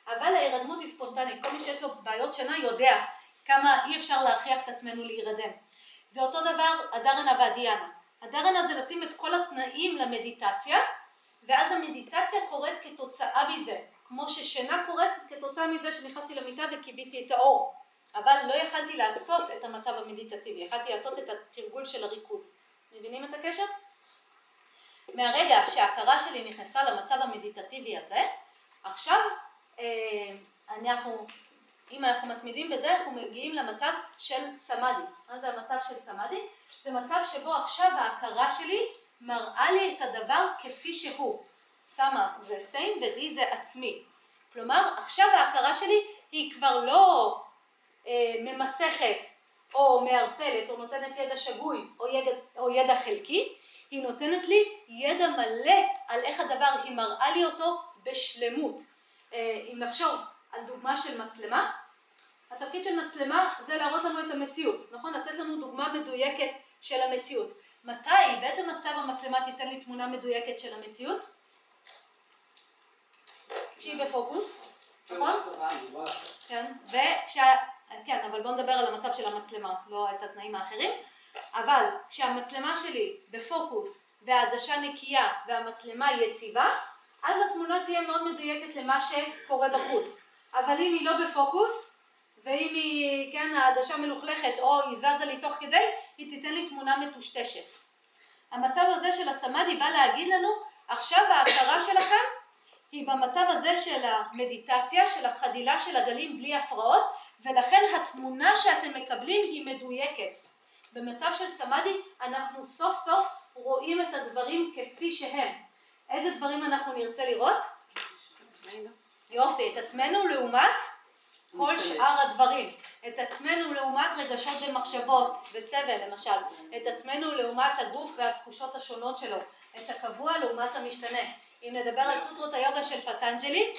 Speaker 1: אבל ההירדמות היא ספונטנית. כל מי שיש לו בעיות שינה יודע כמה אי אפשר להכריח את עצמנו להירדם. זה אותו דבר הדרנה והדיאנה. הדרנה זה לשים את כל התנאים למדיטציה, ואז המדיטציה קורית כתוצאה מזה, כמו ששינה קורית כתוצאה מזה שנכנסתי למיטה וכיביתי את האור, אבל לא יכלתי לעשות את המצב המדיטטיבי, יכלתי לעשות את התרגול של הריכוז. מבינים את הקשר? מהרגע שההכרה שלי נכנסה למצב המדיטטיבי הזה, עכשיו אה, אנחנו אם אנחנו מתמידים בזה, אנחנו מגיעים למצב של סמאדי. מה זה המצב של סמאדי? זה מצב שבו עכשיו ההכרה שלי מראה לי את הדבר כפי שהוא. סמה זה סיים ודי זה עצמי. כלומר, עכשיו ההכרה שלי היא כבר לא אה, ממסכת או מערפלת או נותנת ידע שגוי או ידע, או ידע חלקי, היא נותנת לי ידע מלא על איך הדבר, היא מראה לי אותו בשלמות. אה, אם נחשוב על דוגמה של מצלמה, התפקיד של מצלמה זה להראות לנו את המציאות, נכון? לתת לנו דוגמה מדויקת של המציאות. מתי, באיזה מצב המצלמה תיתן לי תמונה מדויקת של המציאות? כשהיא בפוקוס, נכון? כן, וכשה... כן, אבל בואו נדבר על המצב של המצלמה, לא את התנאים האחרים. אבל כשהמצלמה שלי בפוקוס והעדשה נקייה והמצלמה יציבה, אז התמונה תהיה מאוד מדויקת למה שקורה בחוץ. אבל אם היא לא בפוקוס, ואם היא, כן, העדשה מלוכלכת או היא זזה לי תוך כדי, היא תיתן לי תמונה מטושטשת. המצב הזה של הסמאדי בא להגיד לנו, עכשיו ההכרה שלכם היא במצב הזה של המדיטציה, של החדילה של הגלים בלי הפרעות, ולכן התמונה שאתם מקבלים היא מדויקת. במצב של סמאדי אנחנו סוף סוף רואים את הדברים כפי שהם. איזה דברים אנחנו נרצה לראות? יופי, את עצמנו לעומת כל שאר הדברים, את עצמנו לעומת רגשות ומחשבות וסבל למשל, את עצמנו לעומת הגוף והתחושות השונות שלו, את הקבוע לעומת המשתנה. אם נדבר על סוטרות היוגה של פטנג'לי,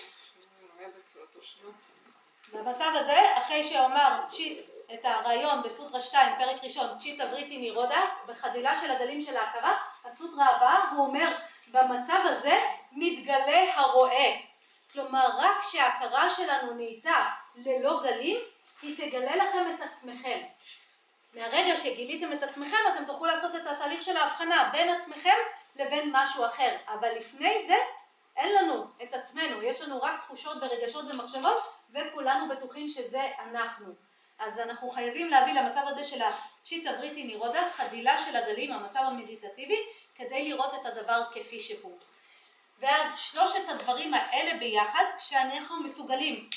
Speaker 1: במצב הזה, אחרי שאומר צ'יט את הרעיון בסוטרה 2, פרק ראשון, צ'יטה בריטי נירודה, בחדילה של הגלים של ההכרה, הסוטרה הבאה, הוא אומר, במצב הזה מתגלה הרואה. כלומר, רק כשההכרה שלנו נהייתה ללא גלים, היא תגלה לכם את עצמכם. מהרגע שגיליתם את עצמכם אתם תוכלו לעשות את התהליך של ההבחנה בין עצמכם לבין משהו אחר, אבל לפני זה אין לנו את עצמנו, יש לנו רק תחושות ורגשות ומחשבות וכולנו בטוחים שזה אנחנו. אז אנחנו חייבים להביא למצב הזה של הצ'יטה בריטי נירודה, חדילה של הגלים, המצב המדיטטיבי, כדי לראות את הדבר כפי שהוא. ואז שלושת הדברים האלה ביחד, כשאנחנו מסוגלים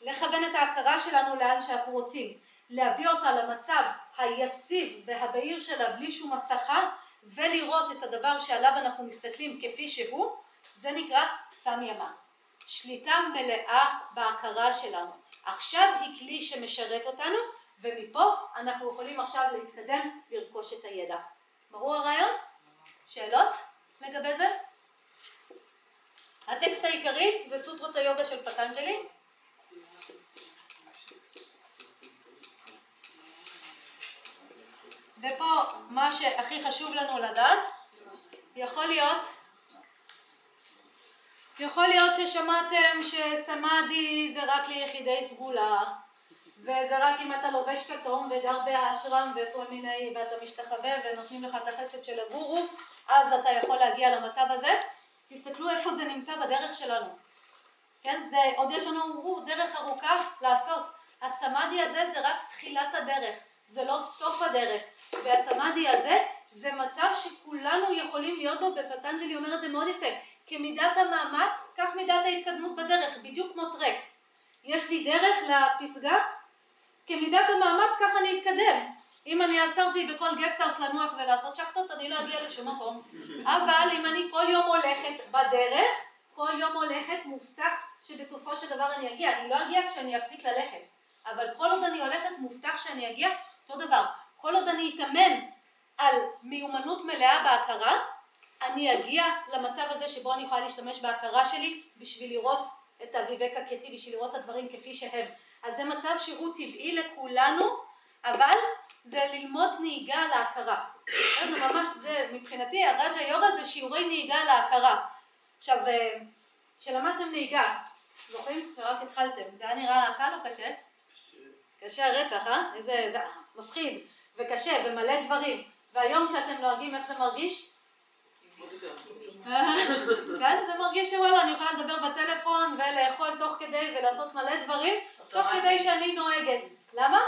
Speaker 1: לכוון את ההכרה שלנו לאן שאנחנו רוצים, להביא אותה למצב היציב והבהיר שלה בלי שום הסחה, ולראות את הדבר שעליו אנחנו מסתכלים כפי שהוא, זה נקרא סמיימה. שליטה מלאה בהכרה שלנו. עכשיו היא כלי שמשרת אותנו, ומפה אנחנו יכולים עכשיו להתקדם לרכוש את הידע. ברור הרעיון? שאלות לגבי זה? הטקסט העיקרי זה סוטרות היוגה של פטנג'לי. ופה מה שהכי חשוב לנו לדעת, יכול להיות יכול להיות ששמעתם שסמאדי זה רק ליחידי סגולה וזה רק אם אתה לובש כתום וגר באשרם וכל מיני ואתה משתחווה ונותנים לך את החסד של הגורו אז אתה יכול להגיע למצב הזה. תסתכלו איפה זה נמצא בדרך שלנו. כן זה עוד יש לנו דרך ארוכה לעשות. הסמאדי הזה זה רק תחילת הדרך זה לא סוף הדרך והסמאדי הזה זה מצב שכולנו יכולים להיות בו ופטנג'לי אומר את זה מאוד יפה כמידת המאמץ, כך מידת ההתקדמות בדרך, בדיוק כמו טרק. יש לי דרך לפסגה, כמידת המאמץ כך אני אתקדם. אם אני עצרתי בכל גסטהאוס לנוח ולעשות שאכטות, אני לא אגיע לשום מקום. אבל אם אני כל יום הולכת בדרך, כל יום הולכת, מובטח שבסופו של דבר אני אגיע. אני לא אגיע כשאני אפסיק ללכת. אבל כל עוד אני הולכת, מובטח שאני אגיע, אותו דבר. כל עוד אני אתאמן על מיומנות מלאה בהכרה, אני אגיע למצב הזה שבו אני יכולה להשתמש בהכרה שלי בשביל לראות את הוויבק הקטי, בשביל לראות את הדברים כפי שהם. אז זה מצב שהוא טבעי לכולנו, אבל זה ללמוד נהיגה להכרה. זה ממש, זה מבחינתי הרג'ה יוגה זה שיעורי נהיגה להכרה. עכשיו, כשלמדתם נהיגה, זוכרים? שרק התחלתם, זה היה נראה קל או קשה? קשה. קשה הרצח, אה? איזה, זה מפחיד וקשה ומלא דברים. והיום כשאתם נוהגים איך זה מרגיש? כן, זה מרגיש שוואלה, אני יכולה לדבר בטלפון ולאכול תוך כדי ולעשות מלא דברים, תוך כדי שאני נוהגת. למה?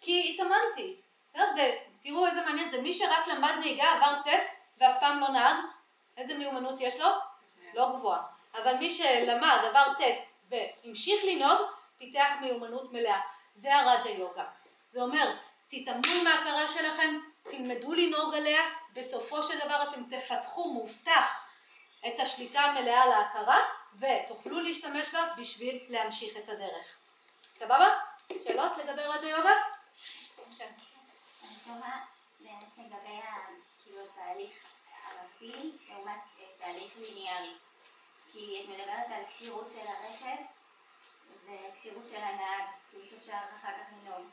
Speaker 1: כי התאמנתי. ותראו איזה מעניין זה, מי שרק למד נהיגה עבר טסט ואף פעם לא נהג, איזה מיומנות יש לו? לא גבוהה. אבל מי שלמד, עבר טסט והמשיך לנהוג, פיתח מיומנות מלאה. זה הרג'ה יוגה. זה אומר, תתאמנו עם ההכרה שלכם, תלמדו לנהוג עליה, בסופו של דבר אתם תפתחו מובטח את השליטה המלאה להכרה ותוכלו להשתמש בה בשביל להמשיך את הדרך. סבבה? שאלות לגבי רג'ה יוגה?
Speaker 5: כן. כאילו. כי את מדברת על כשירות של הרכב וכשירות של הנהג, כדי שאפשר אחר כך לנהוג.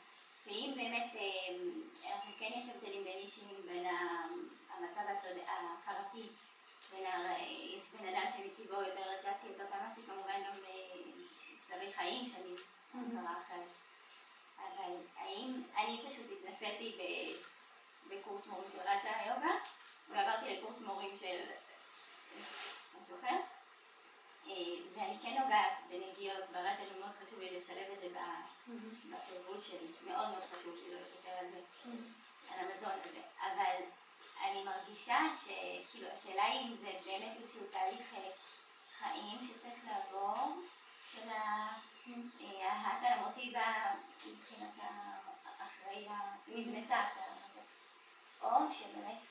Speaker 5: ואם באמת אה, אנחנו כן יש הבדלים בין אישים בין המצב ההכרתי, יש בן אדם שמטבעו יותר רג'סי, יותר תמאסי, כמובן גם בשלבי חיים שאני הכרה אחרת. אבל האם, אני פשוט התנסיתי בקורס מורים של רג'ה יוגה, ועברתי לקורס מורים של משהו אחר. אה, ואני כן נוגעת בנגיעות, ברג'ה מאוד חשוב לי לשלב את זה בתרגול שלי, מאוד מאוד חשוב לי לא לוותר על זה, על המזון הזה, אבל אני מרגישה שכאילו השאלה היא אם זה באמת איזשהו תהליך אה, חיים שצריך לעבור, של ההאטה, אה, למרות שהיא באה מבחינת האחראי, נבנתה אחרי המצב, או שבאמת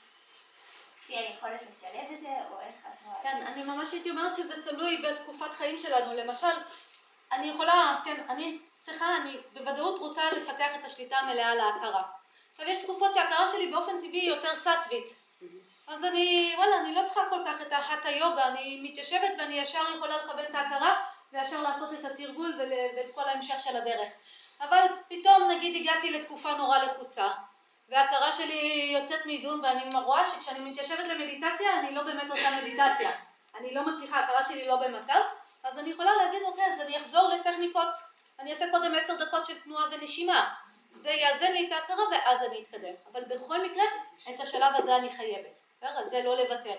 Speaker 5: לפי היכולת לשלב את זה, או איך את רואה
Speaker 1: כן, אני ממש הייתי אומרת שזה תלוי בתקופת חיים שלנו. למשל, אני יכולה, כן, אני צריכה, אני בוודאות רוצה לפתח את השליטה המלאה על ההכרה. עכשיו, יש תקופות שההכרה שלי באופן טבעי היא יותר סטווית. אז אני, וואלה, אני לא צריכה כל כך את האחת היוגה, אני מתיישבת ואני ישר יכולה לכוון את ההכרה וישר לעשות את התרגול ואת כל ההמשך של הדרך. אבל פתאום, נגיד, הגעתי לתקופה נורא לחוצה, וההכרה שלי יוצאת מאיזון ואני רואה שכשאני מתיישבת למדיטציה אני לא באמת עושה מדיטציה אני לא מצליחה, ההכרה שלי לא במצב אז אני יכולה להגיד אוקיי אז אני אחזור לטכניקות אני אעשה קודם עשר דקות של תנועה ונשימה. זה יאזן לי את ההכרה ואז אני אתקדם. אבל בכל מקרה, את השלב הזה אני חייבת. בסדר? זה לא לוותר.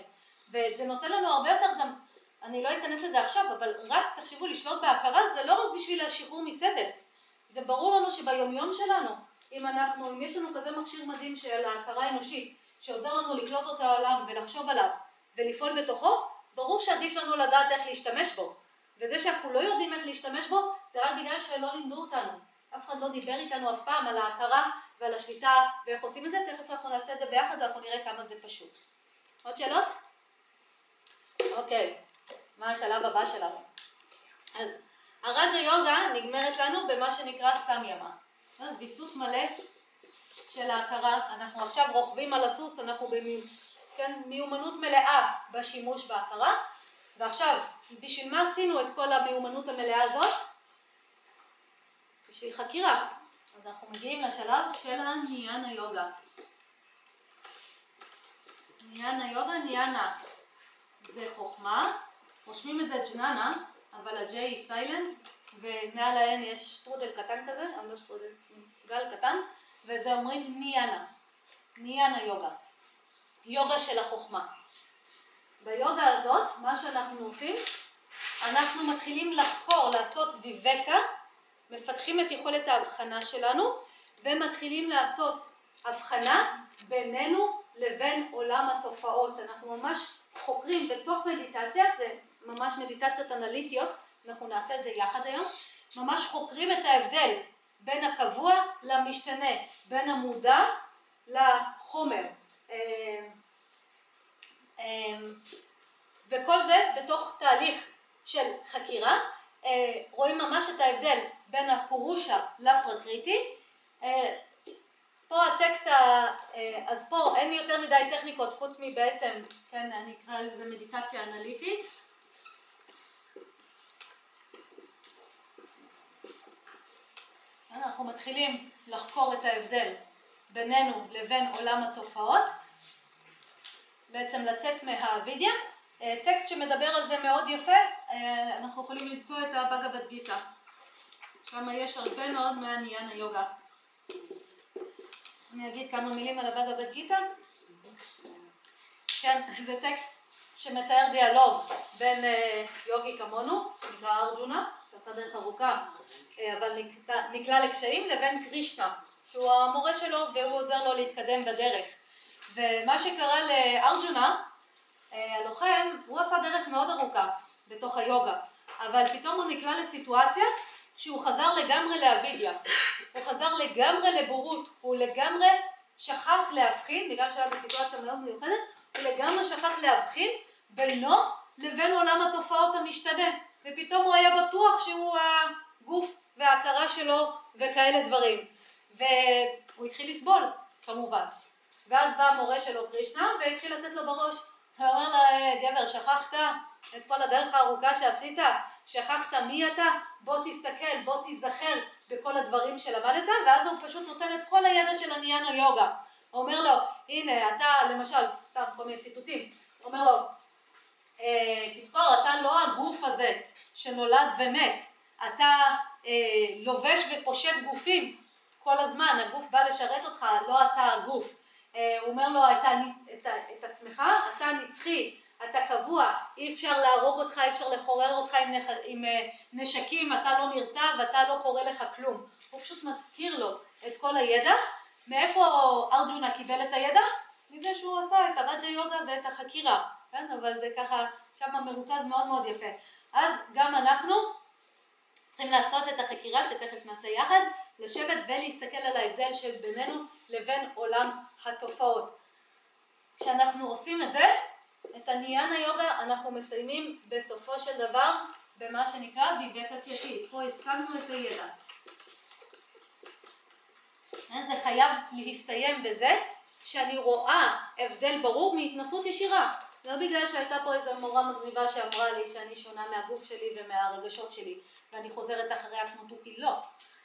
Speaker 1: וזה נותן לנו הרבה יותר גם, אני לא אכנס לזה עכשיו, אבל רק תחשבו, לשלוט בהכרה זה לא רק בשביל השחרור מסבל. זה ברור לנו שביומיום שלנו, אם אנחנו, אם יש לנו כזה מכשיר מדהים של ההכרה האנושית, שעוזר לנו לקלוט את העולם ולחשוב עליו ולפעול בתוכו, ברור שעדיף לנו לדעת איך להשתמש בו. וזה שאנחנו לא יודעים איך להשתמש בו, זה רק בגלל שלא לימדו אותנו. אף אחד לא דיבר איתנו אף פעם על ההכרה ועל השליטה ואיך עושים את זה, תכף אנחנו נעשה את זה ביחד ואנחנו נראה כמה זה פשוט. עוד שאלות? אוקיי, מה השלב הבא שלנו? אז הרג'ה יוגה נגמרת לנו במה שנקרא סמיאמה. ויסות מלא של ההכרה, אנחנו עכשיו רוכבים על הסוס, אנחנו במיומנות כן, מלאה בשימוש בהכרה, ועכשיו, בשביל מה עשינו את כל המיומנות המלאה הזאת? בשביל חקירה. אז אנחנו מגיעים לשלב של הניאנה יוגה. ניאנה יוגה, ניאנה זה חוכמה, רושמים את זה ג'ננה, אבל ה-J היא סיילנט, ומעל ה-N יש שטרודל קטן כזה, אבל לא שטרודל, גל קטן, וזה אומרים ניאנה, ניאנה יוגה, יוגה של החוכמה. ביוגה הזאת, מה שאנחנו עושים, אנחנו מתחילים לחקור, לעשות ויבקה, מפתחים את יכולת ההבחנה שלנו, ומתחילים לעשות הבחנה בינינו לבין עולם התופעות. אנחנו ממש חוקרים בתוך מדיטציה, זה ממש מדיטציות אנליטיות, אנחנו נעשה את זה יחד היום, ממש חוקרים את ההבדל בין הקבוע למשתנה, בין המודע לחומר. אמ, אמ, וכל זה בתוך תהליך של חקירה, אה, רואים ממש את ההבדל בין הפורושה לפרקריטי. אה, פה הטקסט. אה, אז פה אין יותר מדי טכניקות חוץ מבעצם, כן, אני אקרא לזה מדיטציה אנליטית. אנחנו מתחילים לחקור את ההבדל בינינו לבין עולם התופעות, בעצם לצאת מהאבידיה. טקסט שמדבר על זה מאוד יפה, אנחנו יכולים למצוא את הבגבד גיטה. שם יש הרבה מאוד מעניין היוגה. אני אגיד כמה מילים על הבגבד גיטה? כן, זה טקסט שמתאר דיאלוג בין אה, יוגי כמונו, שנקרא ארג'ונה, שעשה דרך ארוכה, אה, אבל נקלע לקשיים, לבין קרישנה, שהוא המורה שלו והוא עוזר לו להתקדם בדרך. ומה שקרה לארג'ונה, אה, הלוחם, הוא עשה דרך מאוד ארוכה בתוך היוגה, אבל פתאום הוא נקלע לסיטואציה שהוא חזר לגמרי לאבידיה, הוא חזר לגמרי לבורות, הוא לגמרי שכח להבחין, בגלל שהוא היה בסיטואציה מאוד מיוחדת, הוא לגמרי שכח להבחין בינו לבין עולם התופעות המשתנה, ופתאום הוא היה בטוח שהוא הגוף וההכרה שלו וכאלה דברים, והוא התחיל לסבול כמובן, ואז בא המורה שלו קרישנה והתחיל לתת לו בראש, הוא אומר לה גבר שכחת את כל הדרך הארוכה שעשית, שכחת מי אתה, בוא תסתכל, בוא תיזכר בכל הדברים שלמדת, ואז הוא פשוט נותן את כל הידע של עניין היוגה. הוא אומר לו, הנה, אתה למשל, סתם כל מיני ציטוטים, הוא אומר לו, אה, תזכור, אתה לא הגוף הזה שנולד ומת, אתה אה, לובש ופושט גופים כל הזמן, הגוף בא לשרת אותך, לא אתה הגוף. אה, הוא אומר לו, אתה, את, את עצמך, אתה נצחי, אתה קבוע, אי אפשר להרוג אותך, אי אפשר לחורר אותך עם, נח... עם אה, נשקים, אתה לא נרתע ואתה לא קורא לך כלום. הוא פשוט מזכיר לו את כל הידע. מאיפה ארג'ונה קיבל את הידע? מזה שהוא עשה את הרג'ה יוגה ואת החקירה, כן? אבל זה ככה שם מרוכז מאוד מאוד יפה. אז גם אנחנו צריכים לעשות את החקירה שתכף נעשה יחד, לשבת ולהסתכל על ההבדל של בינינו לבין עולם התופעות. כשאנחנו עושים את זה, את הניאנה יוגה אנחנו מסיימים בסופו של דבר במה שנקרא ויבקה קייטי. פה השגנו את הידע. זה חייב להסתיים בזה שאני רואה הבדל ברור מהתנסות ישירה. לא בגלל שהייתה פה איזו מורה מגניבה שאמרה לי שאני שונה מהגוף שלי ומהרגשות שלי ואני חוזרת אחריה כמו תוכי, לא.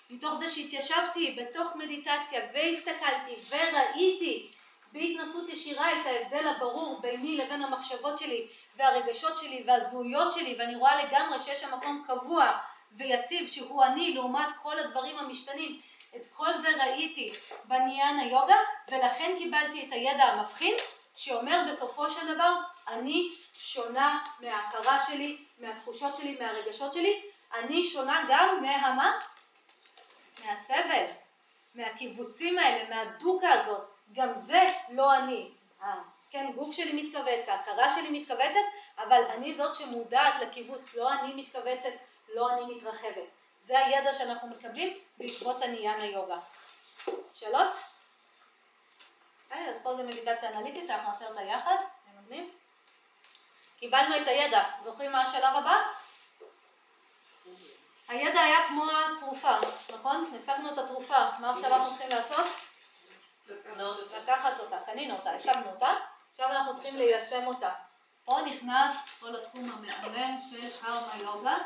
Speaker 1: מתוך זה שהתיישבתי בתוך מדיטציה והסתכלתי וראיתי בהתנסות ישירה את ההבדל הברור ביני לבין המחשבות שלי והרגשות שלי והזהויות שלי ואני רואה לגמרי שיש שם מקום קבוע ויציב שהוא אני לעומת כל הדברים המשתנים, את כל זה ראיתי בניאנה יוגה ולכן קיבלתי את הידע המבחין שאומר בסופו של דבר אני שונה מההכרה שלי, מהתחושות שלי, מהרגשות שלי, אני שונה גם מהמה? מהסבל, מהקיבוצים האלה, מהדוקה הזאת, גם זה לא אני. אה, כן, גוף שלי מתכווץ, ההכרה שלי מתכווצת, אבל אני זאת שמודעת לקיבוץ, לא אני מתכווצת, לא אני מתרחבת. זה הידע שאנחנו מקבלים בעקבות הניאנה יוגה. שאלות? אוקיי, אז פה זה מדיטציה אנליטית, אנחנו נעשה אותה יחד, זה מגניב. קיבלנו את הידע, זוכרים מה השלב הבא? הידע היה כמו התרופה, נכון? השגנו את התרופה, מה עכשיו אנחנו צריכים לעשות? לקחת אותה, קנינו אותה, השגנו אותה, עכשיו אנחנו צריכים ליישם אותה. פה נכנס כל התחום המהמם של קרמה יוגה.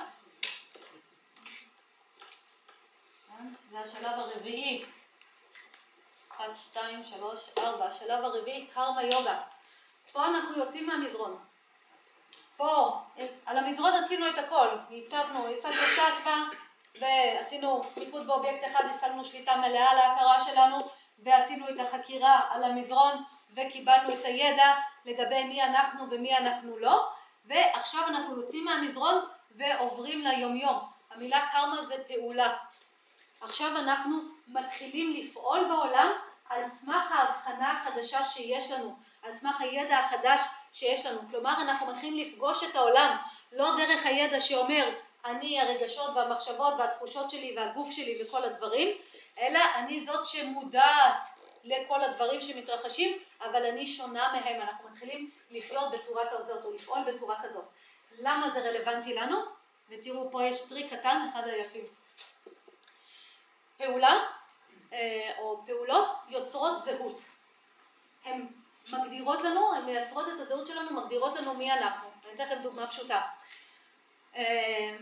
Speaker 1: כן? זה השלב הרביעי. 1, 2, 3, 4, השלב הרביעי, קרמה יוגה. פה אנחנו יוצאים מהמזרון. פה, על המזרון עשינו את הכל, הצבנו, הצגנו סטווה ועשינו מיקוד באובייקט אחד, השגנו שליטה מלאה על ההכרה שלנו ועשינו את החקירה על המזרון וקיבלנו את הידע לגבי מי אנחנו ומי אנחנו לא ועכשיו אנחנו יוצאים מהמזרון ועוברים ליומיום. המילה קרמה זה פעולה. עכשיו אנחנו מתחילים לפעול בעולם על סמך ההבחנה החדשה שיש לנו, על סמך הידע החדש שיש לנו. כלומר, אנחנו מתחילים לפגוש את העולם, לא דרך הידע שאומר אני הרגשות והמחשבות והתחושות שלי והגוף שלי וכל הדברים, אלא אני זאת שמודעת לכל הדברים שמתרחשים, אבל אני שונה מהם. אנחנו מתחילים לחיות בצורה כזאת או לפעול בצורה כזאת. למה זה רלוונטי לנו? ותראו, פה יש טריק קטן, אחד היפים. פעולה או פעולות יוצרות זהות. הן מגדירות לנו, הן מייצרות את הזהות שלנו, מגדירות לנו מי אנחנו. אני אתן לכם דוגמה פשוטה. אה,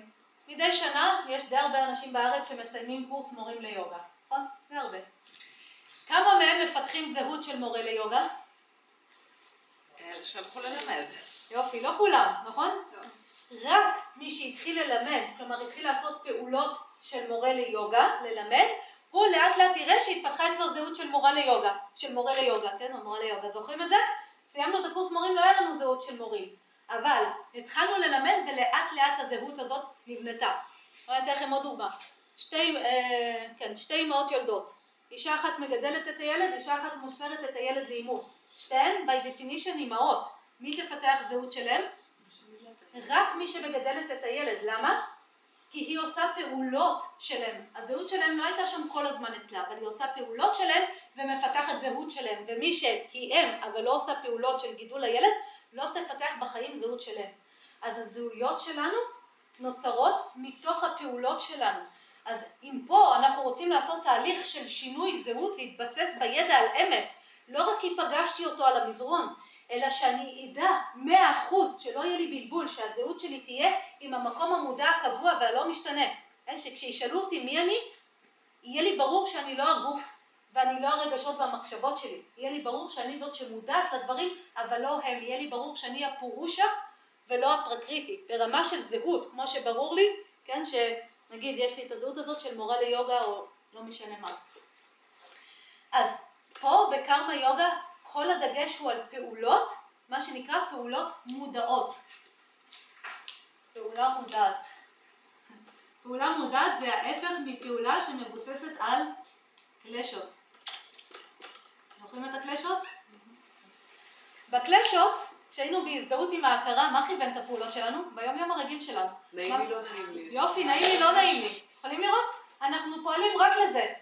Speaker 1: מדי שנה יש די הרבה אנשים בארץ שמסיימים קורס מורים ליוגה, נכון? די הרבה. כמה מהם מפתחים זהות של מורה ליוגה?
Speaker 6: אלה שהלכו ללמד.
Speaker 1: יופי, לא כולם, נכון? רק מי שהתחיל ללמד, כלומר התחיל לעשות פעולות של מורה ליוגה, ללמד, הוא לאט לאט יראה שהתפתחה אצלו זהות של מורה ליוגה, של מורה ליוגה, כן, או מורה ליוגה, זוכרים את זה? סיימנו את הקורס מורים, לא היה לנו זהות של מורים, אבל התחלנו ללמד ולאט לאט הזהות הזאת נבנתה. אני אתן לכם עוד דוגמה, שתי, אה, כן, שתי אמהות יולדות, אישה אחת מגדלת את הילד, אישה אחת מוסרת את הילד לאימוץ, שתיהן by definition אימהות, מי תפתח זהות שלהם? רק מי שמגדלת את הילד, למה? כי היא עושה פעולות שלהם. הזהות שלהם לא הייתה שם כל הזמן אצלה, אבל היא עושה פעולות שלהם ומפתחת זהות שלהם. ומי שהיא אם, אבל לא עושה פעולות של גידול הילד, לא תפתח בחיים זהות שלהם. אז הזהויות שלנו נוצרות מתוך הפעולות שלנו. אז אם פה אנחנו רוצים לעשות תהליך של שינוי זהות, להתבסס בידע על אמת, לא רק כי פגשתי אותו על המזרון, אלא שאני אדע מאה אחוז, שלא יהיה לי בלבול, שהזהות שלי תהיה עם המקום המודע הקבוע והלא משתנה. שכשישאלו אותי מי אני, יהיה לי ברור שאני לא הגוף ואני לא הרגשות והמחשבות שלי. יהיה לי ברור שאני זאת שמודעת לדברים, אבל לא הם. יהיה לי ברור שאני הפורושה ולא הפרקריטי. ברמה של זהות, כמו שברור לי, כן, שנגיד יש לי את הזהות הזאת של מורה ליוגה או לא משנה מה. אז פה בקרמה יוגה כל הדגש הוא על פעולות, מה שנקרא פעולות מודעות. פעולה מודעת. פעולה מודעת זה ההפך מפעולה שמבוססת על קלשות. זוכרים את הקלשות? בקלשות, כשהיינו בהזדהות עם ההכרה, מה כיוון את הפעולות שלנו? ביום יום הרגיל שלנו.
Speaker 6: נעים. לי, לא נעים לי.
Speaker 1: יופי, נעים לי, לא נעים לי. יכולים לראות? אנחנו פועלים רק לזה.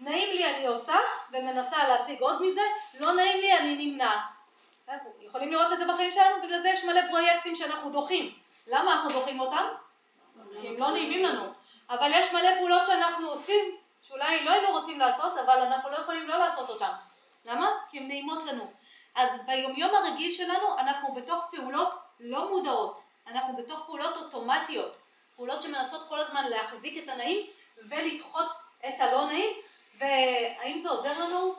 Speaker 1: נעים לי אני עושה ומנסה להשיג עוד מזה, לא נעים לי אני נמנעת. יכולים לראות את זה בחיים שלנו? בגלל זה יש מלא פרויקטים שאנחנו דוחים. למה אנחנו דוחים אותם? כי הם לא נעימים לנו. אבל יש מלא פעולות שאנחנו עושים, שאולי לא היינו רוצים לעשות, אבל אנחנו לא יכולים לא לעשות אותן. למה? כי הן נעימות לנו. אז ביומיום הרגיל שלנו אנחנו בתוך פעולות לא מודעות. אנחנו בתוך פעולות אוטומטיות. פעולות שמנסות כל הזמן להחזיק את הנעים ולדחות את הלא נעים, והאם זה עוזר לנו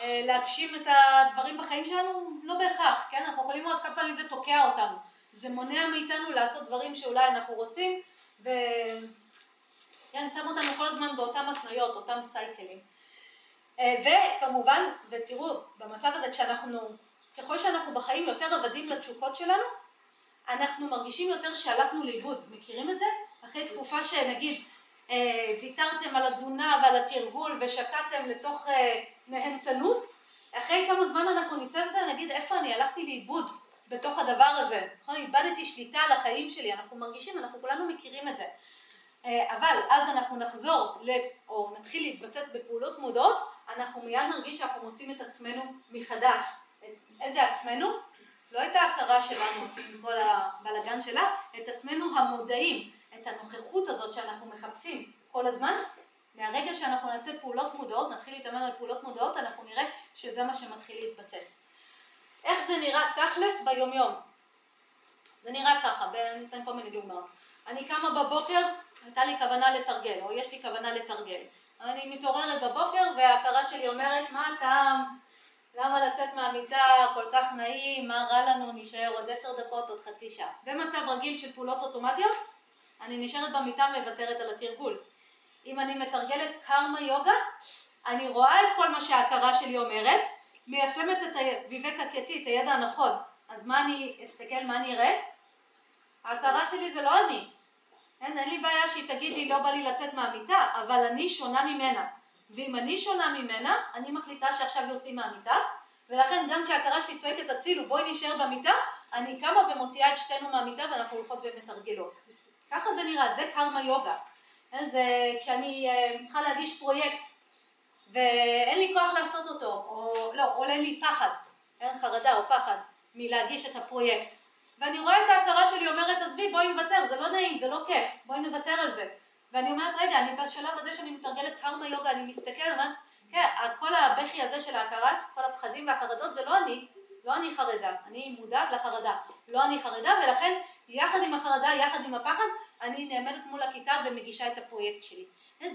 Speaker 1: אה, להגשים את הדברים בחיים שלנו? לא בהכרח, כן? אנחנו יכולים לראות כמה פעמים זה תוקע אותנו. זה מונע מאיתנו לעשות דברים שאולי אנחנו רוצים, וכן, שם אותנו כל הזמן באותם התניות, אותם סייקלים. אה, וכמובן, ותראו, במצב הזה כשאנחנו, ככל שאנחנו בחיים יותר עבדים לתשוקות שלנו, אנחנו מרגישים יותר שהלכנו לאיבוד. מכירים את זה? אחרי תקופה שנגיד ויתרתם על התזונה ועל התרגול ושקעתם לתוך אה, נהנתנות, אחרי כמה זמן אנחנו נצא בזה ונגיד איפה אני הלכתי לאיבוד בתוך הדבר הזה, נכון? איבדתי שליטה על החיים שלי, אנחנו מרגישים, אנחנו כולנו מכירים את זה. אה, אבל אז אנחנו נחזור, או נתחיל להתבסס בפעולות מודעות, אנחנו מיד נרגיש שאנחנו מוצאים את עצמנו מחדש. איזה עצמנו? לא את ההכרה שלנו עם כל הבלגן שלה, את עצמנו המודעים, את הנוכחות הזאת שאנחנו מחפשים כל הזמן. מהרגע שאנחנו נעשה פעולות מודעות, נתחיל להתאמן על פעולות מודעות, אנחנו נראה שזה מה שמתחיל להתבסס. איך זה נראה תכלס ביומיום? זה נראה ככה, ניתן כל מיני דוגמאות. אני קמה בבוקר, הייתה לי כוונה לתרגל, או יש לי כוונה לתרגל. אני מתעוררת בבוקר וההכרה שלי אומרת, מה הטעם? למה לצאת מהמיטה כל כך נעים? מה רע לנו? נשאר עוד עשר דקות, עוד חצי שעה. במצב רגיל של פעולות אוטומטיות, אני נשארת במיטה ומוותרת על התרגול. אם אני מתרגלת קרמה יוגה, אני רואה את כל מה שההכרה שלי אומרת, מיישמת את הוויבק הקטי, את הידע הנכון. אז מה אני אסתכל, מה אני אראה? ההכרה שלי זה לא אני. אין, אין לי בעיה שהיא תגיד לי לא בא לי לצאת מהמיטה, אבל אני שונה ממנה. ואם אני שונה ממנה, אני מחליטה שעכשיו יוצאים מהמיטה, ולכן גם כשההכרה שלי צועקת הצילו בואי נשאר במיטה, אני קמה ומוציאה את שתינו מהמיטה ואנחנו הולכות ומתרגלות. ככה זה נראה, זה קרמה יוגה. זה כשאני אה, צריכה להגיש פרויקט ואין לי כוח לעשות אותו, או לא, עולה לי פחד, אין חרדה או פחד מלהגיש את הפרויקט. ואני רואה את ההכרה שלי אומרת, עזבי, בואי נוותר, זה לא נעים, זה לא כיף, בואי נוותר על זה. ואני אומרת, רגע, אני בשלב הזה שאני מתרגלת קרמה יוגה, אני מסתכלת, אומרת, כן, כל הבכי הזה של ההכרה, כל הפחדים והחרדות, זה לא אני, לא אני חרדה, אני מודעת לחרדה, לא אני חרדה, ולכן יחד עם החרדה, יחד עם הפחד, אני נעמדת מול הכיתה ומגישה את הפרויקט שלי.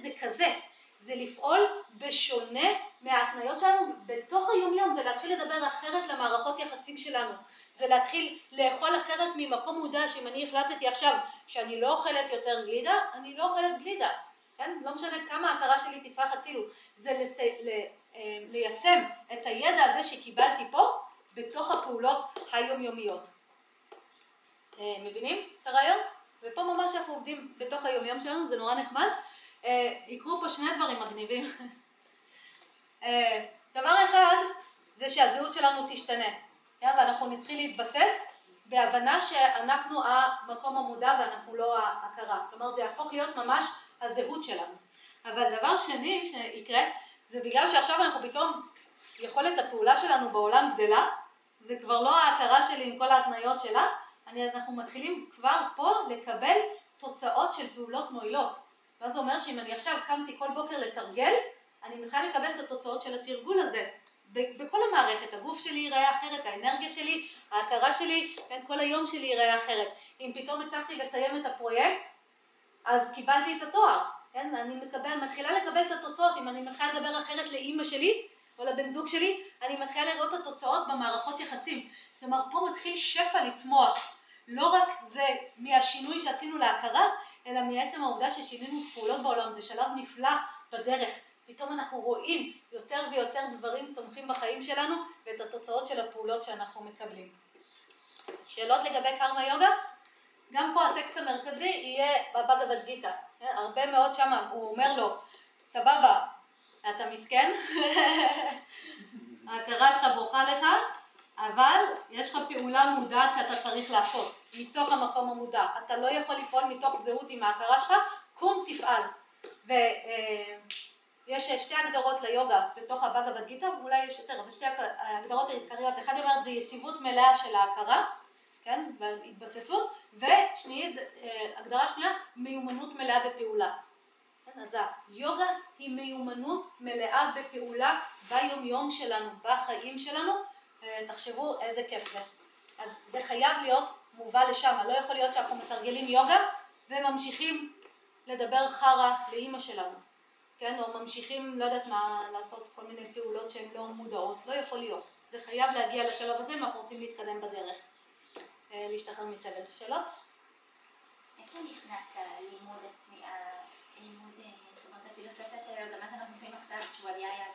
Speaker 1: זה כזה, זה לפעול בשונה מההתניות שלנו בתוך היומיום, זה להתחיל לדבר אחרת למערכות יחסים שלנו, זה להתחיל לאכול אחרת ממקום מודע שאם אני החלטתי עכשיו שאני לא אוכלת יותר גלידה, אני לא אוכלת גלידה, כן? לא משנה כמה ההכרה שלי תצרך הצילו, זה לס... ל... אה, ליישם את הידע הזה שקיבלתי פה בתוך הפעולות היומיומיות. אה, מבינים את הרעיון? ופה ממש אנחנו עובדים בתוך היומיום שלנו, זה נורא נחמד. אה, יקרו פה שני דברים מגניבים. אה, דבר אחד זה שהזהות שלנו תשתנה, כן? ואנחנו נתחיל להתבסס בהבנה שאנחנו המקום המודע ואנחנו לא ההכרה. כלומר זה יהפוך להיות ממש הזהות שלנו. אבל דבר שני שיקרה זה בגלל שעכשיו אנחנו פתאום, יכולת הפעולה שלנו בעולם גדלה, זה כבר לא ההכרה שלי עם כל ההתניות שלה, אני, אנחנו מתחילים כבר פה לקבל תוצאות של פעולות מועילות. ואז זה אומר שאם אני עכשיו קמתי כל בוקר לתרגל, אני מתחילה לקבל את התוצאות של התרגול הזה. בכל המערכת, הגוף שלי ייראה אחרת, האנרגיה שלי, ההכרה שלי, כן, כל היום שלי ייראה אחרת. אם פתאום הצלחתי לסיים את הפרויקט, אז קיבלתי את התואר, כן, אני מקבל, מתחילה לקבל את התוצאות, אם אני מתחילה לדבר אחרת לאימא שלי או לבן זוג שלי, אני מתחילה לראות את התוצאות במערכות יחסים. כלומר, פה מתחיל שפע לצמוח. לא רק זה מהשינוי שעשינו להכרה, אלא מעצם העובדה ששינינו פעולות בעולם, זה שלב נפלא בדרך. פתאום אנחנו רואים יותר ויותר דברים צומחים בחיים שלנו ואת התוצאות של הפעולות שאנחנו מקבלים. שאלות לגבי קרמה יוגה? גם פה הטקסט המרכזי יהיה בבגבד גיתא. הרבה מאוד שם, הוא אומר לו, סבבה, אתה מסכן, ההכרה שלך ברוכה לך, אבל יש לך פעולה מודעת שאתה צריך לעשות, מתוך המקום המודע. אתה לא יכול לפעול מתוך זהות עם ההכרה שלך, קום תפעל. ויש שתי הגדרות ליוגה בתוך הבאגה בגיתא, אולי יש יותר, אבל שתי הגדרות העיקריות, אחת אומרת זה יציבות מלאה של ההכרה, כן, והתבססות, והגדרה שנייה, מיומנות מלאה בפעולה. כן, אז היוגה היא מיומנות מלאה בפעולה ביומיום שלנו, בחיים שלנו, אה, תחשבו איזה כיף זה. אז זה חייב להיות מובא לשם, לא יכול להיות שאנחנו מתרגלים יוגה וממשיכים לדבר חרא לאימא שלנו, כן, או ממשיכים, לא יודעת מה, לעשות כל מיני פעולות שהן לא מודעות, לא יכול להיות. זה חייב להגיע לשלב הזה אם אנחנו רוצים להתקדם בדרך, אה, להשתחרר מסבל. שאלות?
Speaker 5: איפה נכנס הלימוד זאת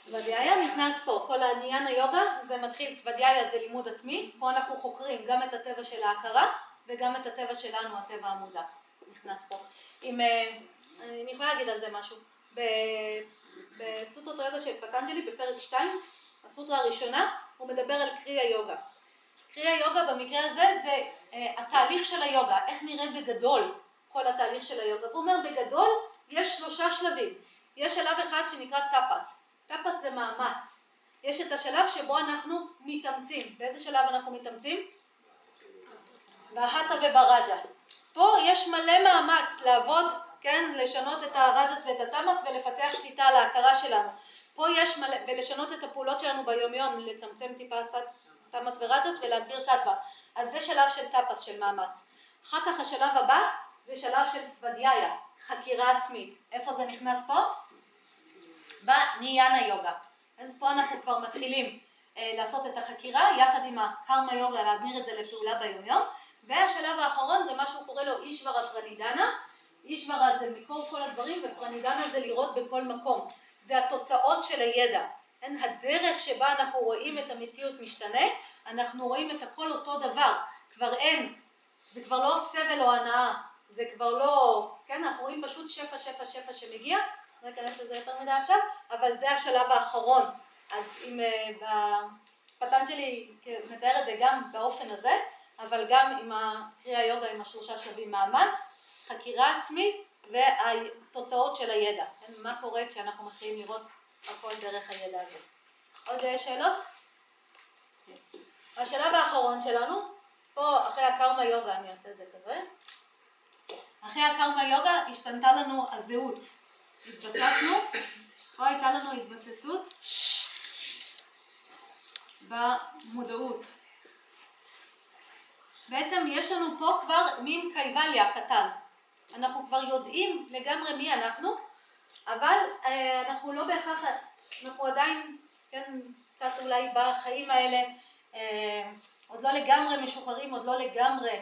Speaker 5: סוואדיאיה
Speaker 1: נכנס פה, כל העניין היוגה זה מתחיל, סוואדיאיה זה לימוד עצמי, פה אנחנו חוקרים גם את הטבע של ההכרה וגם את הטבע שלנו, הטבע המודע, נכנס פה. אם, אני יכולה להגיד על זה משהו, בסוטרות היוגה של פטנג'לי בפרק 2, הסוטרה הראשונה, הוא מדבר על קרי היוגה. קרי היוגה במקרה הזה זה אה, התהליך של היוגה, איך נראה בגדול כל התהליך של היוגה. הוא אומר בגדול יש שלושה שלבים. יש שלב אחד שנקרא טפס. טפס זה מאמץ. יש את השלב שבו אנחנו מתאמצים. באיזה שלב אנחנו מתאמצים? בהטה וברג'ה. פה יש מלא מאמץ לעבוד, כן, לשנות את הרג'ס ואת התמאס ולפתח שליטה על ההכרה שלנו. פה יש מלא, ולשנות את הפעולות שלנו ביומיום, לצמצם טיפה תמאס ורג'ס ולהגביר סטווה. אז זה שלב של טפס, של מאמץ. אחר כך השלב הבא זה שלב של סוודיאיה, חקירה עצמית. איפה זה נכנס פה? בניאנה יוגה. פה אנחנו כבר מתחילים אה, לעשות את החקירה יחד עם הקרמה יוגה, להעביר את זה לפעולה ביומיום. והשלב האחרון זה מה שהוא קורא לו אישברה פרנידנה. אישברה זה מקור כל הדברים ופרנידנה זה לראות בכל מקום. זה התוצאות של הידע. אין, הדרך שבה אנחנו רואים את המציאות משתנה, אנחנו רואים את הכל אותו דבר. כבר אין, זה כבר לא סבל או הנאה, זה כבר לא, כן, אנחנו רואים פשוט שפע, שפע, שפע שמגיע, לא אכנס לזה יותר מדי עכשיו, אבל זה השלב האחרון. אז אם uh, בפטנג'לי מתאר את זה גם באופן הזה, אבל גם עם הקריאה יוגה עם השלושה שלבים מאמץ, חקירה עצמית והתוצאות של הידע, כן? מה קורה כשאנחנו מתחילים לראות הכל דרך הידע הזה. עוד אה, שאלות? השלב האחרון שלנו, פה אחרי הקרמה יוגה, אני אעשה את זה כזה, אחרי הקרמה יוגה השתנתה לנו הזהות, התבססנו, פה הייתה לנו התבססות במודעות. בעצם יש לנו פה כבר מין קייבליה קטן. אנחנו כבר יודעים לגמרי מי אנחנו, אבל אה, אנחנו לא בהכרח, אנחנו עדיין, כן, קצת אולי בחיים האלה, אה, עוד לא לגמרי משוחררים, עוד לא לגמרי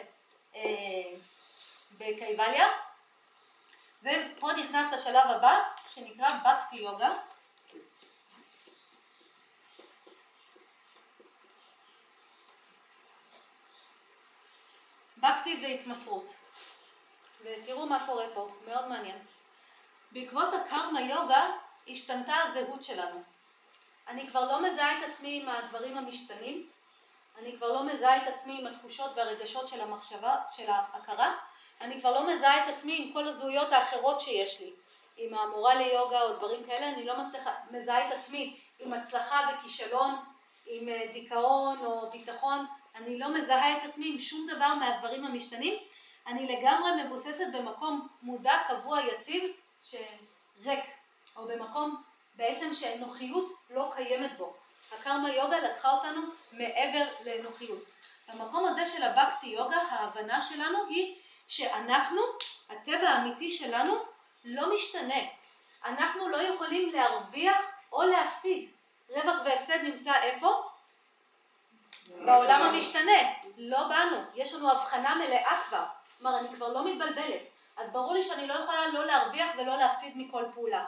Speaker 1: אה, בקייבליה. ופה נכנס השלב הבא, שנקרא בקטי יוגה. בקטי זה התמסרות. ותראו מה קורה פה, מאוד מעניין. בעקבות הקרמה יוגה השתנתה הזהות שלנו. אני כבר לא מזהה את עצמי עם הדברים המשתנים, אני כבר לא מזהה את עצמי עם התחושות והרגשות של המחשבה, של ההכרה, אני כבר לא מזהה את עצמי עם כל הזהויות האחרות שיש לי, עם המורה ליוגה או דברים כאלה, אני לא מצליחה, מזהה את עצמי עם הצלחה וכישלון, עם אה, דיכאון או ביטחון, אני לא מזהה את עצמי עם שום דבר מהדברים המשתנים, אני לגמרי מבוססת במקום מודע, קבוע, יציב, שריק, או במקום בעצם שאנוכיות לא קיימת בו. הקרמה יוגה לקחה אותנו מעבר לאנוכיות. במקום הזה של הבקטי יוגה, ההבנה שלנו היא שאנחנו, הטבע האמיתי שלנו, לא משתנה. אנחנו לא יכולים להרוויח או להפסיד. רווח והפסד נמצא איפה? בעולם המשתנה, לא בנו. יש לנו הבחנה מלאה כבר. כלומר, אני כבר לא מתבלבלת. אז ברור לי שאני לא יכולה לא להרוויח ולא להפסיד מכל פעולה.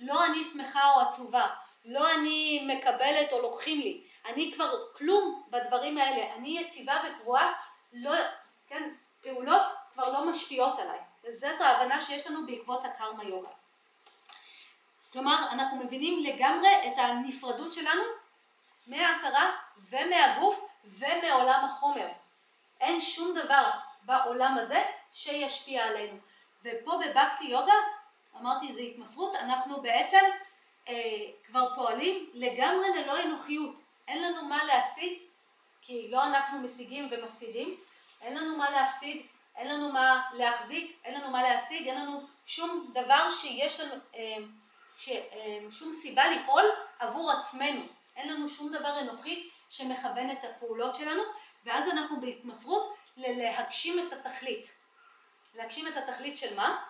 Speaker 1: לא אני שמחה או עצובה, לא אני מקבלת או לוקחים לי. אני כבר כלום בדברים האלה. אני יציבה וקבועה, לא, כן, פעולות כבר לא משפיעות עליי. וזאת ההבנה שיש לנו בעקבות הקרמה יוגה. כלומר, אנחנו מבינים לגמרי את הנפרדות שלנו מההכרה ומהגוף ומעולם החומר. אין שום דבר בעולם הזה שישפיע עלינו. ופה בבקטי יוגה, אמרתי זה התמסרות, אנחנו בעצם אה, כבר פועלים לגמרי ללא אנוכיות. אין לנו מה להשיג, כי לא אנחנו משיגים ומפסידים, אין לנו מה להפסיד, אין לנו מה להחזיק, אין לנו מה להשיג, אין לנו שום דבר שיש לנו, אה, ש, אה, שום סיבה לפעול עבור עצמנו. אין לנו שום דבר אנוכי שמכוון את הפעולות שלנו, ואז אנחנו בהתמסרות ללהגשים את התכלית. להגשים את התכלית של מה?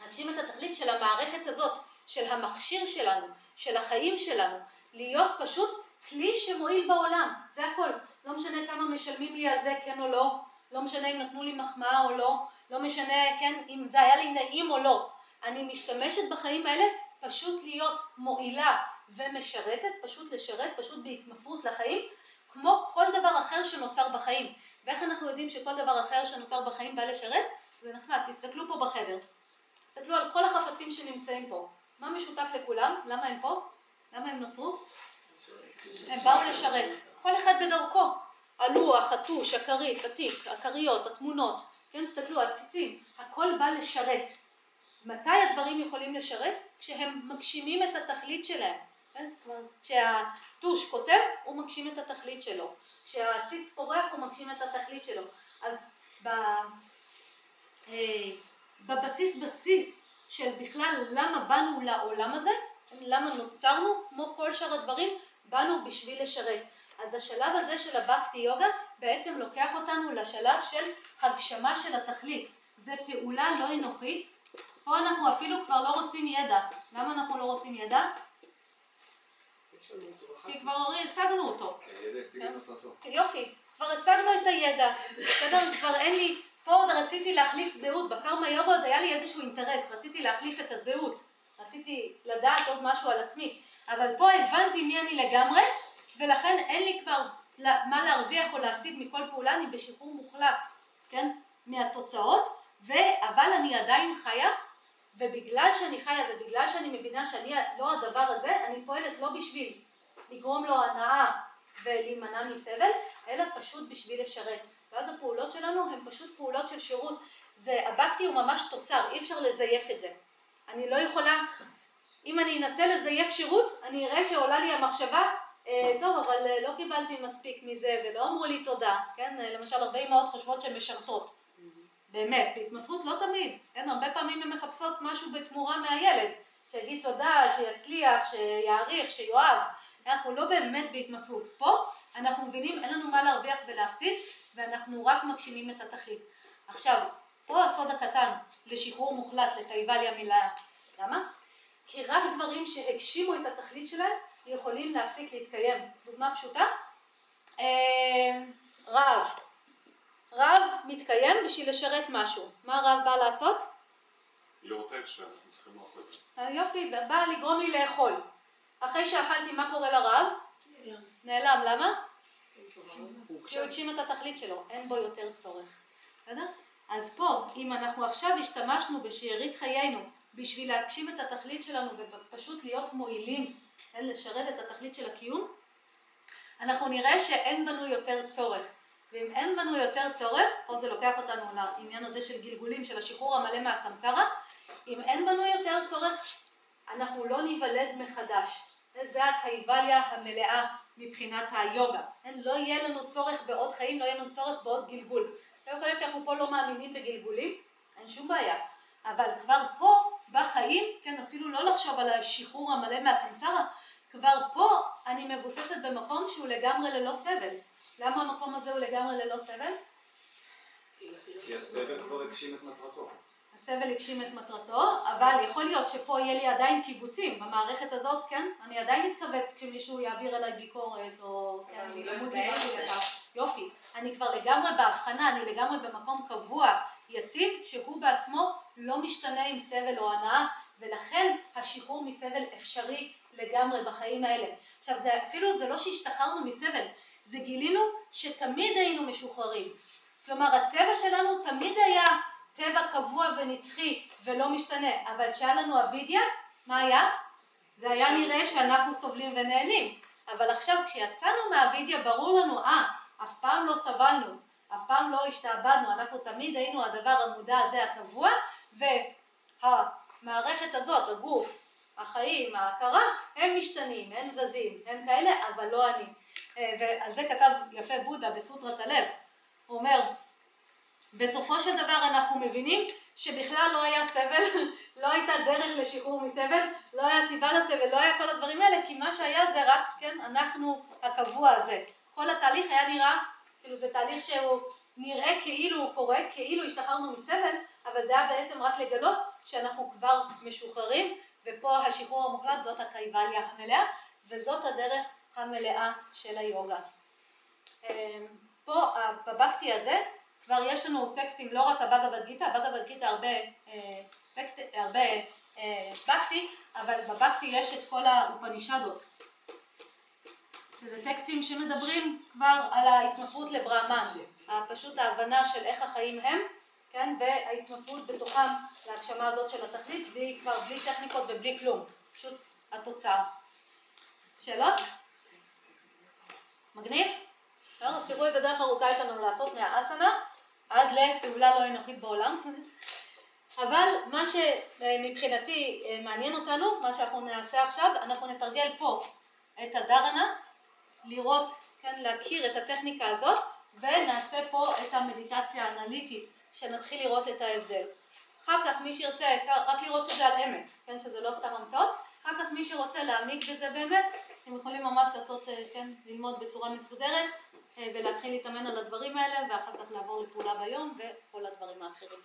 Speaker 1: להגשים את התכלית של המערכת הזאת, של המכשיר שלנו, של החיים שלנו, להיות פשוט כלי שמועיל בעולם, זה הכל. לא משנה כמה משלמים לי על זה, כן או לא, לא משנה אם נתנו לי מחמאה או לא, לא משנה, כן, אם זה היה לי נעים או לא. אני משתמשת בחיים האלה פשוט להיות מועילה ומשרתת, פשוט לשרת, פשוט בהתמסרות לחיים, כמו כל דבר אחר שנוצר בחיים. ואיך אנחנו יודעים שכל דבר אחר שנוצר בחיים בא לשרת? זה נחמד, תסתכלו פה בחדר. תסתכלו על כל החפצים שנמצאים פה. מה משותף לכולם? למה הם פה? למה הם נוצרו? הם באו לשרת. כל אחד בדרכו. הלוח, הטוש, הכרית, התיק, הכריות, התמונות, כן, תסתכלו, הציצים, הכל בא לשרת. מתי הדברים יכולים לשרת? כשהם מגשימים את התכלית שלהם. כן? כשהטוש כותב, הוא מגשים את התכלית שלו. כשהציץ פורח, הוא מגשים את התכלית שלו. אז ב... אה, בבסיס בסיס של בכלל למה באנו לעולם הזה, למה נוצרנו, כמו כל שאר הדברים, באנו בשביל לשרת. אז השלב הזה של הבקטי יוגה בעצם לוקח אותנו לשלב של הגשמה של התכלית. זה פעולה לא אנוכית. פה אנחנו אפילו כבר לא רוצים ידע. למה אנחנו לא רוצים ידע? כי כבר השגנו אותו.
Speaker 2: את מטרתו.
Speaker 1: יופי, כבר השגנו את הידע. בסדר? כבר אין לי... פה עוד רציתי להחליף זהות. בקרמה יוגה עוד היה לי איזשהו אינטרס. רציתי להחליף את הזהות. רציתי לדעת עוד משהו על עצמי. אבל פה הבנתי מי אני לגמרי, ולכן אין לי כבר מה להרוויח או להפסיד מכל פעולה, אני בשחרור מוחלט, כן, מהתוצאות, ו... אבל אני עדיין חיה, ובגלל שאני חיה ובגלל שאני מבינה שאני לא הדבר הזה, אני פועלת לא בשביל לגרום לו הנאה ולהימנע מסבל, אלא פשוט בשביל לשרת. ואז הפעולות שלנו הן פשוט פעולות של שירות. זה, הבקטי הוא ממש תוצר, אי אפשר לזייף את זה. אני לא יכולה, אם אני אנסה לזייף שירות, אני אראה שעולה לי המחשבה, טוב, אבל אה, לא קיבלתי מספיק מזה ולא אמרו לי תודה, כן? אה, למשל, הרבה אמהות חושבות שהן משרתות. באמת, בהתמסרות לא תמיד, כן? הרבה פעמים הן מחפשות משהו בתמורה מהילד, שיגיד תודה, שיצליח, שיעריך, שיואב. אנחנו לא באמת בהתמסרות. פה אנחנו מבינים, אין לנו מה להרוויח ולהפסיד, ואנחנו רק מגשימים את התכלית. עכשיו, פה הסוד הקטן לשחרור מוחלט לקייבליה מילה. למה? כי רק דברים שהגשימו את התכלית שלהם יכולים להפסיק להתקיים. דוגמה פשוטה, אה, רב. רב מתקיים בשביל לשרת משהו. מה רב בא לעשות? אה, יופי, בא לגרום לי לאכול. אחרי שאכלתי, מה קורה לרב? נעלם. למה? כי הוא הגשים את התכלית שלו, אין בו יותר צורך. בסדר? אז פה, אם אנחנו עכשיו השתמשנו בשארית חיינו בשביל להגשים את התכלית שלנו ופשוט להיות מועילים, לשרת את התכלית של הקיום, אנחנו נראה שאין בנו יותר צורך. ואם אין בנו יותר צורך, פה זה לוקח אותנו לעניין הזה של גלגולים, של השחרור המלא מהסמסרה, אם אין בנו יותר צורך, אנחנו לא ניוולד מחדש. זה הקייבליה המלאה מבחינת היוגה. לא יהיה לנו צורך בעוד חיים, לא יהיה לנו צורך בעוד גלגול. לא יכול להיות שאנחנו פה לא מאמינים בגלגולים, אין שום בעיה. אבל כבר פה, בחיים, כן, אפילו לא לחשוב על השחרור המלא מהסמסרה, כבר פה אני מבוססת במקום שהוא לגמרי ללא סבל. למה המקום הזה הוא לגמרי ללא סבל?
Speaker 2: כי הסבל כבר הגשים את מטרתו.
Speaker 1: הסבל הגשים את מטרתו, אבל יכול להיות שפה יהיה לי עדיין קיבוצים, במערכת הזאת, כן? אני עדיין אתכווץ כשמישהו יעביר אליי ביקורת, או... כן,
Speaker 6: אני לא אזדהה.
Speaker 1: יופי. אני כבר לגמרי בהבחנה, אני לגמרי במקום קבוע, יציב, שהוא בעצמו לא משתנה עם סבל או הנאה, ולכן השחרור מסבל אפשרי לגמרי בחיים האלה. עכשיו, זה אפילו, זה לא שהשתחררנו מסבל, זה גילינו שתמיד היינו משוחררים. כלומר, הטבע שלנו תמיד היה טבע קבוע ונצחי ולא משתנה, אבל כשהיה לנו אבידיה, מה היה? זה היה נראה שאנחנו סובלים ונהנים. אבל עכשיו כשיצאנו מהאבידיה ברור לנו, אה, אף פעם לא סבלנו, אף פעם לא השתעבדנו, אנחנו תמיד היינו הדבר המודע הזה הקבוע, והמערכת הזאת, הגוף, החיים, ההכרה, הם משתנים, הם זזים, הם כאלה, אבל לא אני. אה, ועל זה כתב יפה בודה בסוטרת הלב. הוא אומר, בסופו של דבר אנחנו מבינים שבכלל לא היה סבל, לא הייתה דרך לשחרור מסבל, לא היה סיבה לסבל, לא היה כל הדברים האלה, כי מה שהיה זה רק, כן, אנחנו הקבוע הזה. כל התהליך היה נראה, כאילו זה תהליך שהוא נראה כאילו הוא קורה, כאילו השתחררנו מסבל, אבל זה היה בעצם רק לגלות שאנחנו כבר משוחררים, ופה השחרור המוחלט זאת הקייבליה המלאה, וזאת הדרך המלאה של היוגה. אה, פה בבקטי הזה, כבר יש לנו טקסטים לא רק הבגבד גיתא, הבגבד גיתא הרבה אה, טקסט, הרבה אה, בקטי, אבל בבקטי יש את כל האופנישדות, שזה טקסטים שמדברים כבר על ההתמסרות לברהמן, פשוט ההבנה של איך החיים הם, כן, וההתמסרות בתוכם להגשמה הזאת של התכלית, בלי, כבר בלי טכניקות ובלי כלום, פשוט התוצר. שאלות? מגניב? לא? אז תראו איזה דרך ארוכה יש לנו לעשות מהאסנה עד לפעולה לא אנוכית בעולם. אבל מה שמבחינתי מעניין אותנו, מה שאנחנו נעשה עכשיו, אנחנו נתרגל פה את הדרנה, לראות, כן, להכיר את הטכניקה הזאת, ונעשה פה את המדיטציה האנליטית, שנתחיל לראות את ההבדל. אחר כך מי שירצה רק לראות שזה על אמת, כן, שזה לא סתם המצאות, אחר כך מי שרוצה להעמיק בזה באמת, אתם יכולים ממש לעשות, כן, ללמוד בצורה מסודרת ולהתחיל להתאמן על הדברים האלה ואחר כך לעבור לפעולה ביום וכל הדברים האחרים.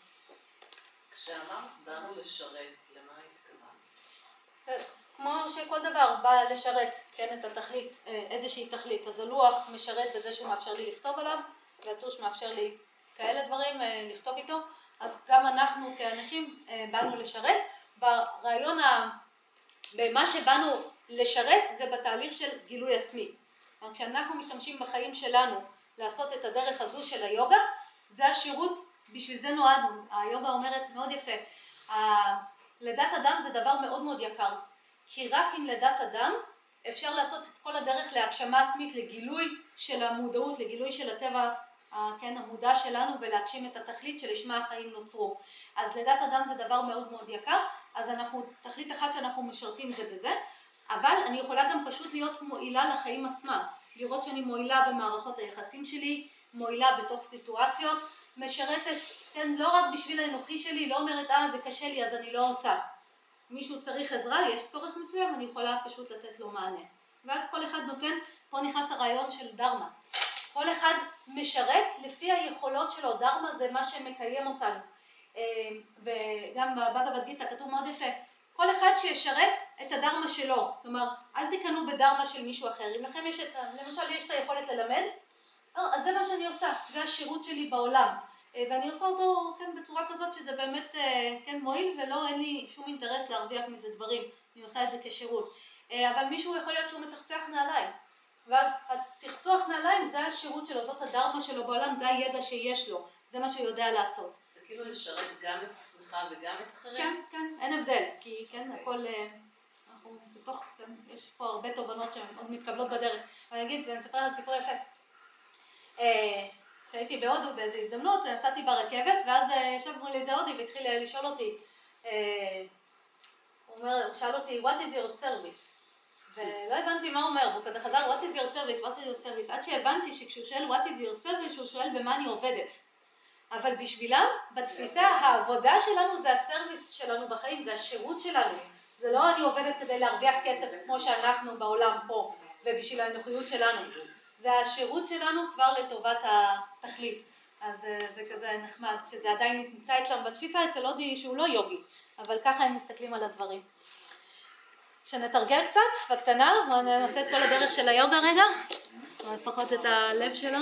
Speaker 6: כשאמרת באנו לשרת, למה התכוונת?
Speaker 1: כמו שכל דבר בא לשרת, כן, את התכלית, איזושהי תכלית. אז הלוח משרת בזה שהוא מאפשר לי לכתוב עליו, והטוש מאפשר לי כאלה דברים לכתוב איתו, אז גם אנחנו כאנשים באנו לשרת. ברעיון, ה... במה שבאנו לשרת זה בתהליך של גילוי עצמי. כלומר, כשאנחנו משתמשים בחיים שלנו לעשות את הדרך הזו של היוגה, זה השירות, בשביל זה נועדנו. היוגה אומרת מאוד יפה, לידת אדם זה דבר מאוד מאוד יקר, כי רק עם לידת אדם אפשר לעשות את כל הדרך להגשמה עצמית, לגילוי של המודעות, לגילוי של הטבע, כן, המודע שלנו ולהגשים את התכלית שלשמה החיים נוצרו. אז לידת אדם זה דבר מאוד מאוד יקר, אז אנחנו, תכלית אחת שאנחנו משרתים זה בזה, אבל אני יכולה גם פשוט להיות מועילה לחיים עצמם, לראות שאני מועילה במערכות היחסים שלי, מועילה בתוך סיטואציות, משרתת, כן, לא רק בשביל האנוכי שלי, לא אומרת, אה, זה קשה לי אז אני לא עושה. מישהו צריך עזרה, יש צורך מסוים, אני יכולה פשוט לתת לו מענה. ואז כל אחד נותן, פה נכנס הרעיון של דרמה. כל אחד משרת לפי היכולות שלו, דרמה זה מה שמקיים אותנו. וגם בבגבד גיתא כתוב מאוד יפה, כל אחד שישרת את הדרמה שלו, כלומר אל תקנו בדרמה של מישהו אחר, אם לכם יש את, למשל יש את היכולת ללמד, אז זה מה שאני עושה, זה השירות שלי בעולם, ואני עושה אותו כן, בצורה כזאת שזה באמת כן, מועיל ולא, אין לי שום אינטרס להרוויח מזה דברים, אני עושה את זה כשירות, אבל מישהו יכול להיות שהוא מצחצח נעליים, ואז הצחצוח נעליים זה השירות שלו, זאת הדרמה שלו בעולם, זה הידע שיש לו, זה מה שהוא יודע לעשות.
Speaker 6: זה כאילו לשרת גם את עצמך וגם את אחרים?
Speaker 1: כן, כן, אין הבדל, כי כן, הכל, אנחנו בתוך, כן, יש פה הרבה תובנות שהן עוד מתקבלות בדרך. אני אגיד, אני אספר לכם סיפור יפה. כשהייתי בהודו באיזו הזדמנות, נסעתי ברכבת, ואז ישב מולי איזה הודי והתחיל לשאול אותי, הוא שאל אותי, what is your service? ולא הבנתי מה הוא אומר, הוא כזה חזר, what is your service, what is your service, עד שהבנתי שכשהוא שואל what is your service, הוא שואל במה אני עובדת. אבל בשבילם, בתפיסה, העבודה שלנו זה הסרוויס שלנו בחיים, זה השירות שלנו. זה לא אני עובדת כדי להרוויח כסף כמו שאנחנו בעולם פה, ובשביל האנוכיות שלנו. זה השירות שלנו כבר לטובת התכלית. אז זה כזה נחמד, שזה עדיין נמצא אצלם בתפיסה אצל הודי שהוא לא יוגי, אבל ככה הם מסתכלים על הדברים. שנתרגל קצת, בקטנה, נעשה את כל הדרך של היוגה רגע, או לפחות את הלב שלו.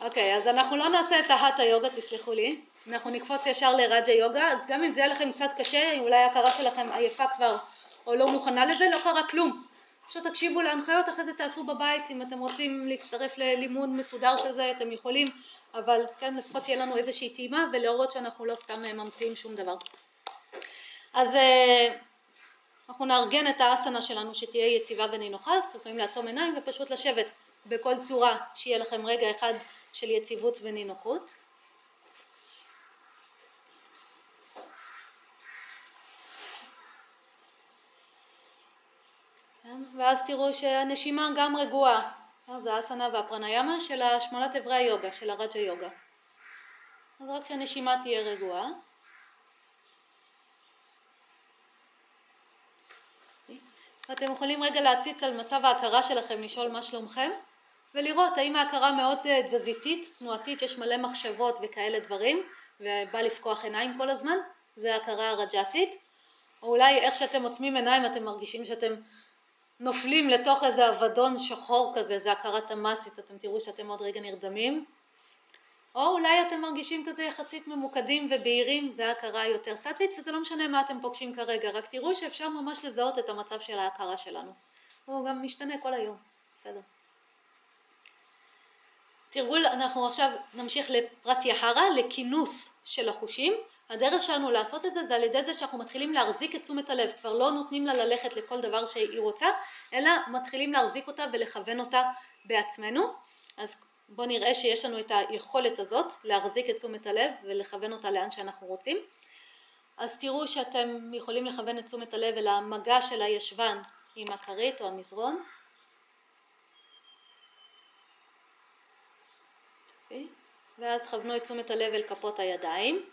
Speaker 1: אוקיי, אז אנחנו לא נעשה את ההטה יוגה, תסלחו לי, אנחנו נקפוץ ישר לרג'ה יוגה, אז גם אם זה יהיה לכם קצת קשה, אולי ההכרה שלכם עייפה כבר או לא מוכנה לזה, לא קרה כלום. פשוט תקשיבו להנחיות, אחרי זה תעשו בבית, אם אתם רוצים להצטרף ללימוד מסודר של זה, אתם יכולים, אבל כן, לפחות שיהיה לנו איזושהי טעימה ולהראות שאנחנו לא סתם ממציאים שום דבר. אז אנחנו נארגן את האסנה שלנו שתהיה יציבה ונינוחה, אז אתם יכולים לעצום עיניים ופשוט לשבת בכל צורה שיהיה לכם רגע אחד של יציבות ונינוחות. ואז תראו שהנשימה גם רגועה, זה האסנה והפרניאמה של השמונת אברי היוגה, של הרג'ה יוגה. אז רק שהנשימה תהיה רגועה. ואתם יכולים רגע להציץ על מצב ההכרה שלכם, לשאול מה שלומכם, ולראות האם ההכרה מאוד תזזיתית, תנועתית, יש מלא מחשבות וכאלה דברים, ובא לפקוח עיניים כל הזמן, זה ההכרה הרג'סית, או אולי איך שאתם עוצמים עיניים אתם מרגישים שאתם נופלים לתוך איזה אבדון שחור כזה, זה הכרת המסית, אתם תראו שאתם עוד רגע נרדמים, או אולי אתם מרגישים כזה יחסית ממוקדים ובהירים, זה ההכרה היותר סטווית, וזה לא משנה מה אתם פוגשים כרגע, רק תראו שאפשר ממש לזהות את המצב של ההכרה שלנו. הוא גם משתנה כל היום, בסדר. תרגול, אנחנו עכשיו נמשיך לפרט יחרה, לכינוס של החושים. הדרך שלנו לעשות את זה זה על ידי זה שאנחנו מתחילים להחזיק את תשומת הלב, כבר לא נותנים לה ללכת לכל דבר שהיא רוצה, אלא מתחילים להחזיק אותה ולכוון אותה בעצמנו. אז בואו נראה שיש לנו את היכולת הזאת להחזיק את תשומת הלב ולכוון אותה לאן שאנחנו רוצים. אז תראו שאתם יכולים לכוון את תשומת הלב אל המגע של הישבן עם הכרית או המזרון. ואז כוונו את תשומת הלב אל כפות הידיים.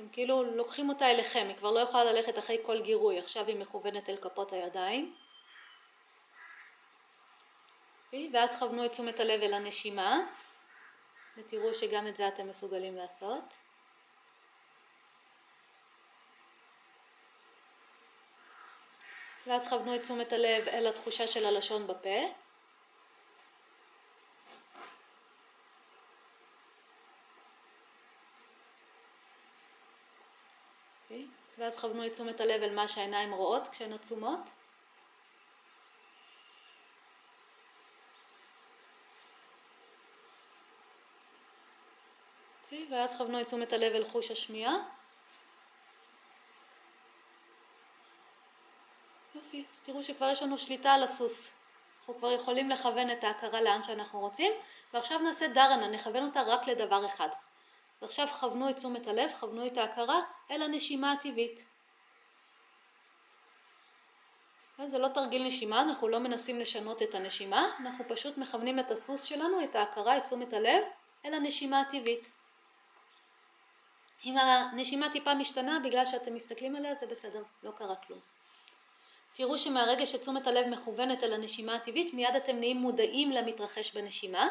Speaker 1: אתם כאילו לוקחים אותה אליכם, היא כבר לא יכולה ללכת אחרי כל גירוי, עכשיו היא מכוונת אל כפות הידיים. ואז כוונו את תשומת הלב אל הנשימה, ותראו שגם את זה אתם מסוגלים לעשות. ואז כוונו את תשומת הלב אל התחושה של הלשון בפה. ואז כוונו את תשומת הלב אל מה שהעיניים רואות כשהן עצומות. ואז כוונו את תשומת הלב אל חוש השמיעה. יופי, אז תראו שכבר יש לנו שליטה על הסוס. אנחנו כבר יכולים לכוון את ההכרה לאן שאנחנו רוצים, ועכשיו נעשה דרנה, נכוון אותה רק לדבר אחד. ועכשיו כוונו את תשומת הלב, כוונו את ההכרה אל הנשימה הטבעית. זה לא תרגיל נשימה, אנחנו לא מנסים לשנות את הנשימה, אנחנו פשוט מכוונים את הסוס שלנו, את ההכרה, את תשומת הלב, אל הנשימה הטבעית. אם הנשימה טיפה משתנה בגלל שאתם מסתכלים עליה זה בסדר, לא קרה כלום. תראו שמהרגע שתשומת הלב מכוונת אל הנשימה הטבעית מיד אתם נהיים מודעים למתרחש בנשימה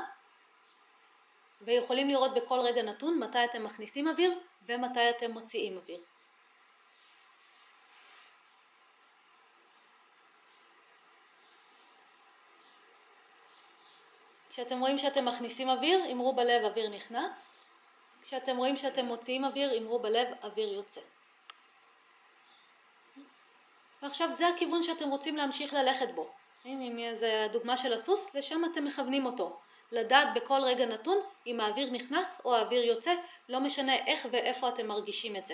Speaker 1: ויכולים לראות בכל רגע נתון מתי אתם מכניסים אוויר ומתי אתם מוציאים אוויר. כשאתם רואים שאתם מכניסים אוויר, אמרו בלב אוויר נכנס, כשאתם רואים שאתם מוציאים אוויר, אמרו בלב אוויר יוצא. ועכשיו זה הכיוון שאתם רוצים להמשיך ללכת בו. אם זה הדוגמה של הסוס, לשם אתם מכוונים אותו. לדעת בכל רגע נתון אם האוויר נכנס או האוויר יוצא, לא משנה איך ואיפה אתם מרגישים את זה.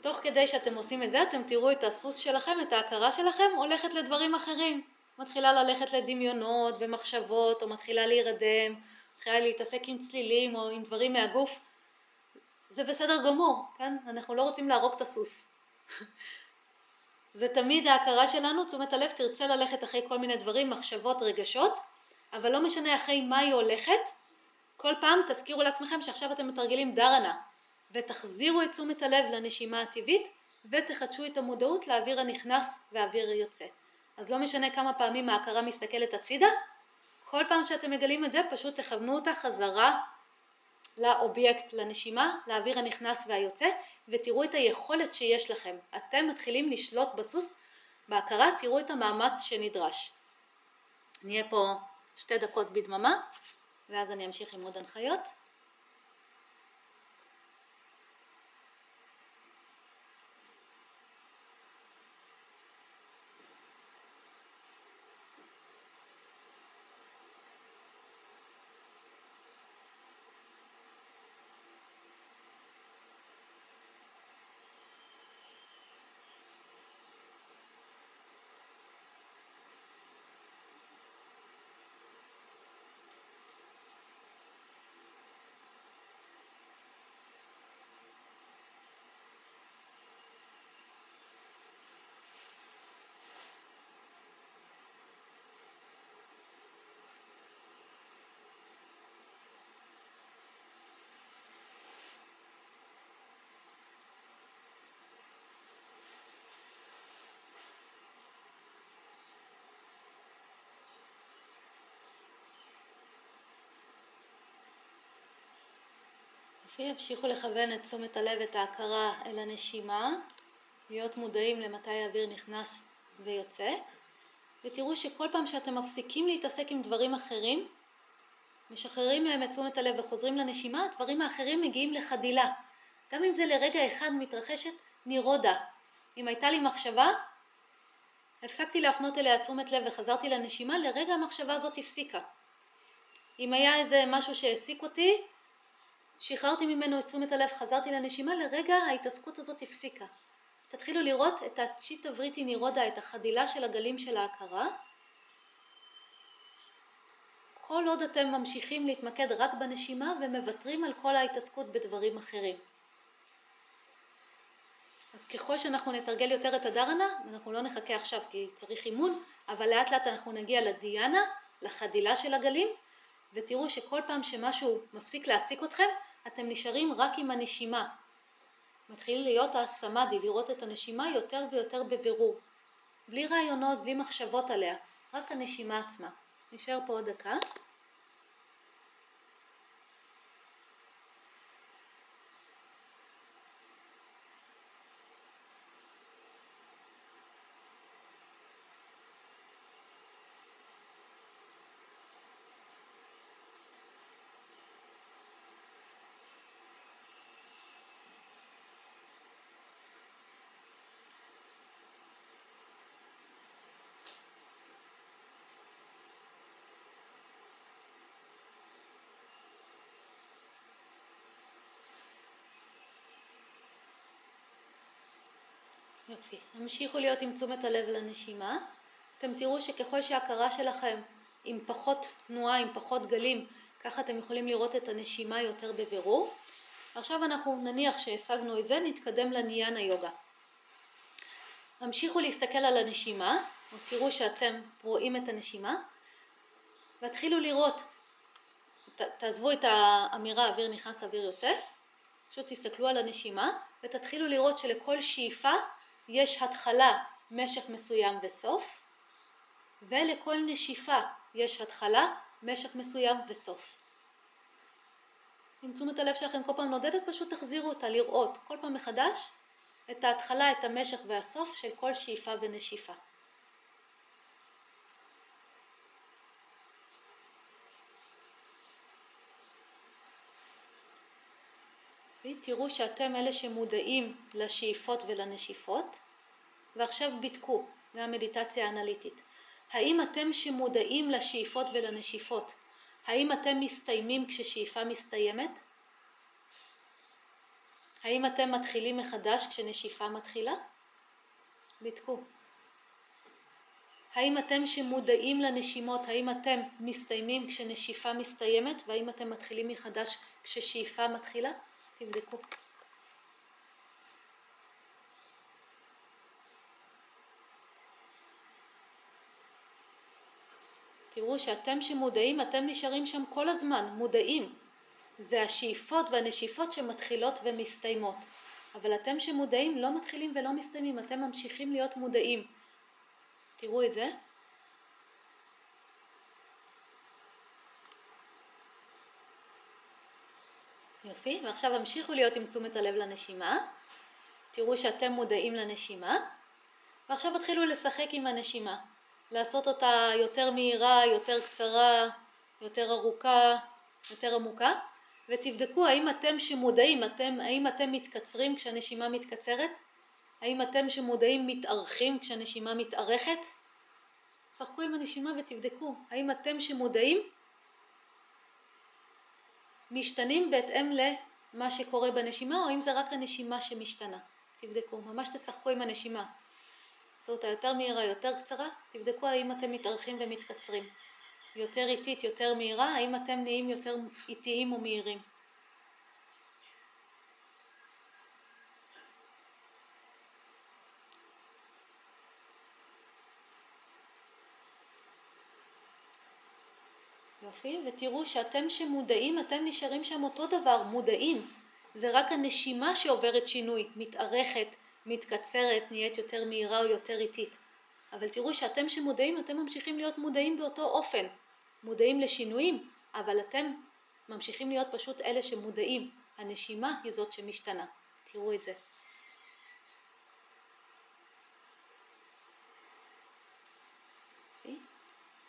Speaker 1: תוך כדי שאתם עושים את זה, אתם תראו את הסוס שלכם, את ההכרה שלכם, הולכת לדברים אחרים. מתחילה ללכת לדמיונות ומחשבות, או מתחילה להירדם, מתחילה להתעסק עם צלילים או עם דברים מהגוף. זה בסדר גמור, כן? אנחנו לא רוצים להרוג את הסוס. זה תמיד ההכרה שלנו, תשומת הלב תרצה ללכת אחרי כל מיני דברים, מחשבות, רגשות, אבל לא משנה אחרי מה היא הולכת, כל פעם תזכירו לעצמכם שעכשיו אתם מתרגלים דרנה, ותחזירו את תשומת הלב לנשימה הטבעית, ותחדשו את המודעות לאוויר הנכנס והאוויר היוצא. אז לא משנה כמה פעמים ההכרה מסתכלת הצידה, כל פעם שאתם מגלים את זה פשוט תכוונו אותה חזרה לאובייקט, לנשימה, לאוויר הנכנס והיוצא, ותראו את היכולת שיש לכם. אתם מתחילים לשלוט בסוס בהכרה, תראו את המאמץ שנדרש. נהיה פה שתי דקות בדממה, ואז אני אמשיך עם עוד הנחיות. יופי, המשיכו לכוון את תשומת הלב, את ההכרה אל הנשימה. להיות מודעים למתי האוויר נכנס ויוצא, ותראו שכל פעם שאתם מפסיקים להתעסק עם דברים אחרים, משחררים מהם את תשומת הלב וחוזרים לנשימה, הדברים האחרים מגיעים לחדילה. גם אם זה לרגע אחד מתרחשת נירודה. אם הייתה לי מחשבה, הפסקתי להפנות אליה תשומת לב וחזרתי לנשימה, לרגע המחשבה הזאת הפסיקה. אם היה איזה משהו שהעסיק אותי, שחררתי ממנו את תשומת הלב, חזרתי לנשימה, לרגע ההתעסקות הזאת הפסיקה. תתחילו לראות את הצ'יטה וריטי נירודה, את החדילה של הגלים של ההכרה. כל עוד אתם ממשיכים להתמקד רק בנשימה ומוותרים על כל ההתעסקות בדברים אחרים. אז ככל שאנחנו נתרגל יותר את הדרנה, אנחנו לא נחכה עכשיו כי צריך אימון, אבל לאט לאט אנחנו נגיע לדיאנה, לחדילה של הגלים, ותראו שכל פעם שמשהו מפסיק להעסיק אתכם, אתם נשארים רק עם הנשימה. מתחיל להיות הסמאדי, לראות את הנשימה יותר ויותר בבירור. בלי רעיונות, בלי מחשבות עליה, רק הנשימה עצמה. נשאר פה עוד דקה. יופי. המשיכו להיות עם תשומת הלב לנשימה. אתם תראו שככל שההכרה שלכם עם פחות תנועה, עם פחות גלים, ככה אתם יכולים לראות את הנשימה יותר בבירור. עכשיו אנחנו נניח שהשגנו את זה, נתקדם לניאנה יוגה. המשיכו להסתכל על הנשימה, או תראו שאתם רואים את הנשימה, והתחילו לראות, ת, תעזבו את האמירה אוויר נכנס אוויר יוצא, פשוט תסתכלו על הנשימה ותתחילו לראות שלכל שאיפה יש התחלה, משך מסוים וסוף, ולכל נשיפה יש התחלה, משך מסוים וסוף. אם תשומת הלב שלכם כל פעם נודדת, פשוט תחזירו אותה לראות כל פעם מחדש את ההתחלה, את המשך והסוף של כל שאיפה ונשיפה. תראו שאתם אלה שמודעים לשאיפות ולנשיפות, ועכשיו בדקו, זה המדיטציה האנליטית. האם אתם שמודעים לשאיפות ולנשיפות, האם אתם מסתיימים כששאיפה מסתיימת? האם אתם מתחילים מחדש כשנשיפה מתחילה? בדקו. האם אתם שמודעים לנשימות, האם אתם מסתיימים כשנשיפה מסתיימת והאם אתם מתחילים מחדש כששאיפה מתחילה? תבדקו. תראו שאתם שמודעים, אתם נשארים שם כל הזמן, מודעים. זה השאיפות והנשיפות שמתחילות ומסתיימות. אבל אתם שמודעים לא מתחילים ולא מסתיימים, אתם ממשיכים להיות מודעים. תראו את זה. יופי, ועכשיו המשיכו להיות עם תשומת הלב לנשימה. תראו שאתם מודעים לנשימה. ועכשיו התחילו לשחק עם הנשימה. לעשות אותה יותר מהירה, יותר קצרה, יותר ארוכה, יותר עמוקה. ותבדקו האם אתם שמודעים, אתם, האם אתם מתקצרים כשהנשימה מתקצרת? האם אתם שמודעים מתארכים כשהנשימה מתארכת? שחקו עם הנשימה ותבדקו האם אתם שמודעים משתנים בהתאם למה שקורה בנשימה או אם זה רק הנשימה שמשתנה. תבדקו, ממש תשחקו עם הנשימה. עשו אותה יותר מהירה, יותר קצרה, תבדקו האם אתם מתארכים ומתקצרים. יותר איטית, יותר מהירה, האם אתם נהיים יותר איטיים או מהירים. יופי, ותראו שאתם שמודעים, אתם נשארים שם אותו דבר, מודעים. זה רק הנשימה שעוברת שינוי, מתארכת, מתקצרת, נהיית יותר מהירה או יותר איטית. אבל תראו שאתם שמודעים, אתם ממשיכים להיות מודעים באותו אופן. מודעים לשינויים, אבל אתם ממשיכים להיות פשוט אלה שמודעים. הנשימה היא זאת שמשתנה. תראו את זה.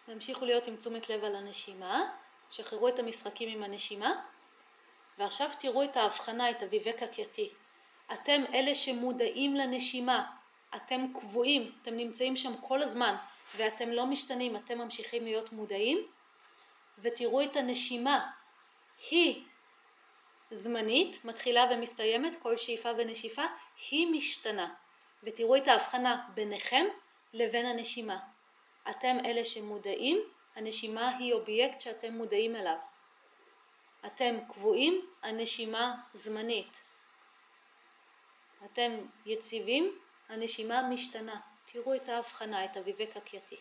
Speaker 1: והמשיכו להיות עם תשומת לב על הנשימה, שחררו את המשחקים עם הנשימה, ועכשיו תראו את ההבחנה, את הוויבק הקייתי. אתם אלה שמודעים לנשימה, אתם קבועים, אתם נמצאים שם כל הזמן, ואתם לא משתנים, אתם ממשיכים להיות מודעים, ותראו את הנשימה, היא זמנית, מתחילה ומסתיימת, כל שאיפה ונשיפה, היא משתנה. ותראו את ההבחנה ביניכם לבין הנשימה. אתם אלה שמודעים, הנשימה היא אובייקט שאתם מודעים אליו. אתם קבועים, הנשימה זמנית. אתם יציבים, הנשימה משתנה. תראו את ההבחנה, את הוויבק הקייתי.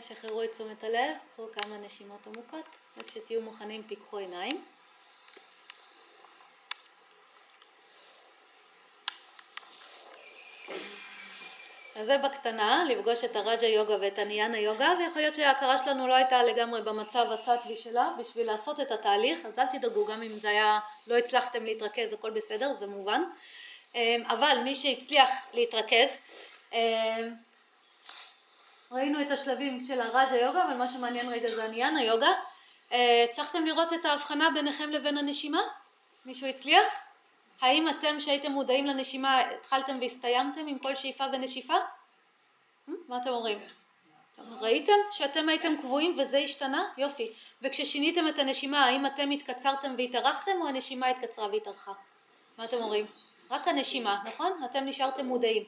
Speaker 1: שחררו את תשומת הלב, קחו כמה נשימות עמוקות, וכשתהיו מוכנים פיקחו עיניים. אז זה בקטנה, לפגוש את הרג'ה יוגה ואת הניאנה יוגה, ויכול להיות שההכרה שלנו לא הייתה לגמרי במצב הסטלי שלה בשביל לעשות את התהליך, אז אל תדאגו, גם אם זה היה, לא הצלחתם להתרכז, הכל בסדר, זה מובן. אבל מי שהצליח להתרכז, ראינו את השלבים של הרג'ה יוגה, אבל מה שמעניין רגע זה הניאנה יוגה. הצלחתם לראות את ההבחנה ביניכם לבין הנשימה? מישהו הצליח? האם אתם שהייתם מודעים לנשימה התחלתם והסתיימתם עם כל שאיפה ונשיפה? מה אתם אומרים? ראיתם שאתם הייתם קבועים וזה השתנה? יופי. וכששיניתם את הנשימה האם אתם התקצרתם והתארכתם או הנשימה התקצרה והתארכה? מה אתם אומרים? רק הנשימה, נכון? אתם נשארתם מודעים.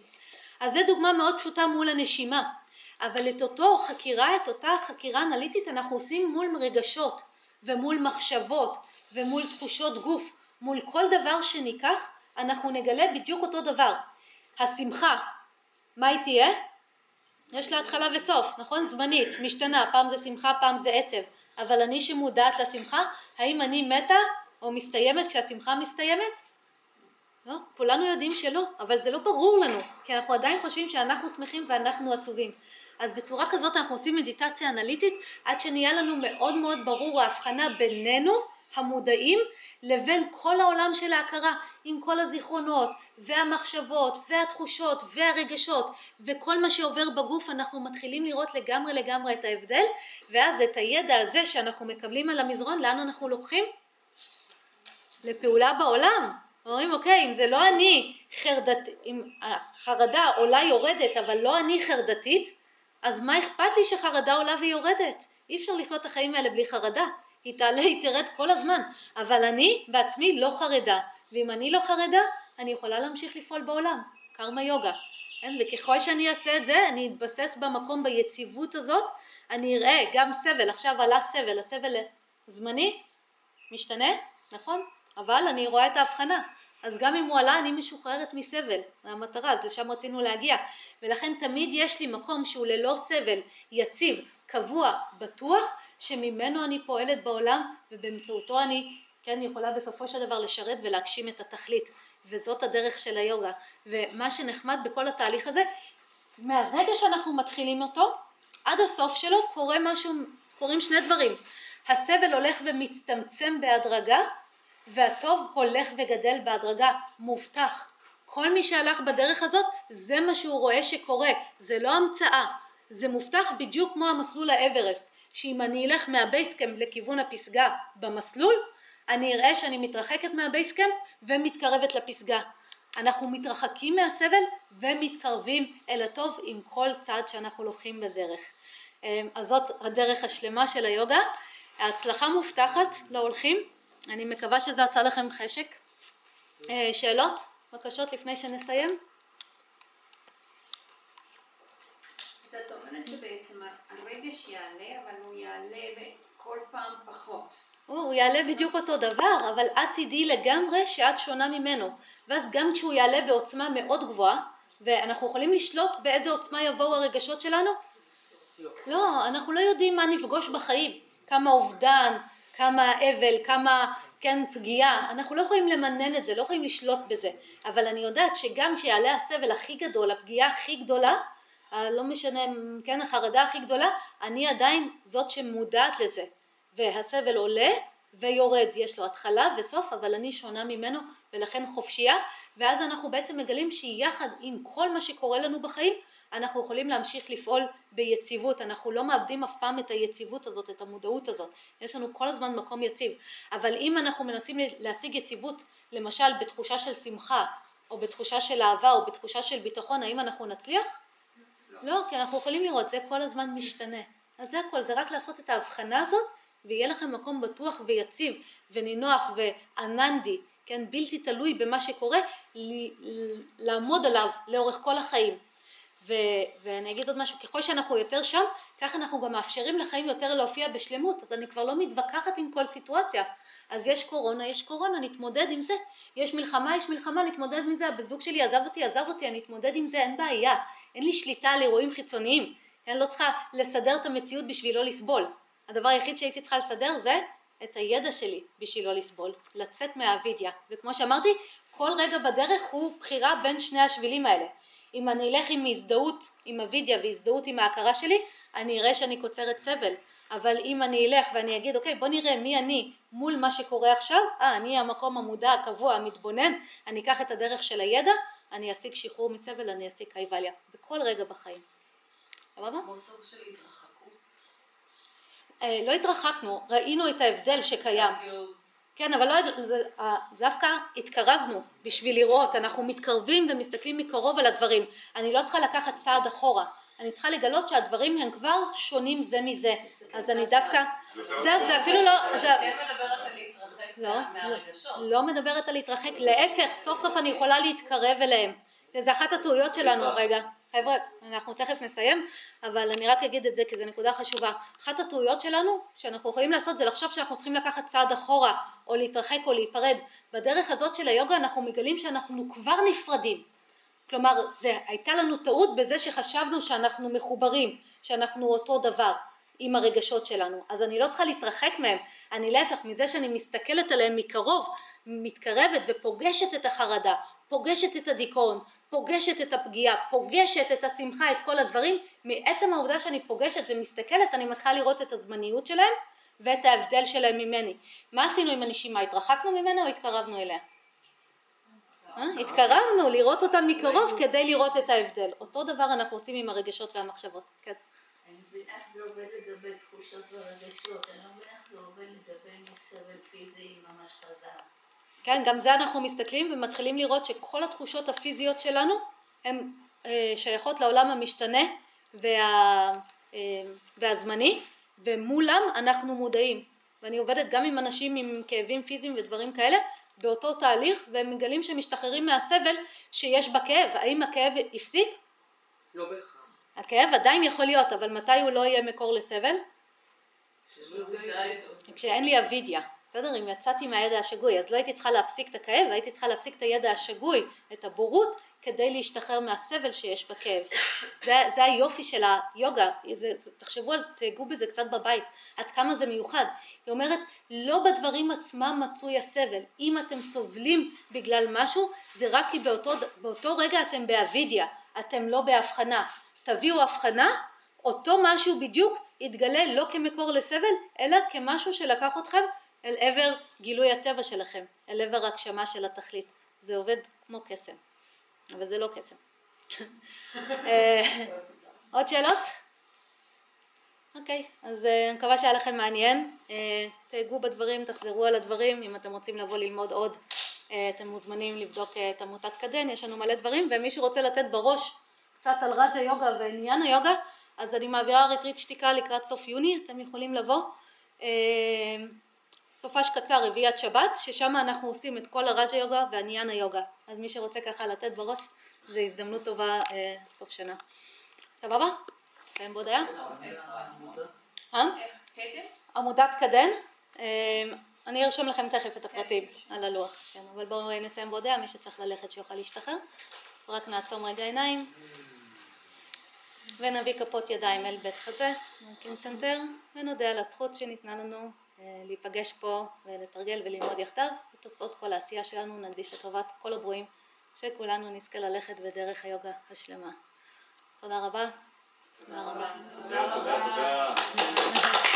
Speaker 1: אז זו דוגמה מאוד פשוטה מול הנשימה. אבל את אותו חקירה, את אותה חקירה אנליטית אנחנו עושים מול רגשות ומול מחשבות ומול תחושות גוף, מול כל דבר שניקח אנחנו נגלה בדיוק אותו דבר. השמחה, מה היא תהיה? יש לה התחלה וסוף, נכון? זמנית, משתנה, פעם זה שמחה, פעם זה עצב, אבל אני שמודעת לשמחה, האם אני מתה או מסתיימת כשהשמחה מסתיימת? לא, כולנו יודעים שלא, אבל זה לא ברור לנו, כי אנחנו עדיין חושבים שאנחנו שמחים ואנחנו עצובים. אז בצורה כזאת אנחנו עושים מדיטציה אנליטית עד שנהיה לנו מאוד מאוד ברור ההבחנה בינינו המודעים לבין כל העולם של ההכרה עם כל הזיכרונות והמחשבות והתחושות והרגשות וכל מה שעובר בגוף אנחנו מתחילים לראות לגמרי לגמרי את ההבדל ואז את הידע הזה שאנחנו מקבלים על המזרון לאן אנחנו לוקחים? לפעולה בעולם אומרים אוקיי אם זה לא אני חרדת, אם החרדה עולה יורדת אבל לא אני חרדתית אז מה אכפת לי שחרדה עולה ויורדת? אי אפשר לחיות את החיים האלה בלי חרדה, היא תעלה, היא תרד כל הזמן, אבל אני בעצמי לא חרדה, ואם אני לא חרדה, אני יכולה להמשיך לפעול בעולם, קרמה יוגה, כן? וככל שאני אעשה את זה, אני אתבסס במקום, ביציבות הזאת, אני אראה גם סבל, עכשיו עלה סבל, הסבל זמני, משתנה, נכון? אבל אני רואה את ההבחנה, אז גם אם הוא עלה אני משוחררת מסבל, זה המטרה, אז לשם רצינו להגיע, ולכן תמיד יש לי מקום שהוא ללא סבל, יציב, קבוע, בטוח, שממנו אני פועלת בעולם ובאמצעותו אני כן יכולה בסופו של דבר לשרת ולהגשים את התכלית, וזאת הדרך של היוגה, ומה שנחמד בכל התהליך הזה, מהרגע שאנחנו מתחילים אותו, עד הסוף שלו קורה משהו, קורים שני דברים, הסבל הולך ומצטמצם בהדרגה והטוב הולך וגדל בהדרגה, מובטח. כל מי שהלך בדרך הזאת, זה מה שהוא רואה שקורה, זה לא המצאה, זה מובטח בדיוק כמו המסלול האברסט, שאם אני אלך מה base camp לכיוון הפסגה במסלול, אני אראה שאני מתרחקת מה base camp ומתקרבת לפסגה. אנחנו מתרחקים מהסבל ומתקרבים אל הטוב עם כל צעד שאנחנו לוקחים בדרך. אז זאת הדרך השלמה של היוגה. ההצלחה מובטחת להולכים אני מקווה שזה עשה לכם חשק. אה, שאלות? בקשות לפני שנסיים?
Speaker 8: אז את אומרת שבעצם הרגש יעלה, אבל הוא יעלה כל פעם פחות.
Speaker 1: הוא יעלה בדיוק אותו דבר, אבל את תדעי לגמרי שאת שונה ממנו. ואז גם כשהוא יעלה בעוצמה מאוד גבוהה, ואנחנו יכולים לשלוט באיזה עוצמה יבואו הרגשות שלנו? לא, אנחנו לא יודעים מה נפגוש בחיים. כמה אובדן, כמה אבל, כמה כן, פגיעה, אנחנו לא יכולים למנן את זה, לא יכולים לשלוט בזה, אבל אני יודעת שגם כשיעלה הסבל הכי גדול, הפגיעה הכי גדולה, לא משנה, כן, החרדה הכי גדולה, אני עדיין זאת שמודעת לזה, והסבל עולה ויורד, יש לו התחלה וסוף, אבל אני שונה ממנו ולכן חופשייה, ואז אנחנו בעצם מגלים שיחד עם כל מה שקורה לנו בחיים, אנחנו יכולים להמשיך לפעול ביציבות, אנחנו לא מאבדים אף פעם את היציבות הזאת, את המודעות הזאת, יש לנו כל הזמן מקום יציב, אבל אם אנחנו מנסים להשיג יציבות למשל בתחושה של שמחה או בתחושה של אהבה או בתחושה של ביטחון, האם אנחנו נצליח? לא, לא כי אנחנו יכולים לראות, זה כל הזמן משתנה, אז זה הכל, זה רק לעשות את ההבחנה הזאת ויהיה לכם מקום בטוח ויציב ונינוח ועננדי, כן, בלתי תלוי במה שקורה, לעמוד עליו לאורך כל החיים. ו, ואני אגיד עוד משהו, ככל שאנחנו יותר שם, ככה אנחנו גם מאפשרים לחיים יותר להופיע בשלמות, אז אני כבר לא מתווכחת עם כל סיטואציה. אז יש קורונה, יש קורונה, נתמודד עם זה. יש מלחמה, יש מלחמה, נתמודד עם זה. הבן שלי עזב אותי, עזב אותי, אני אתמודד עם זה, אין בעיה. אין לי שליטה על אירועים חיצוניים. אני לא צריכה לסדר את המציאות בשביל לא לסבול. הדבר היחיד שהייתי צריכה לסדר זה את הידע שלי בשביל לא לסבול, לצאת מהאבידיה. וכמו שאמרתי, כל רגע בדרך הוא בחירה בין שני השבילים האלה. אם אני אלך עם הזדהות עם הווידיה והזדהות עם ההכרה שלי, אני אראה שאני קוצרת סבל. אבל אם אני אלך ואני אגיד, אוקיי, בוא נראה מי אני מול מה שקורה עכשיו, אה, אני המקום המודע, הקבוע, המתבונן, אני אקח את הדרך של הידע, אני אשיג שחרור מסבל, אני אשיג קייבליה, בכל רגע בחיים.
Speaker 6: סבבה? כמו סוג של התרחקות.
Speaker 1: אה, לא התרחקנו, ראינו את ההבדל שקיים. כאילו, כן, אבל לא, זה, דווקא התקרבנו בשביל לראות, אנחנו מתקרבים ומסתכלים מקרוב על הדברים. אני לא צריכה לקחת צעד אחורה, אני צריכה לגלות שהדברים הם כבר שונים זה מזה. אז אני דווקא, זהו, זה אפילו לא...
Speaker 6: זה כן מדברת על להתרחק לא, מהרגשות.
Speaker 1: לא מדברת על להתרחק, להפך, סוף סוף אני יכולה להתקרב אליהם. זה אחת הטעויות שלנו, רגע. חבר'ה, אנחנו תכף נסיים, אבל אני רק אגיד את זה כי זו נקודה חשובה. אחת הטעויות שלנו שאנחנו יכולים לעשות זה לחשוב שאנחנו צריכים לקחת צעד אחורה, או להתרחק או להיפרד. בדרך הזאת של היוגה אנחנו מגלים שאנחנו כבר נפרדים. כלומר, זה הייתה לנו טעות בזה שחשבנו שאנחנו מחוברים, שאנחנו אותו דבר עם הרגשות שלנו. אז אני לא צריכה להתרחק מהם, אני להפך, מזה שאני מסתכלת עליהם מקרוב, מתקרבת ופוגשת את החרדה, פוגשת את הדיכאון, פוגשת את הפגיעה, פוגשת את השמחה, את כל הדברים, מעצם העובדה שאני פוגשת ומסתכלת אני מתחילה לראות את הזמניות שלהם ואת ההבדל שלהם ממני. מה עשינו עם הנשימה? התרחקנו ממנה או התקרבנו אליה? אה? התקרבנו לראות אותה מקרוב כדי לראות את ההבדל. אותו דבר אנחנו עושים עם הרגשות והמחשבות. כן.
Speaker 9: אני מבינה איך זה עובד לגבי תחושות ורגשות, אני לא מבינה איך זה עובד לגבי מסבל פיזי ממש חזק.
Speaker 1: כן, גם זה אנחנו מסתכלים ומתחילים לראות שכל התחושות הפיזיות שלנו הן אה, שייכות לעולם המשתנה וה, אה, והזמני ומולם אנחנו מודעים. ואני עובדת גם עם אנשים עם כאבים פיזיים ודברים כאלה באותו תהליך והם מגלים שהם משתחררים מהסבל שיש בכאב. האם הכאב הפסיק?
Speaker 10: לא בהכרח.
Speaker 1: הכאב עדיין יכול להיות אבל מתי הוא לא יהיה מקור לסבל? כשאין לי אבידיה בסדר? אם יצאתי מהידע השגוי, אז לא הייתי צריכה להפסיק את הכאב, הייתי צריכה להפסיק את הידע השגוי, את הבורות, כדי להשתחרר מהסבל שיש בכאב. זה, זה היופי של היוגה, זה, זה, תחשבו על, תהגו בזה קצת בבית, עד כמה זה מיוחד. היא אומרת, לא בדברים עצמם מצוי הסבל. אם אתם סובלים בגלל משהו, זה רק כי באותו, באותו רגע אתם באבידיה, אתם לא בהבחנה. תביאו הבחנה, אותו משהו בדיוק יתגלה לא כמקור לסבל, אלא כמשהו שלקח אתכם אל עבר גילוי הטבע שלכם, אל עבר הגשמה של התכלית. זה עובד כמו קסם, אבל זה לא קסם. אה, עוד שאלות? אוקיי, אז אה, אני מקווה שהיה לכם מעניין. אה, תהגו בדברים, תחזרו על הדברים, אם אתם רוצים לבוא ללמוד עוד, אתם מוזמנים לבדוק את עמותת קדן, יש לנו מלא דברים, ומי שרוצה לתת בראש קצת על רג'ה יוגה ועניין היוגה, אז אני מעבירה רטריט שתיקה לקראת סוף יוני, אתם יכולים לבוא. סופש קצר רביעיית שבת ששם אנחנו עושים את כל הרג'ה יוגה והניאנה יוגה. אז מי שרוצה ככה לתת בראש זה הזדמנות טובה אה, סוף שנה. סבבה? נסיים בהודעה? אה? עמודת קדן? אה, אני ארשום לכם תכף את הפרטים על הלוח. כן, אבל בואו נסיים בהודיה מי שצריך ללכת שיוכל להשתחרר. רק נעצום רגע עיניים. ונביא כפות ידיים אל בית חזה, נרכין סנטר, ונודה על הזכות שניתנה לנו להיפגש פה ולתרגל וללמוד יחדיו, ותוצאות כל העשייה שלנו נקדיש לטובת כל הברואים, שכולנו נזכה ללכת בדרך היוגה השלמה. תודה רבה.
Speaker 2: תודה רבה. תודה, תודה, תודה.